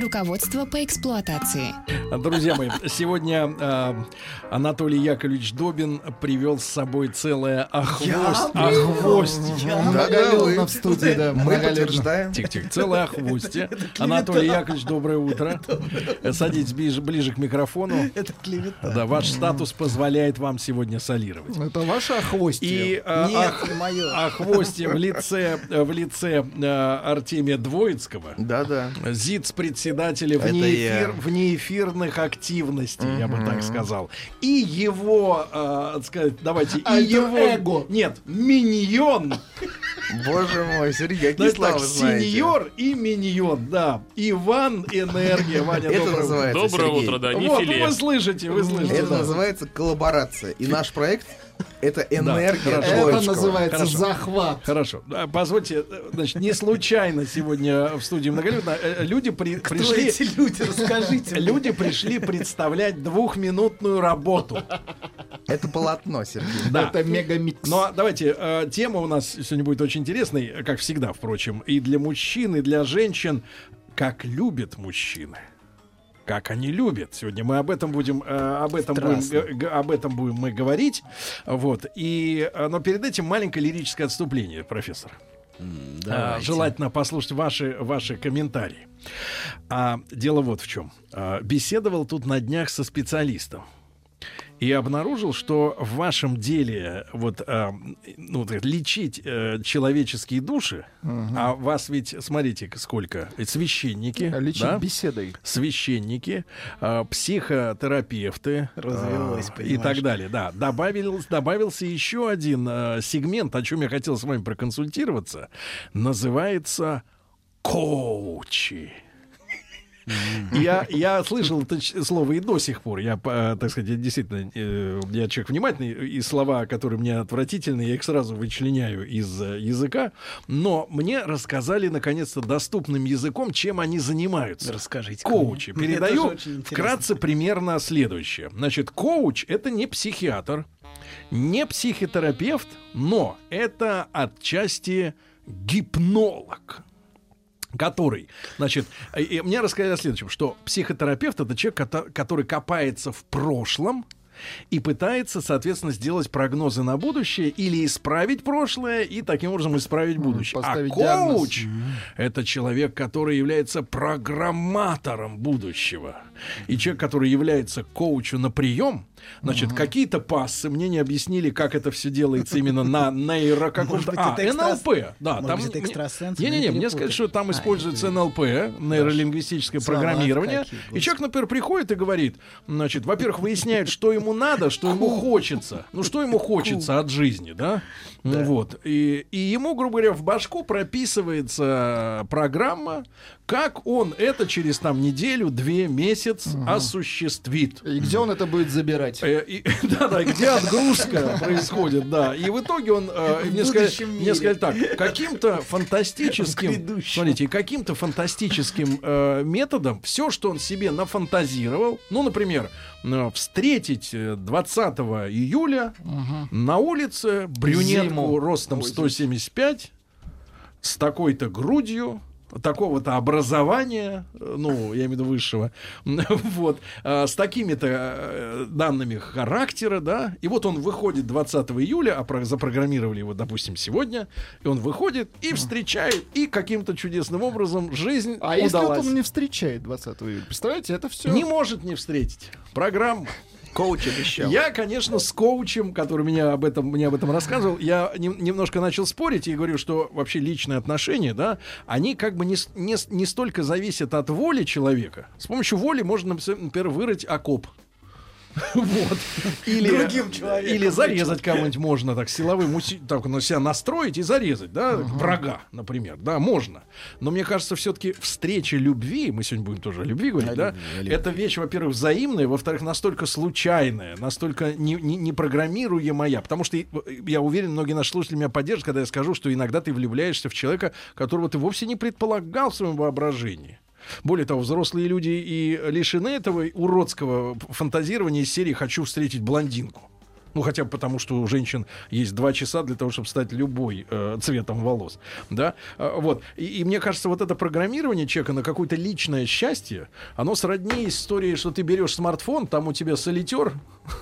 Руководство по эксплуатации.
Друзья мои, сегодня э, Анатолий Яковлевич Добин привел с собой целое охвост,
Я?
охвостье.
Я? Многолюдно в студии, да,
Мы подтверждаем.
Тихо-тихо, целое охвостье. Анатолий Яковлевич, доброе утро. Э, Садитесь ближе, ближе к микрофону.
Это клевета.
Да, ваш статус позволяет вам сегодня солировать.
Это ваше охвостье.
И э,
Нет,
ох-
не мое.
охвостье в лице, в лице э, Артемия Двоицкого.
Да-да.
ЗИЦ-председателя
Это
внеэфир, внеэфирных активностей, я бы так сказал. И его, э, сказать, давайте, и
Альтер
его...
эго.
Нет, миньон.
Боже мой, Сергей, какие слова
так, сеньор и миньон, да. Иван Энергия, Ваня,
Это
доброе
называется,
утро.
Сергей,
Вот, ну вы слышите, вы слышите.
Это
да.
называется коллаборация. И наш проект — это энергия
хорошо.
Это называется
Хорошо.
захват.
Хорошо. Позвольте, э, значит, не случайно сегодня в студии многолюдно э, люди при- пришли...
эти люди? Расскажите.
Люди пришли представлять двухминутную работу.
Это полотно, Сергей.
Да.
Это мегамикс.
Ну, а давайте, э, тема у нас сегодня будет очень интересной, э, как всегда, впрочем, и для мужчин, и для женщин. Как любят мужчины. Как они любят. Сегодня мы об этом будем, э, об этом будем, г- г- об этом будем мы говорить. Вот. И, э, но перед этим маленькое лирическое отступление, профессор. А, желательно послушать ваши, ваши комментарии. А, дело вот в чем. А, беседовал тут на днях со специалистом. И обнаружил, что в вашем деле вот, а, ну, так, лечить э, человеческие души, а вас ведь, смотрите, сколько, ведь священники,
Лечить
да?
беседой.
священники, э, психотерапевты
Развелось,
э, и так далее. Да, добавился, добавился еще один э, сегмент, о чем я хотел с вами проконсультироваться. Называется коучи. Я, я слышал это слово и до сих пор. Я, по- так сказать, действительно, э, я человек внимательный, и слова, которые мне отвратительны, я их сразу вычленяю из э, языка. Но мне рассказали, наконец-то, доступным языком, чем они занимаются.
Расскажите.
Коучи. Передаю вкратце примерно следующее. Значит, коуч — это не психиатр, не психотерапевт, но это отчасти гипнолог который, значит, и- мне рассказали о следующем, что психотерапевт это человек, кото- который копается в прошлом и пытается, соответственно, сделать прогнозы на будущее или исправить прошлое и таким образом исправить будущее. А
поставить диагноз.
коуч это человек, который является программатором будущего. И человек, который является коучу на прием, значит, какие-то пассы мне не объяснили, как это все делается именно на нейро каком-то... А,
экстрас-
НЛП, да.
Может
там
быть, экстрасенс,
Не-не-не, мне сказали, что там
А,
используется НЛП, нейролингвистическое программирование. И человек, например, приходит и говорит, значит, во-первых, выясняет, что ему надо, что ему хочется. Ну, что ему хочется от жизни, да? Ну, Вот. И, и ему, грубо говоря, в башку прописывается программа, как он это через там неделю, две, месяц осуществит.
И где он это будет забирать?
Э, Да-да, где отгрузка происходит, да. И в итоге он, э, мне, сказали, так, каким-то фантастическим, смотрите, каким-то фантастическим э, методом все, что он себе нафантазировал, ну, например, э, встретить э, 20 июля на улице брюнетку
Зиму.
ростом 175 с такой-то грудью, такого-то образования, э, ну, я имею в виду высшего, вот, э, с такими-то э, данными характера, да, и вот он выходит 20 июля, а про- запрограммировали его, допустим, сегодня, и он выходит и встречает, и каким-то чудесным образом жизнь
А если вот
удалась.
он не встречает 20 июля? Представляете, это все.
Не может не встретить. Программа.
Коуч обещал.
Я, конечно, с коучем, который меня об этом, мне об этом рассказывал, я нем- немножко начал спорить и говорю, что вообще личные отношения, да, они как бы не, не, не столько зависят от воли человека. С помощью воли можно, например, вырыть окоп. Вот. Или,
Другим человеком
или зарезать кого-нибудь можно так силовым уси- так на себя настроить и зарезать, да, врага, например, да, можно. Но мне кажется, все-таки встреча любви, мы сегодня будем тоже о любви говорить, да, это вещь, во-первых, взаимная, во-вторых, настолько случайная, настолько не, не, непрограммируемая, потому что я уверен, многие наши слушатели меня поддержат, когда я скажу, что иногда ты влюбляешься в человека, которого ты вовсе не предполагал в своем воображении. Более того, взрослые люди и лишены этого уродского фантазирования из серии «хочу встретить блондинку». Ну, хотя бы потому, что у женщин есть два часа для того, чтобы стать любой э, цветом волос. Да? Э, вот. И, и мне кажется, вот это программирование человека на какое-то личное счастье, оно сродни истории, что ты берешь смартфон, там у тебя солитер,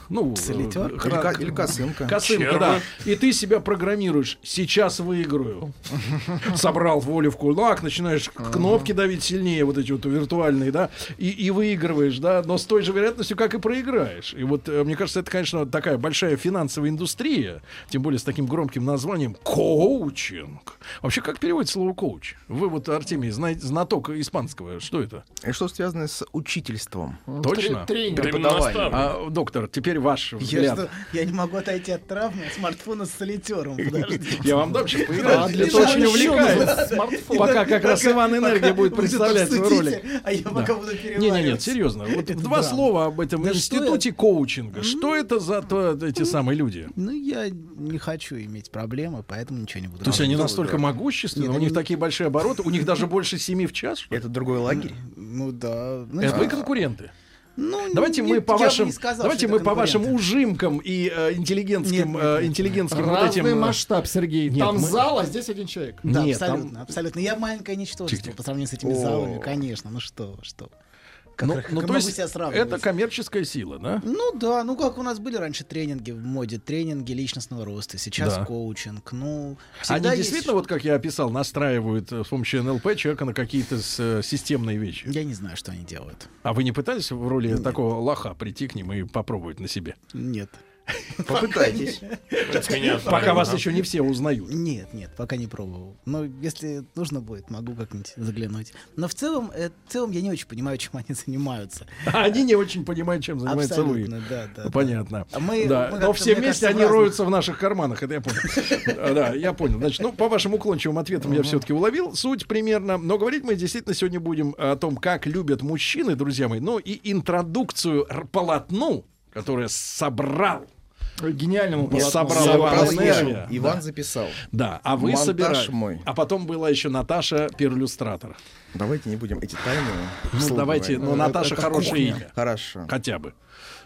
ну,
Солитер?
э,
Или ка- или косынка.
Косынка,
Червы.
да. И ты себя программируешь. Сейчас выиграю. Собрал волю в кулак, начинаешь кнопки давить сильнее, вот эти вот виртуальные, да, и, и выигрываешь, да, но с той же вероятностью, как и проиграешь. И вот, э, мне кажется, это, конечно, такая большая финансовая индустрия, тем более с таким громким названием коучинг. Вообще, как переводится слово коуч? Вы вот, Артемий, знаете, знаток испанского, что это?
И что связано с учительством?
Точно?
Преподавание.
А, доктор, теперь ваш
Я,
взгляд.
что, я не могу отойти от травмы смартфона с солитером. Подожди.
Я вам дам сейчас поиграть.
для
Это очень увлекает. Пока как раз Иван Энергия будет представлять свою роль.
обсудите, а я пока буду
Не, не,
переваривать.
нет, серьезно. Вот два слова об этом институте коучинга. Что это за эти самые люди?
Ну, я не хочу иметь проблемы, поэтому ничего не буду
То есть они настолько могущественны, у них такие большие обороты, у них даже больше семи в час.
Это другой лагерь?
Ну да. Ну,
Это вы конкуренты.
Ну,
Давайте
нет,
мы по вашим,
не сказал,
давайте мы по вашим ужимкам и э, интеллигентским,
Нет,
э, интеллигентским вот
Разный
этим. э,
масштаб, Сергей.
Нет,
Там
мы-
зал, а здесь один человек.
Да,
Нет, там-
абсолютно, абсолютно. Я маленькое ничтожество
Тихо-тихо.
по сравнению с этими
О.
залами, конечно. Ну что, что. Как,
Ну,
как
ну, то есть
себя сравнивать?
это коммерческая сила, да?
Ну да, ну как у нас были раньше тренинги в моде, тренинги личностного роста, сейчас
Да.
коучинг. Ну,
Они
есть
действительно, вот как я описал, настраивают э, с помощью НЛП человека на какие-то э, системные вещи.
Я не знаю, что они делают.
А вы не пытались в роли такого лоха прийти к ним и попробовать на себе?
Нет.
Попытайтесь.
Пока вас еще не все узнают.
Нет, нет, пока не пробовал. Но если нужно будет, могу как-нибудь заглянуть. Но в целом, э, в целом я не очень понимаю, чем они занимаются.
Они не очень понимают, чем занимаются вы.
Да, да.
Понятно.
А
Но все вместе они роются в наших карманах, это я понял. Да, я понял. Значит, ну, по вашим уклончивым ответам я все-таки уловил суть примерно. Но говорить мы действительно сегодня будем о том, как любят мужчины, друзья мои. Ну и интродукцию полотну, которое собрал
Гениальному
Не
полотну.
собрал
Собрал
Иван
Иван.
Да.
записал.
Да, а вы собирали.
мой.
А потом была еще Наташа, перлюстратор.
Давайте не будем эти тайны.
Ну, давайте,
говорить.
ну, Наташа
Это
хорошее
кухня.
имя.
Хорошо.
Хотя бы.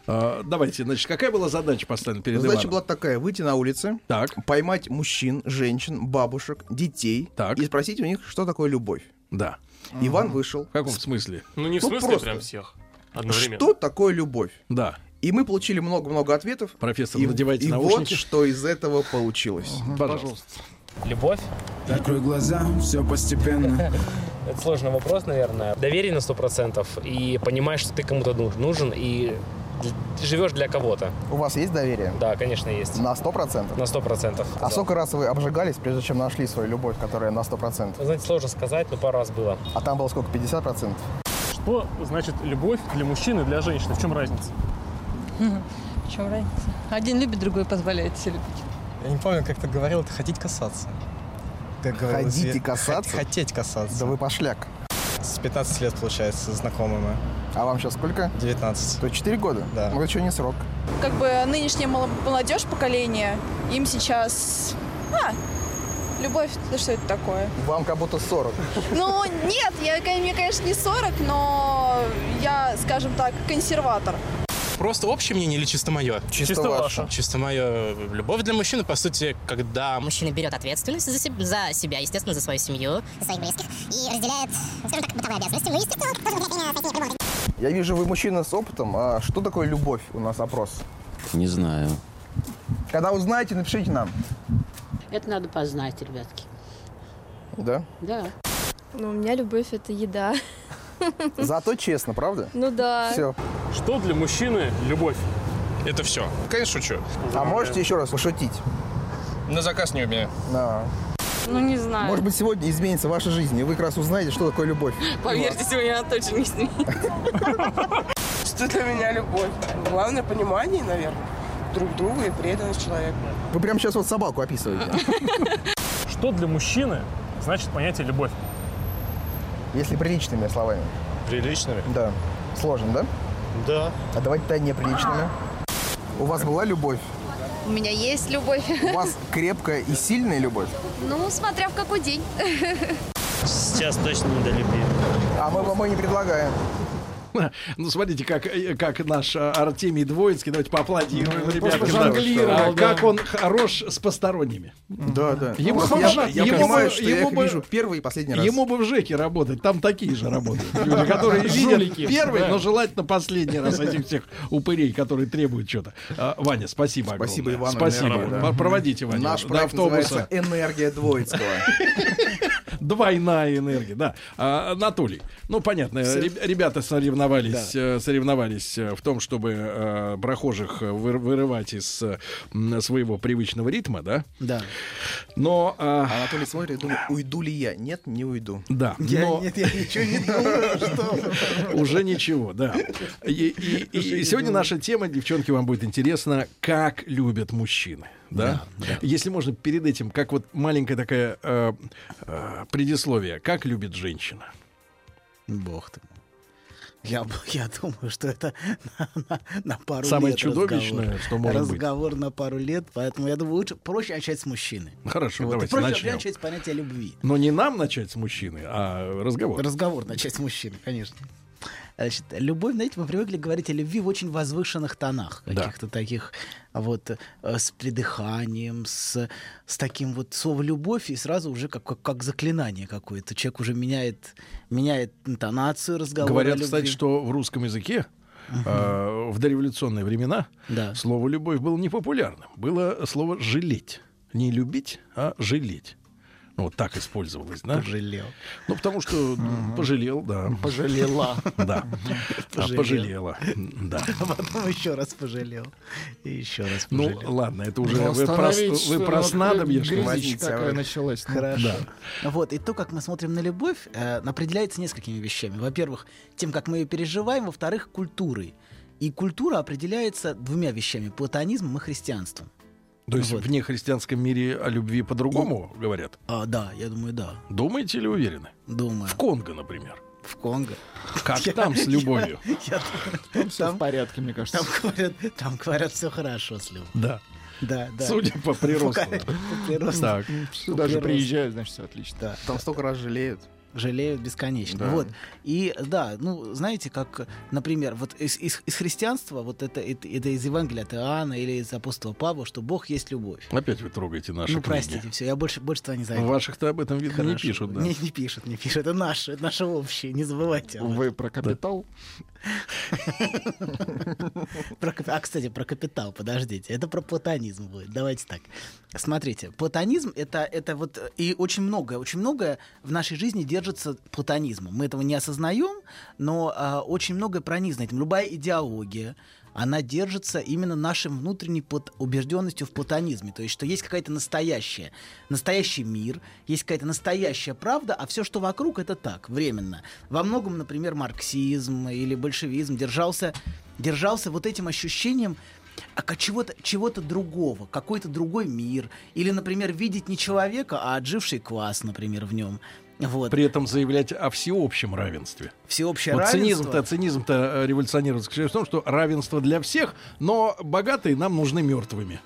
А, давайте, значит, какая была задача поставлена перед
Задача
Иваном?
была такая: выйти на улицы, поймать мужчин, женщин, бабушек, детей и спросить у них, что такое любовь.
Да.
Иван вышел.
В каком смысле?
Ну, не в смысле
просто.
прям всех одновременно.
Что такое любовь?
Да.
И мы получили много-много ответов.
Профессор,
и,
надевайте
и вот
наушники.
что из этого получилось.
Пожалуйста.
Любовь?
Закрой глаза, все постепенно.
Это сложный вопрос, наверное. Доверие на сто процентов и понимаешь, что ты кому-то ну- нужен и живешь для кого-то.
У вас есть доверие?
Да, конечно, есть.
На сто процентов?
На сто процентов.
А сколько раз вы обжигались, прежде чем нашли свою любовь, которая на сто процентов?
Вы знаете, сложно сказать, но пару раз было.
А там было сколько, 50 процентов?
Что значит любовь для мужчины и для женщины? В чем разница?
В чем разница? Один любит, другой позволяет себе любить.
Я не помню, как ты говорил, это хотеть касаться. Как говорил
Хотите
Свет.
касаться?
Хот- Хотеть касаться.
Да вы пошляк.
С 15 лет, получается, знакомы мы.
А вам сейчас сколько?
19.
То 4 года?
Да.
Ну, это еще не срок.
Как бы нынешняя мол- молодежь поколение, им сейчас... А, любовь, да что это такое?
Вам как будто 40.
Ну, нет, я, мне, конечно, не 40, но я, скажем так, консерватор.
Просто общее мнение или чисто мое?
Чисто Чисто ваше.
Чисто мое. Любовь для мужчины, по сути, когда...
Мужчина берет ответственность за, себ- за себя, естественно, за свою семью, за своих близких, и разделяет, скажем так, бытовые обязанности. Ну, естественно, тоже время любовь.
Я вижу, вы мужчина с опытом. А что такое любовь? У нас опрос.
Не знаю.
Когда узнаете, напишите нам.
Это надо познать, ребятки.
Да?
Да.
Ну, у меня любовь — это еда.
Зато честно, правда?
Ну да.
Все.
Что для мужчины любовь? Это все. Конечно, шучу.
А можете еще раз пошутить?
На заказ не умею.
Да.
Ну, не знаю.
Может быть, сегодня изменится ваша жизнь, и вы как раз узнаете, что такое любовь.
Поверьте, сегодня она точно не снимет.
Что для меня любовь? Главное понимание, наверное, друг друга и преданность человеку.
Вы прямо сейчас вот собаку описываете.
Что для мужчины значит понятие любовь?
Если приличными словами.
Приличными?
Да. Сложно, да?
Да.
А давайте тогда неприличными. У вас была любовь?
У меня есть любовь.
У вас крепкая и сильная любовь?
Ну, смотря в какой день.
Сейчас точно не до любви.
А мы вам и не предлагаем.
Ну, смотрите, как, э, как наш а, Артемий Двоицкий, давайте поаплодируем,
Ну,
ребята. а,
да.
Как он хорош с посторонними.
Да, да.
Ему
Ну,
бы
я, понимаю, что я их
бы-
вижу первый и последний раз.
Ему бы в ЖЭКе работать, там такие же работают. Люди, которые видят первый, но желательно последний раз этих всех упырей, которые требуют что-то. А, Ваня, спасибо огромное.
Спасибо, Иван.
Спасибо. Проводите, Ваня,
Наш проект называется «Энергия Двоицкого».
Двойная энергия, да. А, Анатолий, ну понятно, реб- ребята соревновались, э, соревновались э, в том, чтобы э, прохожих выр- вырывать из э, своего привычного ритма, да.
Да.
Но а,
Анатолий смотрит и думает, уйду ли я? Нет, не уйду.
да,
Я,
но
нет, я ничего не думаю, что...
уже ничего, да. И, и- и- и сегодня наша тема, девчонки, вам будет интересно, как любят мужчины. Да? Если можно перед этим, как вот маленькая такая э, э, предисловие, как любит женщина.
Бог ты. Я, я думаю, что это на, на- на пару
Самое
лет
чудовищное,
разговор.
что может быть.
разговор на пару лет, поэтому я думаю, лучше проще начать с мужчины.
Хорошо,
Вот,
давайте
проще
начнем.
начать с понятия любви.
Но не нам начать с мужчины, а разговор.
Разговор начать с мужчины, конечно. Значит, любовь, знаете, мы привыкли говорить о любви в очень возвышенных тонах,
Да.
каких-то таких вот э, с придыханием, с, с таким вот слово любовь, и сразу уже как, как, как заклинание какое-то. Человек уже меняет, меняет интонацию разговора.
Говорят, кстати, что в русском языке э, в дореволюционные времена
Да.
слово любовь было непопулярным. Было слово жалеть. Не любить, а жалеть. Ну, вот так использовалось, да?
Пожалел.
Ну, потому что м, пожалел, да.
Пожалела.
Да. А,
Пожалел.
Пожалела. Да.
А потом еще раз пожалел. И еще раз
Ну,
пожалел.
ладно, это уже
Ну,
вы про,
остановить,
вы про что
возьмите,
такая
а
началась. ну.
Хорошо. Вот, и то, как мы смотрим на любовь, э, определяется несколькими вещами. Во-первых, тем, как мы ее переживаем, во-вторых, культурой. И культура определяется двумя вещами — платонизмом и христианством.
То есть
Вот.
в нехристианском мире о любви по-другому говорят?
А, да, я думаю, да.
Думаете или уверены?
Думаю.
В Конго, например.
В Конго.
Как
Я-
там с любовью?
Я- я
Там все
Там-
в порядке, мне кажется.
Там говорят, там говорят, все хорошо с любовью.
Да.
Да, да.
Судя по приросту.
По- по приросту.
Так.
Сюда же
Первый раз.
приезжают, значит, все отлично.
Да.
Там столько раз жалеют.
Жалеют бесконечно.
Да.
Вот. И да, ну, знаете, как, например, вот из, из- из христианства, вот это, это, это из Евангелия от Иоанна или из апостола Павла, что Бог есть любовь.
Опять вы трогаете наши
ну,
книги.
простите, все, я больше, больше туда не
В
зайду.
ваших-то об этом, видно, не
Хорошо.
пишут, да.
Не, не пишут, не пишут. Это наше, это наше общее, не забывайте.
Вы про капитал?
А, кстати, про капитал, подождите. Это про платонизм будет. Давайте так. Смотрите, платонизм это, это вот и очень многое, очень многое в нашей жизни держится платонизмом. Мы этого не осознаем, но а, очень многое пронизано этим. Любая идеология, она держится именно нашей внутренней убежденностью в платонизме. То есть, что есть какая-то настоящая, настоящий мир, есть какая-то настоящая правда, а все, что вокруг, это так, временно. Во многом, например, марксизм или большевизм держался, держался вот этим ощущением а чего-то чего другого, какой-то другой мир. Или, например, видеть не человека, а отживший класс, например, в нем. Вот.
При этом заявлять о всеобщем равенстве.
Всеобщее
Вот
равенство.
цинизм-то, цинизм-то э, революционер заключается в том, что равенство для всех, но богатые нам нужны мертвыми.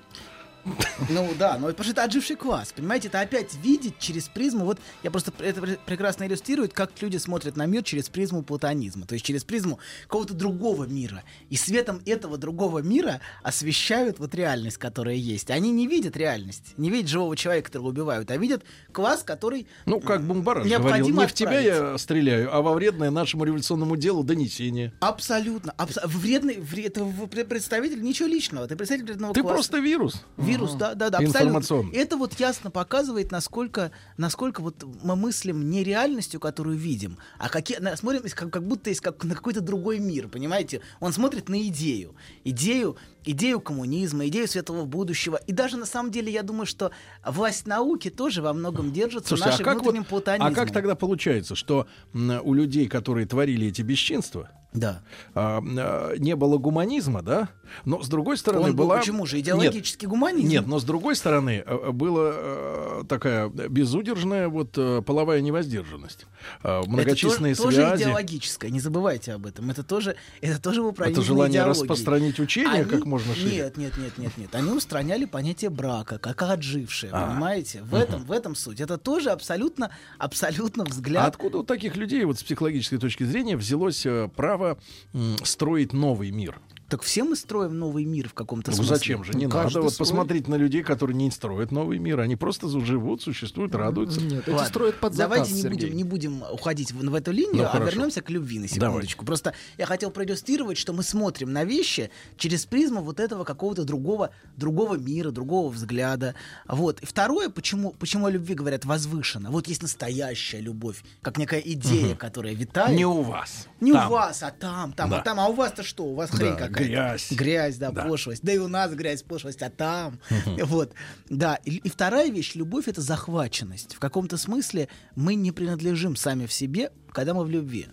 Ну да, но потому что это отживший класс. Понимаете, это опять видеть через призму. Вот я просто это пр- прекрасно иллюстрирует, как люди смотрят на мир через призму платонизма. То есть через призму какого-то другого мира. И светом этого другого мира освещают вот реальность, которая есть. Они не видят реальность, не видят живого человека, которого убивают, а видят класс, который
Ну, как Бумбараш говорил, не в тебя я стреляю, а во вредное нашему революционному делу донесение.
Абсолютно. абс- вредный, вре- это в- пре- представитель ничего личного. Ты представитель вредного
Ты
класса.
просто вирус.
Вирус, да, да, да, абсолютно. Это вот ясно показывает, насколько, насколько вот мы мыслим не реальностью, которую видим, а какие, смотрим из- как, как будто есть как, на какой-то другой мир, понимаете? Он смотрит на идею, идею, идею коммунизма, идею светлого будущего. И даже на самом деле я думаю, что власть науки тоже во многом держится
Слушайте,
нашим
а как, вот-
внутренним
а
платонизмом.
как тогда получается, что у людей, которые творили эти бесчинства,
Да.
а, а, не было гуманизма, да? Но с другой стороны
Он был
была...
почему же?
Нет,
Идеологический гуманизм.
Нет, но с другой стороны э, была э, такая безудержная вот половая невоздержанность, многочисленные
это то- тоже
связи.
идеологическое, не забывайте об этом. Это тоже, это тоже его
Это желание распространить учение
Они-
как можно шире.
Нет, нет, нет, нет, нет. Они устраняли понятие брака, как отжившее,
А.
понимаете? В этом, в этом суть. Это тоже абсолютно, абсолютно
А
взгляд.
откуда у таких людей, вот с психологической точки зрения, взялось право м, строить новый мир.
Так все мы строим новый мир в каком-то
Ну,
смысле.
зачем же? Не
Каждый
надо. Вот посмотреть на людей, которые не строят новый мир. Они просто живут, существуют, радуются.
Нет, эти
Ладно,
строят под заказ,
Давайте не
Сергей.
будем, не будем уходить в, в эту линию,
Ну,
а
хорошо.
вернемся к любви на секундочку. Просто я хотел проиллюстрировать, что мы смотрим на вещи через призму вот этого какого-то другого, другого мира, другого взгляда. Вот. И второе, почему, почему о любви говорят возвышенно. Вот есть настоящая любовь, как некая идея,
Мгм.
которая витает.
Не у вас.
Не
Там.
у вас, а там, там,
Да.
а там. А у вас-то что? У вас хрень
Да,
какая-то.
грязь.
Грязь, да,
Да.
пошлость. Да и у нас грязь, пошлость, а там.
Мгм.
Вот. Да. И, и вторая вещь, любовь — это захваченность. В каком-то смысле мы не принадлежим сами в себе, когда мы в любви.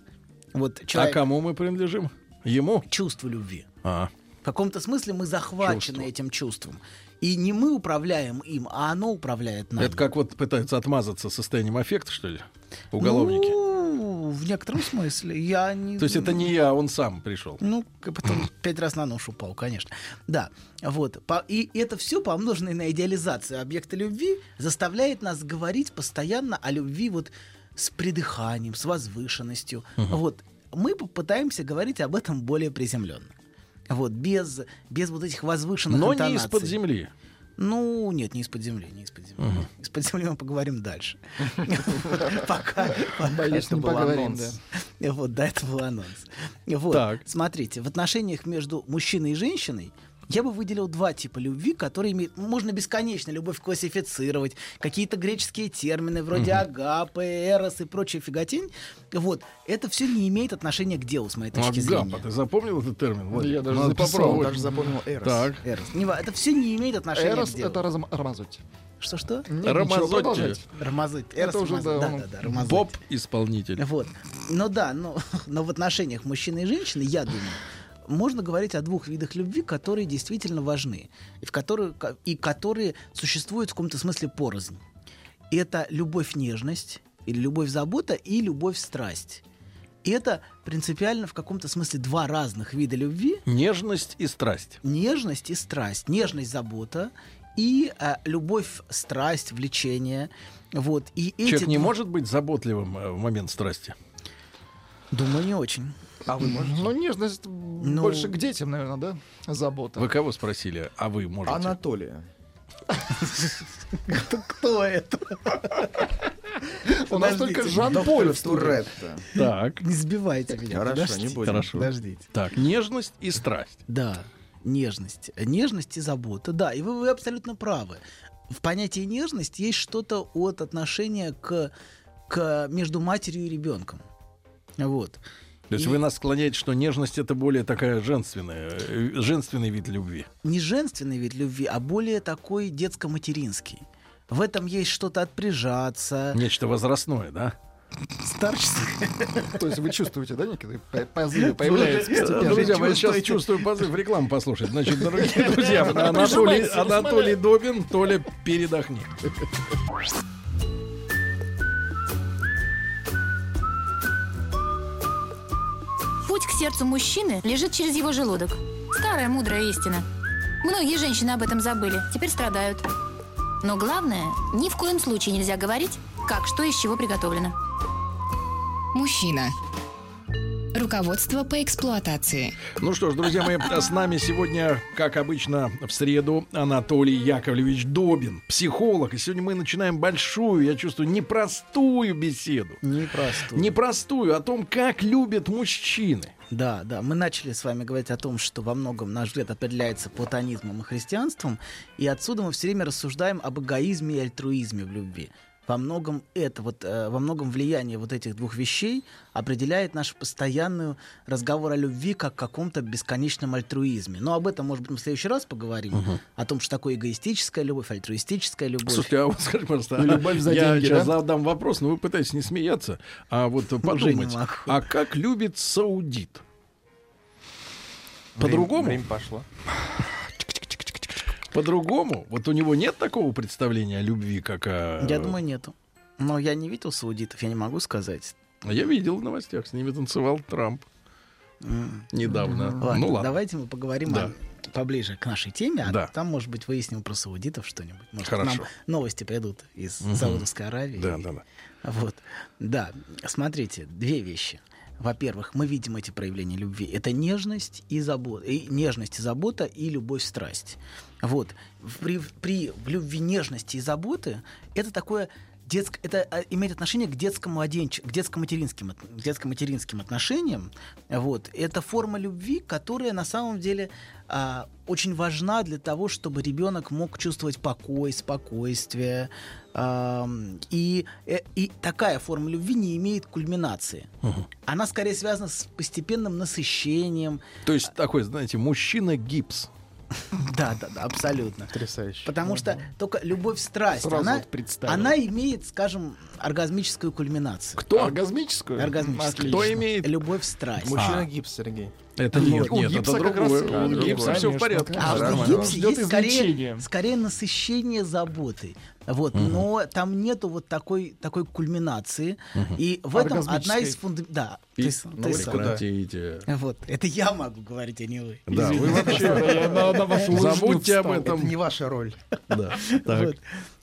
Вот
А
человек...
кому мы принадлежим? Ему?
Чувству любви.
А.
В каком-то смысле мы захвачены
Чувство.
этим чувством. И не мы управляем им, а оно управляет нами.
Это как вот пытаются отмазаться состоянием аффекта, что ли? Уголовники.
Ну, в некотором смысле. Я не...
То есть это не я, он сам пришел.
Ну, потом пять раз на нож упал, конечно. Да, вот. И это все, помноженное на идеализацию объекта любви, заставляет нас говорить постоянно о любви вот с придыханием, с возвышенностью.
Мгм.
Вот. Мы попытаемся говорить об этом более приземленно. Вот, без, без вот этих возвышенных
Но не
интонаций.
из-под земли.
Ну, нет, не из-под земли, не из-под земли.
Мгм.
Из-под земли мы поговорим дальше. Пока. Это был анонс. Вот, да, это был анонс. Вот, смотрите, в отношениях между мужчиной и женщиной я бы выделил два типа любви, которые имеют... Можно бесконечно любовь классифицировать, какие-то греческие термины вроде
Мгм.
агапы, эрос и прочая фиготень. Вот. Это все не имеет отношения к делу, с моей точки
Агапа,
зрения.
ты запомнил этот термин? Владимир?
Я даже
Надо
записал,
попробовать.
даже запомнил Эрос.
Так.
Эрос. Не это все не имеет отношения
Эрос
к делу.
это разм- рамазуть.
Что-что?
Нет, ничего,
Рамазотти.
Рамазотти.
Это
Эрос
уже,
Рамазотти.
да,
Да, да, да, Рамазотти.
Боб исполнитель.
Вот. Ну да, но, но в отношениях мужчины и женщины, я думаю, можно говорить о двух видах любви, которые действительно важны, и, в которые, и которые существуют в каком-то смысле порознь. Это любовь-нежность, или любовь-забота, и любовь-страсть. И это принципиально в каком-то смысле два разных вида любви.
Нежность и страсть.
Нежность и страсть. Нежность, забота и э, любовь, страсть, влечение. Вот. И эти
Человек не
два-
может быть заботливым э, в момент страсти.
Думаю, не очень.
А вы можете? Ну, нежность больше к детям, наверное, да? Забота.
Вы кого спросили? А вы можете?
Анатолия.
Кто это?
У нас только Жан-Поль в.
Так.
Не сбивайте меня.
Хорошо,
подождите.
не будем.
Хорошо.
Подождите.
Так, нежность и страсть.
Да, нежность. Нежность и забота. Да, и вы, вы абсолютно правы. В понятии нежность есть что-то от отношения к, к между матерью и ребенком. Вот.
То есть
И-
вы нас склоняете, что нежность это более такая женственная, э, женственный вид любви.
Не женственный вид любви, а более такой детско-материнский. В этом есть что-то от прижаться,
Нечто возрастное, да?
старческое.
То есть вы чувствуете, да, некие по- позывы появляются постепенно?
Друзья, мы сейчас чувствуем позыв рекламу послушать. Значит, дорогие друзья, Анатолий Добин, Толя, передохни.
Путь к сердцу мужчины лежит через его желудок. Старая мудрая истина. Многие женщины об этом забыли, теперь страдают. Но главное, ни в коем случае нельзя говорить, как что из чего приготовлено.
Мужчина. Руководство по эксплуатации.
Ну что ж, друзья мои, с нами сегодня, как обычно, в среду Анатолий Яковлевич Добин, психолог. И сегодня мы начинаем большую, я чувствую, непростую беседу.
Непростую.
Непростую, о том, как любят мужчины.
Да, да. Мы начали с вами говорить о том, что во многом наш взгляд определяется платонизмом и христианством, и отсюда мы все время рассуждаем об эгоизме и альтруизме в любви. Во многом это, вот, э, во многом влияние вот этих двух вещей определяет наш постоянный разговор о любви как каком-то бесконечном альтруизме. Но об этом, может быть, мы в следующий раз поговорим.
Мгм.
О том, что такое эгоистическая любовь, альтруистическая любовь.
Слушайте, а вот скажи, пожалуйста,
Ну, любовь за
я
деньги,
сейчас
да?
задам вопрос, но вы пытаетесь не смеяться, а вот
Уже
подумать, а как любит саудит? По-другому?
Время пошло.
По-другому? Вот у него нет такого представления о любви, как о...
Я думаю, нету. Но я не видел саудитов, я не могу сказать.
А Я видел в новостях, с ними танцевал Трамп недавно.
Ладно,
ну ладно.
давайте мы поговорим
Да.
о- поближе к нашей теме, а
Да.
там, может быть, выясним про саудитов что-нибудь. Может,
Хорошо.
нам новости придут из
Мгм.
Саудовской Аравии.
Да, да, да.
Вот. Да, смотрите, две вещи. Во-первых, мы видим эти проявления любви. Это нежность и забота, и нежность и забота и любовь, страсть. Вот при, при в любви нежности и заботы это такое детск, это а, имеет отношение к детско-младенч, к детско-материнским, к детско-материнским отношениям. Вот. Это форма любви, которая на самом деле а, очень важна для того, чтобы ребенок мог чувствовать покой, спокойствие. Ам, и, э, и такая форма любви не имеет кульминации. Она скорее связана с постепенным насыщением.
То есть такой, знаете, мужчина-гипс.
Да, да, да, абсолютно.
Потрясающе.
Потому что только любовь, страсть,
Сразу
она, она имеет, скажем, оргазмическую кульминацию.
Кто?
Оргазмическую?
Оргазмическую.
Кто имеет?
Любовь, страсть.
Мужчина
А.
гипс, Сергей.
Это
Вот.
нет,
У
нет, это
гипса как
другое.
раз-
У
а,
гипса все в порядке.
А в гипсе есть скорее, скорее насыщение заботой. Вот, но там нету вот такой, такой кульминации. И в этом одна из фундаментов... Да, ты, ты
прекратите.
Вот, это я могу говорить, а не вы.
Да, вы вообще
на- на вашу
забудьте об этом.
Это не ваша роль.
Да. Так.
Вот.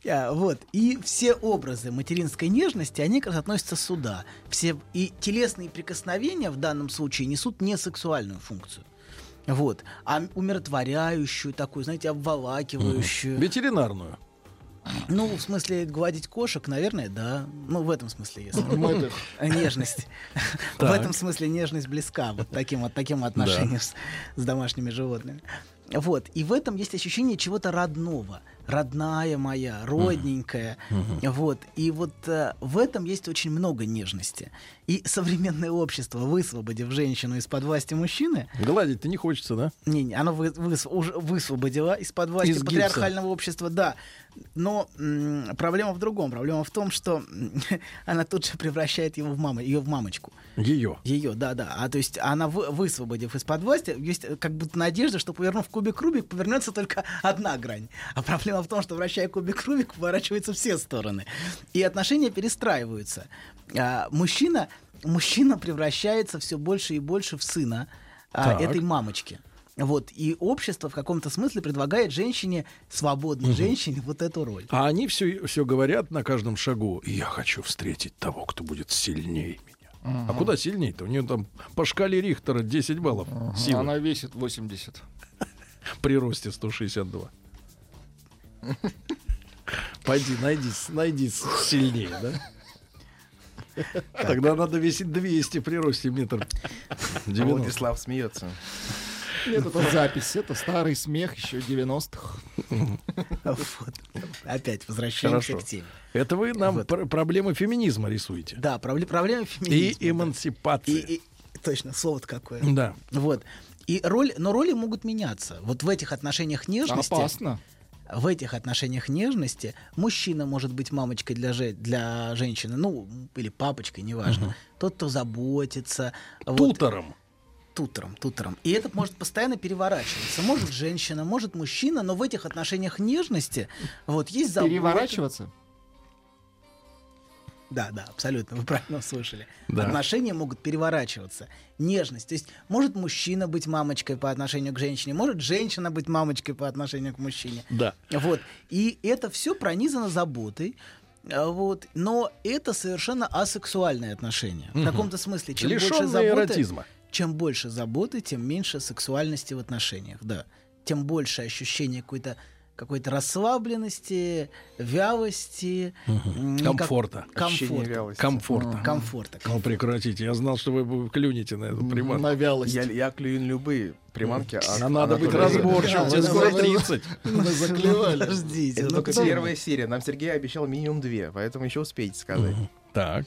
А, вот. И все образы материнской нежности, они как раз относятся сюда. Все, и телесные прикосновения в данном случае несут не сексуальную функцию. Вот. А умиротворяющую такую, знаете, обволакивающую.
Ветеринарную.
Ну, в смысле, гладить кошек, наверное, да. Ну, в этом смысле, если. Нежность. В этом смысле нежность близка вот таким вот таким отношением с домашними животными. Вот. И в этом есть ощущение чего-то родного. Родная моя, родненькая. Вот. И вот э, в этом есть очень много нежности. И современное общество, высвободив женщину из-под власти мужчины,
Гладить-то не хочется, да?
не, не, оно вы- выс- уже высвободило из-под власти
Из гипса.
патриархального общества, да. Но м, проблема в другом. Проблема в том, что она тут же превращает его в маму, ее в мамочку.
Ее.
Ее, да, да. А то есть она, вы- высвободив из-под власти, есть э, как будто надежда, что повернув кубик Рубик, повернется только одна грань. А проблема в том, что вращая кубик Рубик, поворачиваются все стороны. И отношения перестраиваются. А, мужчина, мужчина превращается все больше и больше в сына а, этой мамочки. Вот, и общество в каком-то смысле предлагает женщине, свободной женщине, вот эту роль.
А они все, все говорят на каждом шагу. Я хочу встретить того, кто будет сильнее меня. А куда сильнее-то? У нее там по шкале Рихтера 10 баллов силы
Она весит 80.
при росте 162. Пойди, найди, найди сильнее, да? Тогда надо весить 200 при росте метр 90.
Владислав смеется.
Нет, это запись, это старый смех еще 90-х.
Вот. Опять возвращаемся
Хорошо.
к теме.
Это вы нам
Вот.
пр- проблемы феминизма рисуете.
Да, пробле- проблема
И
феминизма. да.
эмансипации.
И, и- точно, слово какое.
Да.
Вот. И роли, но роли могут меняться. Вот в этих отношениях нежности.
Опасно.
В этих отношениях нежности мужчина может быть мамочкой для, же, для женщины, ну, или папочкой, неважно. Тот, кто заботится. вот.
Тутором.
тутором, тутором. И это может постоянно переворачиваться. Может женщина, может мужчина, но в этих отношениях нежности вот есть забота.
Переворачиваться?
Да, да, абсолютно, вы правильно услышали.
Да.
Отношения могут переворачиваться. Нежность. То есть может мужчина быть мамочкой по отношению к женщине, может женщина быть мамочкой по отношению к мужчине.
Да.
Вот. И это все пронизано заботой. а, Вот. Но это совершенно асексуальные отношения. В
Мгм.
каком-то смысле. Чем больше
Лишённые
заботы,
эротизма.
чем больше заботы, тем меньше сексуальности в отношениях. Да. Тем больше ощущение какой-то какой-то расслабленности, вялости, м, никак-
Комфорта.
комфорта.
Комфорта.
Комфорта.
Ну, прекратите. Я знал, что вы клюнете на эту приманку.
На вялость.
Я, я клюю любые приманки.
А надо быть разборчивым, тебе
Да,
скоро
да, да.
30.
Мы заклевали.
Подождите.
Это
ну
только первая серия. Нам Сергей обещал минимум две, поэтому еще успеете сказать.
Так.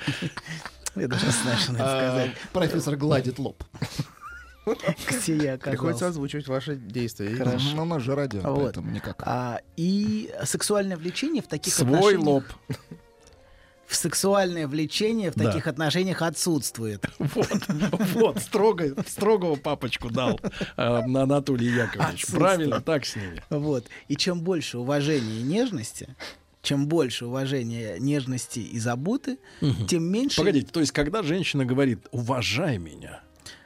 Я даже знаю, что надо
А,
сказать.
Профессор гладит лоб.
Где я
Приходится
оказался.
озвучивать ваши действия.
Хорошо.
Ну, мы же радио,
Вот.
поэтому никак.
А, и сексуальное влечение в таких
Свой
отношениях...
лоб.
В сексуальное влечение в
Да.
таких отношениях отсутствует.
Вот, вот, строго, строгого папочку дал э, Анатолий Яковлевич. Правильно, так с ними.
Вот. И чем больше уважения и нежности, чем больше уважения, нежности и заботы, тем меньше...
Погодите, то есть, когда женщина говорит «уважай меня»,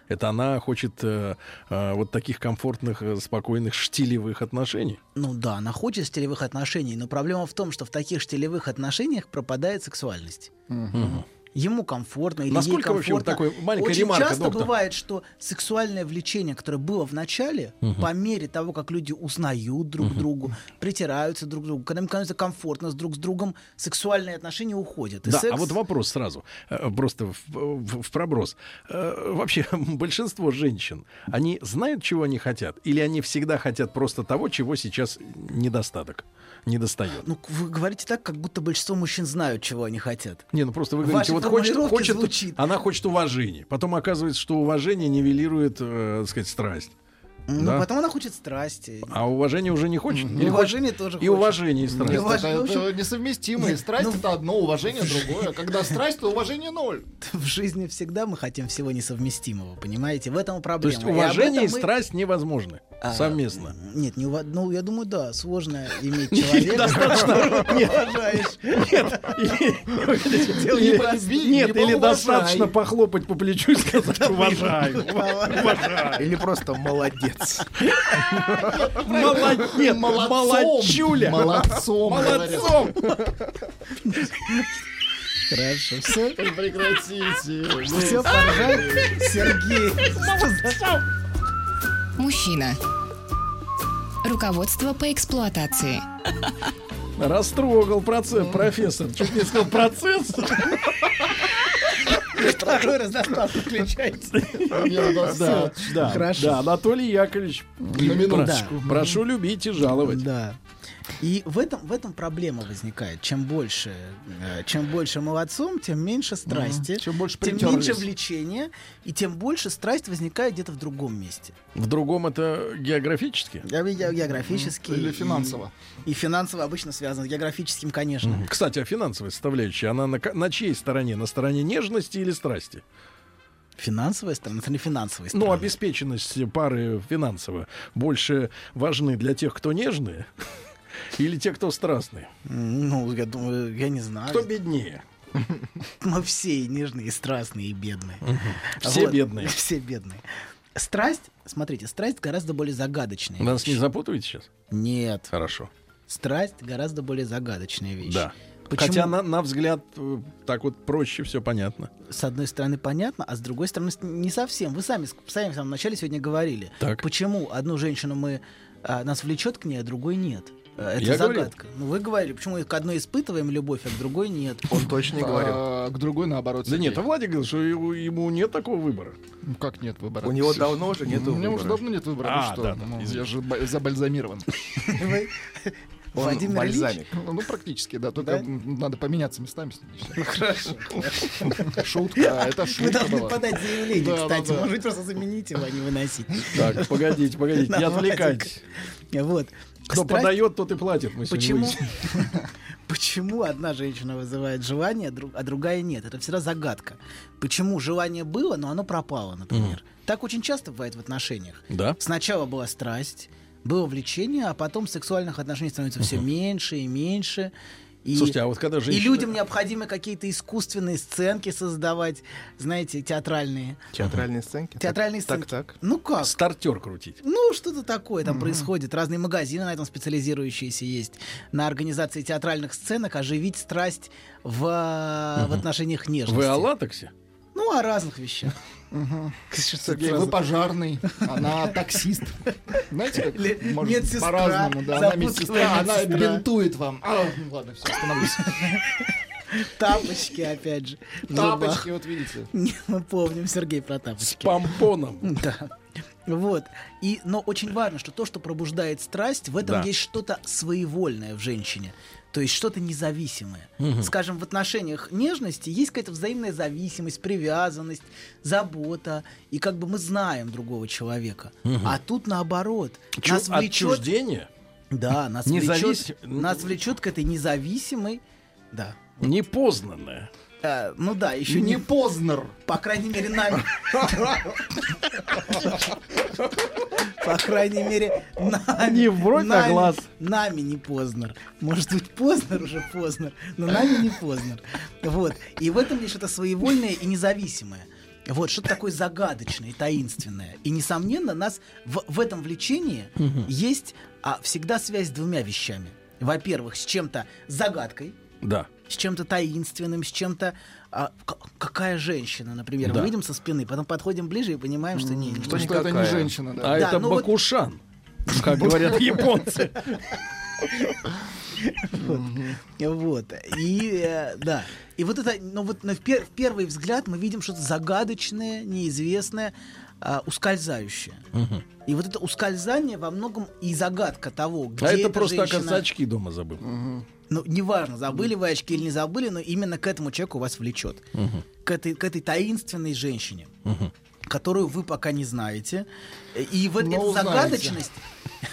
это она хочет э, э, вот таких комфортных, э, спокойных, штилевых отношений?
Ну да, она хочет стилевых отношений, но проблема в том, что в таких стилевых отношениях пропадает сексуальность. Ему комфортно или
Насколько
ей комфортно.
такой маленькая
Очень
ремарка,
часто
доктор?
бывает, что сексуальное влечение, которое было в начале,
Мгм.
по мере того, как люди узнают друг другу, притираются друг к другу, когда им становится комфортно с друг с другом, сексуальные отношения уходят. И
Да,
секс-
а вот вопрос сразу, э, просто в, в- в проброс. Э, Вообще, большинство женщин, они знают, чего они хотят? Или они всегда хотят просто того, чего сейчас недостаток, недостает?
Ну, вы говорите так, как будто большинство мужчин знают, чего они хотят.
Не, ну просто вы
В
говорите,
вашей
вот хочет,
формулировке
хочет,
звучит.
она хочет уважения. Потом оказывается, что уважение нивелирует, э, так сказать, страсть.
Ну,
Да?
потом она хочет страсти.
А уважение уже не хочет?
И
Или
уважение
хочет-
тоже
И
хочет.
уважение, и страсть.
Нет,
Уважение,
это,
общем-
это несовместимо. И страсть это одно, уважение другое. Когда страсть, то уважение ноль.
В жизни всегда мы хотим всего несовместимого, понимаете? В этом и
То
проблема.
есть
И
уважение и
этом мы-
страсть
А,
совместно.
Нет, не, ну, я думаю, да, сложно иметь человека,
Достаточно-
которого
нет.
уважаешь.
Нет,
Дело
или- нет, достаточно похлопать по плечу и сказать уважаю. Уважаю.
Или просто молодец.
Молодец, молодчуля.
Молодцом,
Молодцом.
Хорошо, все.
Прекратите.
Все, поржали. Сергей.
Мужчина. Руководство по эксплуатации.
Растрогал процесс, профессор. Чуть не сказал процесс.
Второй раз доставку включайте.
Да, да,
Хорошо.
да, Анатолий Яковлевич. Прошу любить и жаловать.
Да. И в этом, в этом проблема возникает. Чем больше, э, чем больше молодцом, тем меньше страсти,
Чем больше
тем меньше влечения, и тем больше страсть возникает где-то в другом месте.
В другом это географически?
Я видел географически.
Или
и-
финансово.
И, финансово обычно связано с географическим, конечно.
Кстати, а финансовая составляющая, она на, на чьей стороне? На стороне нежности или страсти?
Финансовая сторона, это не финансовая сторона.
Ну, обеспеченность пары финансово больше важны для тех, кто нежные, или те, кто страстные?
Ну, я думаю, я не знаю.
Кто беднее?
Мы все и нежные, и страстные, и бедные.
Все бедные.
Все бедные. Страсть, смотрите, страсть гораздо более загадочная.
Нас не запутываете сейчас?
Нет.
Хорошо.
Страсть гораздо более загадочная вещь.
Да.
Почему?
Хотя, на, на взгляд, э, так вот проще все понятно.
С одной стороны понятно, а с другой стороны не совсем. Вы сами, сами в самом начале сегодня говорили.
Так.
Почему одну женщину мы а, нас влечет к ней, а другой нет? Э, Это
Я говорил.
загадка. Ну, вы говорили, почему к одной испытываем любовь, а к другой нет.
Он точно не говорил.
А, К другой наоборот.
Да нет, а Владик говорил, что ему, ему нет такого выбора.
Ну, Как нет выбора?
У него давно уже нету
У меня уже
выбора.
давно нет выбора.
А,
ну что?
да, да,
Ну, я же ба- забальзамирован.
Вы-
Он
Владимир
бальзамик.
Ну, ну, практически, да. Только
Да?
надо поменяться местами с ним.
Хорошо.
Шутка, а это
Вы
шутка
должны
была.
подать заявление,
Да, да,
кстати.
да.
Может быть, просто заменить его, а не выносить.
Так, погодите, погодите, не отвлекайтесь.
Вот.
Кто
Страсть-
подает, тот и платит. Мы
Почему? Почему одна женщина вызывает желание, а дру- другая нет? Это всегда загадка. Почему желание было, но оно пропало, например? Так очень часто бывает в отношениях.
Да?
Сначала была страсть, было влечение, а потом сексуальных отношений становится все меньше и меньше. И,
Слушайте, а вот когда
и
женщина...
людям необходимо какие-то искусственные сценки создавать, знаете, театральные.
Театральные сценки?
Театральные
Так,
сценки.
Так, так.
Ну как?
Стартер крутить.
Ну, что-то такое там происходит. Разные магазины на этом специализирующиеся есть. На организации театральных сценок оживить страсть в, в отношениях нежности.
Вы о латексе?
Ну, о разных вещах.
Сергей, вы пожарный, она таксист. Знаете, как
Или
может,
медсестра,
по-разному, да. Она медсестра, она бинтует вам. А, ну ладно, все, остановлюсь.
Тапочки, опять же.
Тапочки, вот видите.
Не, Мы помним, Сергей, про
С
тапочки.
помпоном.
Да. Вот. И, но очень важно, что то, что пробуждает страсть, в этом
Да.
есть что-то своевольное в женщине. То есть что-то независимое. Скажем, в отношениях нежности есть какая-то взаимная зависимость, привязанность, забота. И как бы мы знаем другого человека. А тут наоборот.
Чё,
нас влечет...
Отчуждение?
Да, нас
Независим-
влечет, нас влечет к этой независимой... Да.
Непознанное.
Э, ну да, еще
Не
не...
Познер.
По крайней мере, нами... По крайней мере, нами...
Не в бровь, а
нами-
глаз.
Нами не Познер. Может быть, Познер уже Познер, но нами не Познер. Вот. И в этом есть что-то своевольное и независимое. Вот, что-то такое загадочное и таинственное. И, несомненно, нас в, в этом влечении есть а, всегда связь с двумя вещами. Во-первых, с чем-то загадкой,
Да.
С чем-то таинственным, с чем-то а, какая женщина, например,
Да.
мы видим со спины, потом подходим ближе и понимаем, что не,
Что что это не женщина, да.
А
Да,
это
ну вот-
Бакушан, как говорят японцы.
Вот. И э, да. И вот это, ну вот на в, пер- в первый взгляд мы видим что-то загадочное, неизвестное, а, ускользающее. И вот это ускользание во многом и загадка того, где
А это просто,
женщина...
оказывается, очки дома забыл.
Ну, неважно, забыли вы очки или не забыли, но именно к этому человеку вас влечет. К, этой, к этой таинственной женщине, которую вы пока не знаете. И вот
Но
эта
узнаете.
загадочность...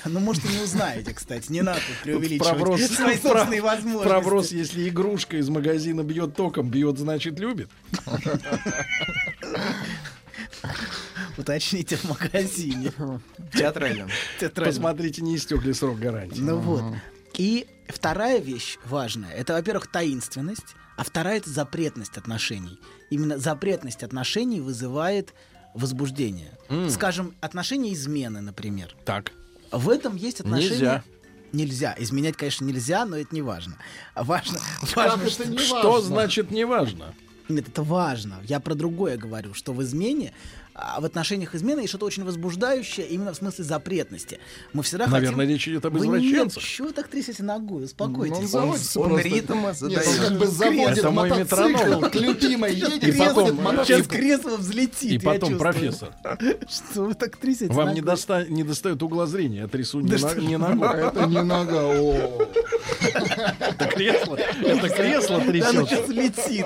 Ну, может, и не узнаете, кстати. Не надо преувеличивать
Проброс,
свои
про-
собственные возможности.
проброс, если игрушка из магазина бьет током, бьет, значит, любит.
Уточните в магазине.
Театрально.
Театрально.
Посмотрите, не истек ли срок гарантии.
Ну вот. И вторая вещь важная, это, во-первых, таинственность, а вторая это запретность отношений. Именно запретность отношений вызывает возбуждение. Скажем, отношения измены, например.
Так.
В этом есть отношения.
Нельзя.
Нельзя. Изменять, конечно, нельзя, но это не важно. Важно, важно
это не
Что
важно?
значит неважно?
Нет, это важно. Я про другое говорю, что в измене, в отношениях измены есть что-то очень возбуждающее, именно в смысле запретности. Мы всегда
Наверное,
хотим...
речь идет об
Вы нет,
извращенцах.
чего вы так трясете ногой?
Ну,
Успокойтесь.
он заводится
он
просто.
ритм
Нет,
задает.
он как бы заводит
Это мой метроном.
к любимой, едет,
И потом-.
Сейчас кресло взлетит.
И потом, профессор,
Что вы так трясете?
вам не, доста- не достает угла зрения. Я трясу не,
Да
на- не ногой.
Это не нога, о.
Это кресло, это кресло
Да
трясет.
сейчас летит.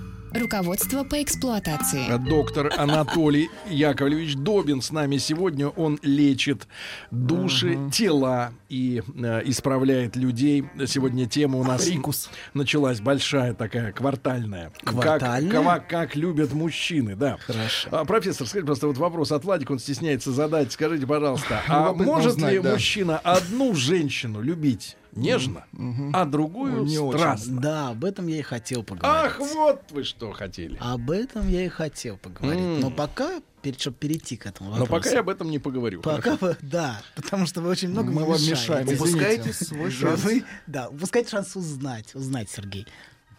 Руководство по эксплуатации.
Доктор Анатолий Яковлевич Добин с нами сегодня. Он лечит души, тела и э, исправляет людей. Сегодня тема у нас началась большая такая квартальная.
Квартальная?
Как, кого- как любят мужчины, да.
Хорошо.
А, профессор, скажите, просто вот вопрос от Владика, он стесняется задать. Скажите, пожалуйста, а может ли
да.
мужчина одну женщину любить нежно, а другую
Не очень.
страстно?
Да, об этом я и хотел поговорить.
Ах, вот вы что хотели.
Об этом я и хотел поговорить.
М.
Но пока, чтобы перейти к этому
Но
вопросу.
пока я об этом не поговорю.
Пока вы, да, потому что вы очень много
Мы вам
мешаете.
мешаем.
Упускаете свой шанс.
Вы, да, упускайте шанс узнать, узнать, Сергей.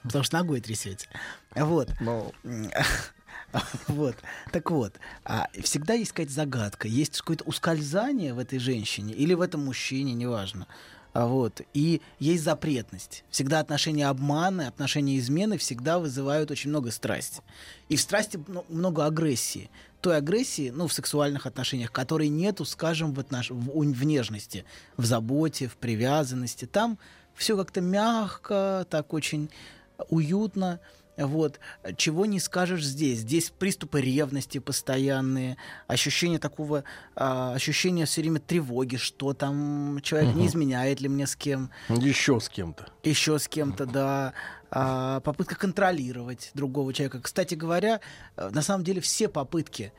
Потому что ногой трясете. Вот. Вот. Так вот, а, всегда есть какая-то загадка, есть какое-то ускользание в этой женщине или в этом мужчине, неважно. А вот. И есть запретность. Всегда отношения обмана, отношения измены всегда вызывают очень много страсти. И в страсти ну, много агрессии. Той агрессии, ну, в сексуальных отношениях, которой нету, скажем, в, отнош... в, в нежности, в заботе, в привязанности. Там все как-то мягко, так очень уютно. Вот. Чего не скажешь здесь. Здесь приступы ревности постоянные, ощущение такого, а, ощущение все время тревоги, что там человек не
Мгм.
изменяет ли мне с кем,
Еще с кем-то.
еще с кем-то, да. А, попытка контролировать другого человека. Кстати говоря, э, на самом деле все попытки,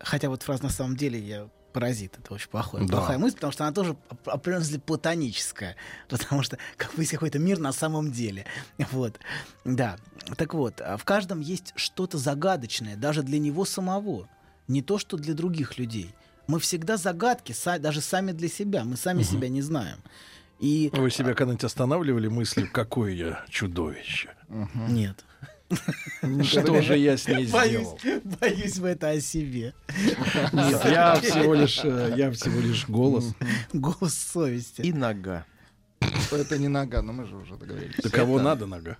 хотя вот фраза на самом деле я паразит, это очень плохое,
Да.
плохая мысль, потому что она тоже оп- определенно платоническая, потому что как бы есть какой-то мир на самом деле. Вот, да. Так вот, а в каждом есть что-то загадочное, даже для него самого, не то, что для других людей. Мы всегда загадки, са- даже сами для себя, мы сами себя не знаем. И
Вы себя когда-нибудь останавливали мыслью, какое я чудовище?
нет.
Что же я с ней сделал?
боюсь вы это о себе.
Нет, я всего лишь, э, я всего лишь голос.
Голос совести.
И нога.
Это не нога, но мы же уже договорились.
Да кого надо нога?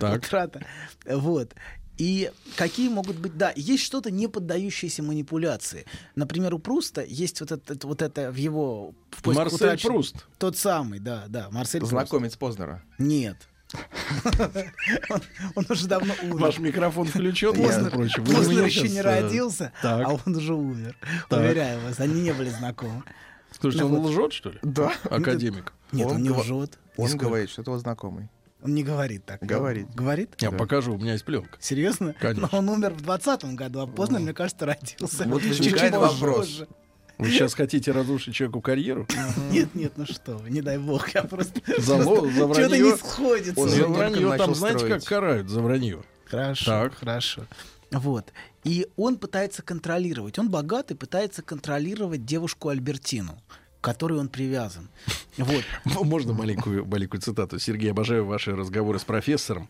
Так.
Утрата. Вот. И какие могут быть, да, есть что-то не поддающееся манипуляции. Например, у Пруста есть вот это, вот это в его... в
Марсель
утрачен-
Пруст.
Тот самый, да, да, Марсель Пруст.
Знакомец Познера.
Нет. Он- Он уже давно умер.
Ваш микрофон включен, между
Познер
прочим.
Познер
меня
еще не родился,
так.
а он уже умер.
Так.
Уверяю вас, они не были знакомы.
Слушайте,
Ну
он
вот.
лжет, что ли?
Да.
Академик.
Нет, он, не лжет.
Он
Нисколько.
говорит, что это его знакомый.
Он не говорит так.
Говорит.
Говорит?
Я покажу, у меня есть пленка.
Серьезно?
Конечно.
Но он умер в 20 году, а поздно, мне кажется, родился.
Вот возникает вопрос.
позже.
Вы сейчас хотите разрушить человеку карьеру?
Нет, нет, ну что вы, не дай бог, я просто...
За, ло- за
Что-то
вранье?
не сходится.
За
Он только
вранье там знаете, как
строить.
карают за вранье?
Хорошо,
Так.
хорошо. Вот. И он пытается контролировать. Он богатый, пытается контролировать девушку Альбертину, которой он привязан. Вот.
Можно маленькую, маленькую цитату? Сергей, обожаю ваши разговоры с профессором.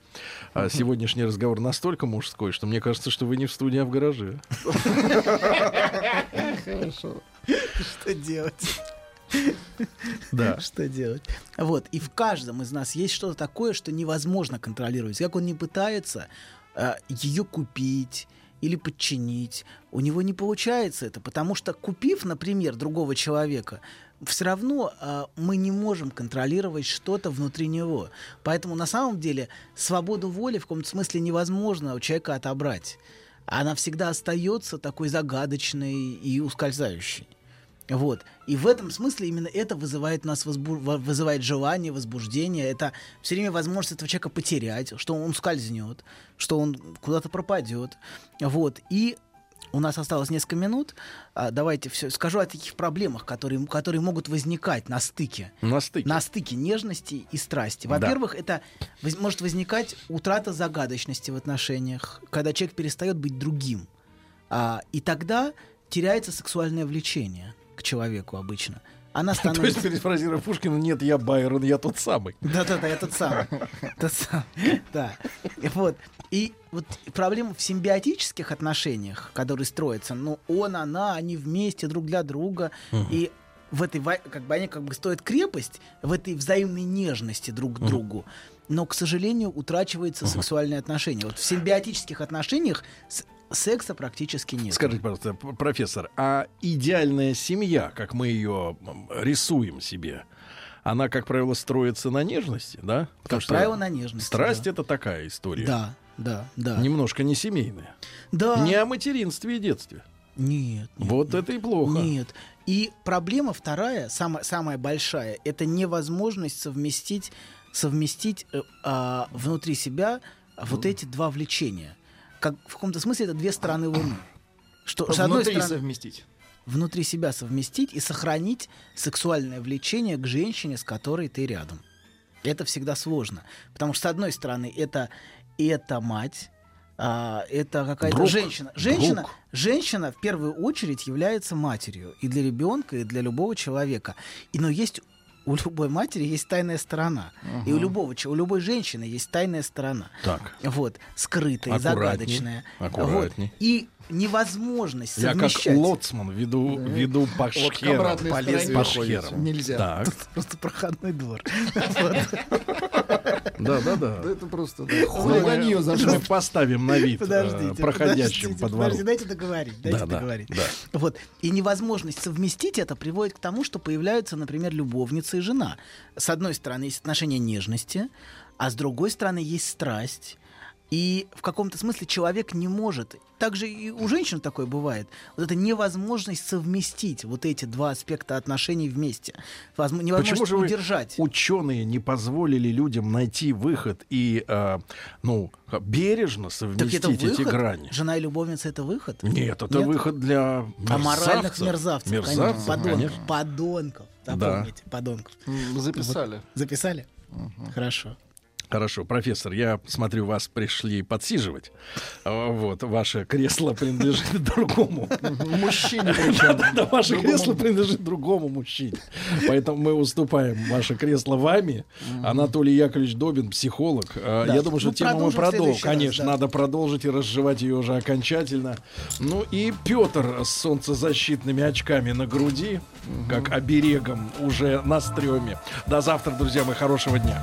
А сегодняшний разговор настолько мужской, что мне кажется, что вы не в студии, а в гараже.
Хорошо. Что делать?
Да.
Что делать? Вот. И в каждом из нас есть что-то такое, что невозможно контролировать. Как он не пытается ее купить или подчинить, у него не получается это, потому что купив, например, другого человека, все равно а, мы не можем контролировать что-то внутри него. Поэтому на самом деле свободу воли в каком-то смысле невозможно у человека отобрать. Она всегда остается такой загадочной и ускользающей. Вот. И в этом смысле именно это вызывает у нас возбу- во- вызывает желание, возбуждение. Это все время возможность этого человека потерять, что он скользнет, что он куда-то пропадет. Вот. И у нас осталось несколько минут. А, давайте все скажу о таких проблемах, которые, которые могут возникать на стыке.
На стыке.
На стыке нежности и страсти.
Да.
Во-первых, это воз- может возникать утрата загадочности в отношениях, когда человек перестает быть другим. А, и тогда теряется сексуальное влечение к человеку обычно. Она
То есть,
становится...
перефразируя Пушкина, нет, я Байрон, я тот самый.
Да-да-да, я тот самый. Тот самый, да. И Вот. И вот проблема в симбиотических отношениях, которые строятся, ну, он, она, они вместе друг для друга, и в этой, как бы они как бы стоят крепость в этой взаимной нежности друг к другу. Но, к сожалению, утрачивается сексуальные отношения. Вот в симбиотических отношениях секса практически нет.
Скажите, пожалуйста, профессор, а идеальная семья, как мы ее рисуем себе, она, как правило, строится на нежности, да? Потому что
правило, на нежности,
Страсть
да.
это такая история.
Да, да, да.
Немножко не семейная.
Да.
Не о материнстве и детстве.
Нет.
Вот это и плохо.
Нет. И проблема вторая, самая, самая большая, это невозможность совместить, совместить э, а, внутри себя вот эти два влечения. Как, в каком-то смысле это две стороны Луны. Что, с одной стороны,
совместить.
внутри себя совместить и сохранить сексуальное влечение к женщине, с которой ты рядом. Это всегда сложно. Потому что, с одной стороны, это, это мать, а, это какая-то
Друг.
женщина. Женщина,
Друг.
женщина в первую очередь является матерью и для ребенка, и для любого человека. И, но есть у любой матери есть тайная сторона. И у любого, у любой женщины есть тайная сторона.
Так.
Вот, скрытая,
Аккуратней,
загадочная.
аккуратней.
Вот. И невозможность
Я как
совмещать.
лоцман веду, веду по
Вот
По лезвию шхерам.
Нельзя.
Так.
Просто проходной двор.
Да, да, да.
Это просто...
Мы-
На нее
Мы поставим на вид э,
Подождите,
проходящим по двору.
подождите, дайте договорить, дайте
Да, да,
договорить.
да.
Вот. И невозможность совместить это приводит к тому, что появляются, например, любовница и жена. С одной стороны, есть отношения нежности, а с другой стороны, есть страсть. И в каком-то смысле человек не может. Также и у женщин такое бывает. Вот эта невозможность совместить вот эти два аспекта отношений вместе. Возможно, невозможность
Почему же вы,
удержать.
ученые не позволили людям найти выход и, э, ну, бережно
Так
совместить
это выход?
эти грани?
Жена и любовница это выход?
Нет, это выход для
Аморальных
мерзавцев.
мерзавцев, конечно,
Мерзавцев,
подонков,
конечно.
подонков.
Да.
Запомните, подонков.
М, Записали.
Вот. Записали? Хорошо.
Хорошо, профессор, я смотрю, вас пришли подсиживать. А, Вот, ваше кресло принадлежит другому.
Мужчине
Да, да, да, ваше
Другому.
кресло принадлежит другому мужчине. Поэтому мы уступаем ваше кресло вами. Анатолий Яковлевич Добин, психолог. А,
Да.
Я думаю, что
Ну,
тему мы
продолжим раз,
Конечно,
да.
надо продолжить и разжевать ее уже окончательно. Ну и Петр с солнцезащитными очками на груди, как оберегом уже на стреме. До завтра, друзья мои, хорошего дня.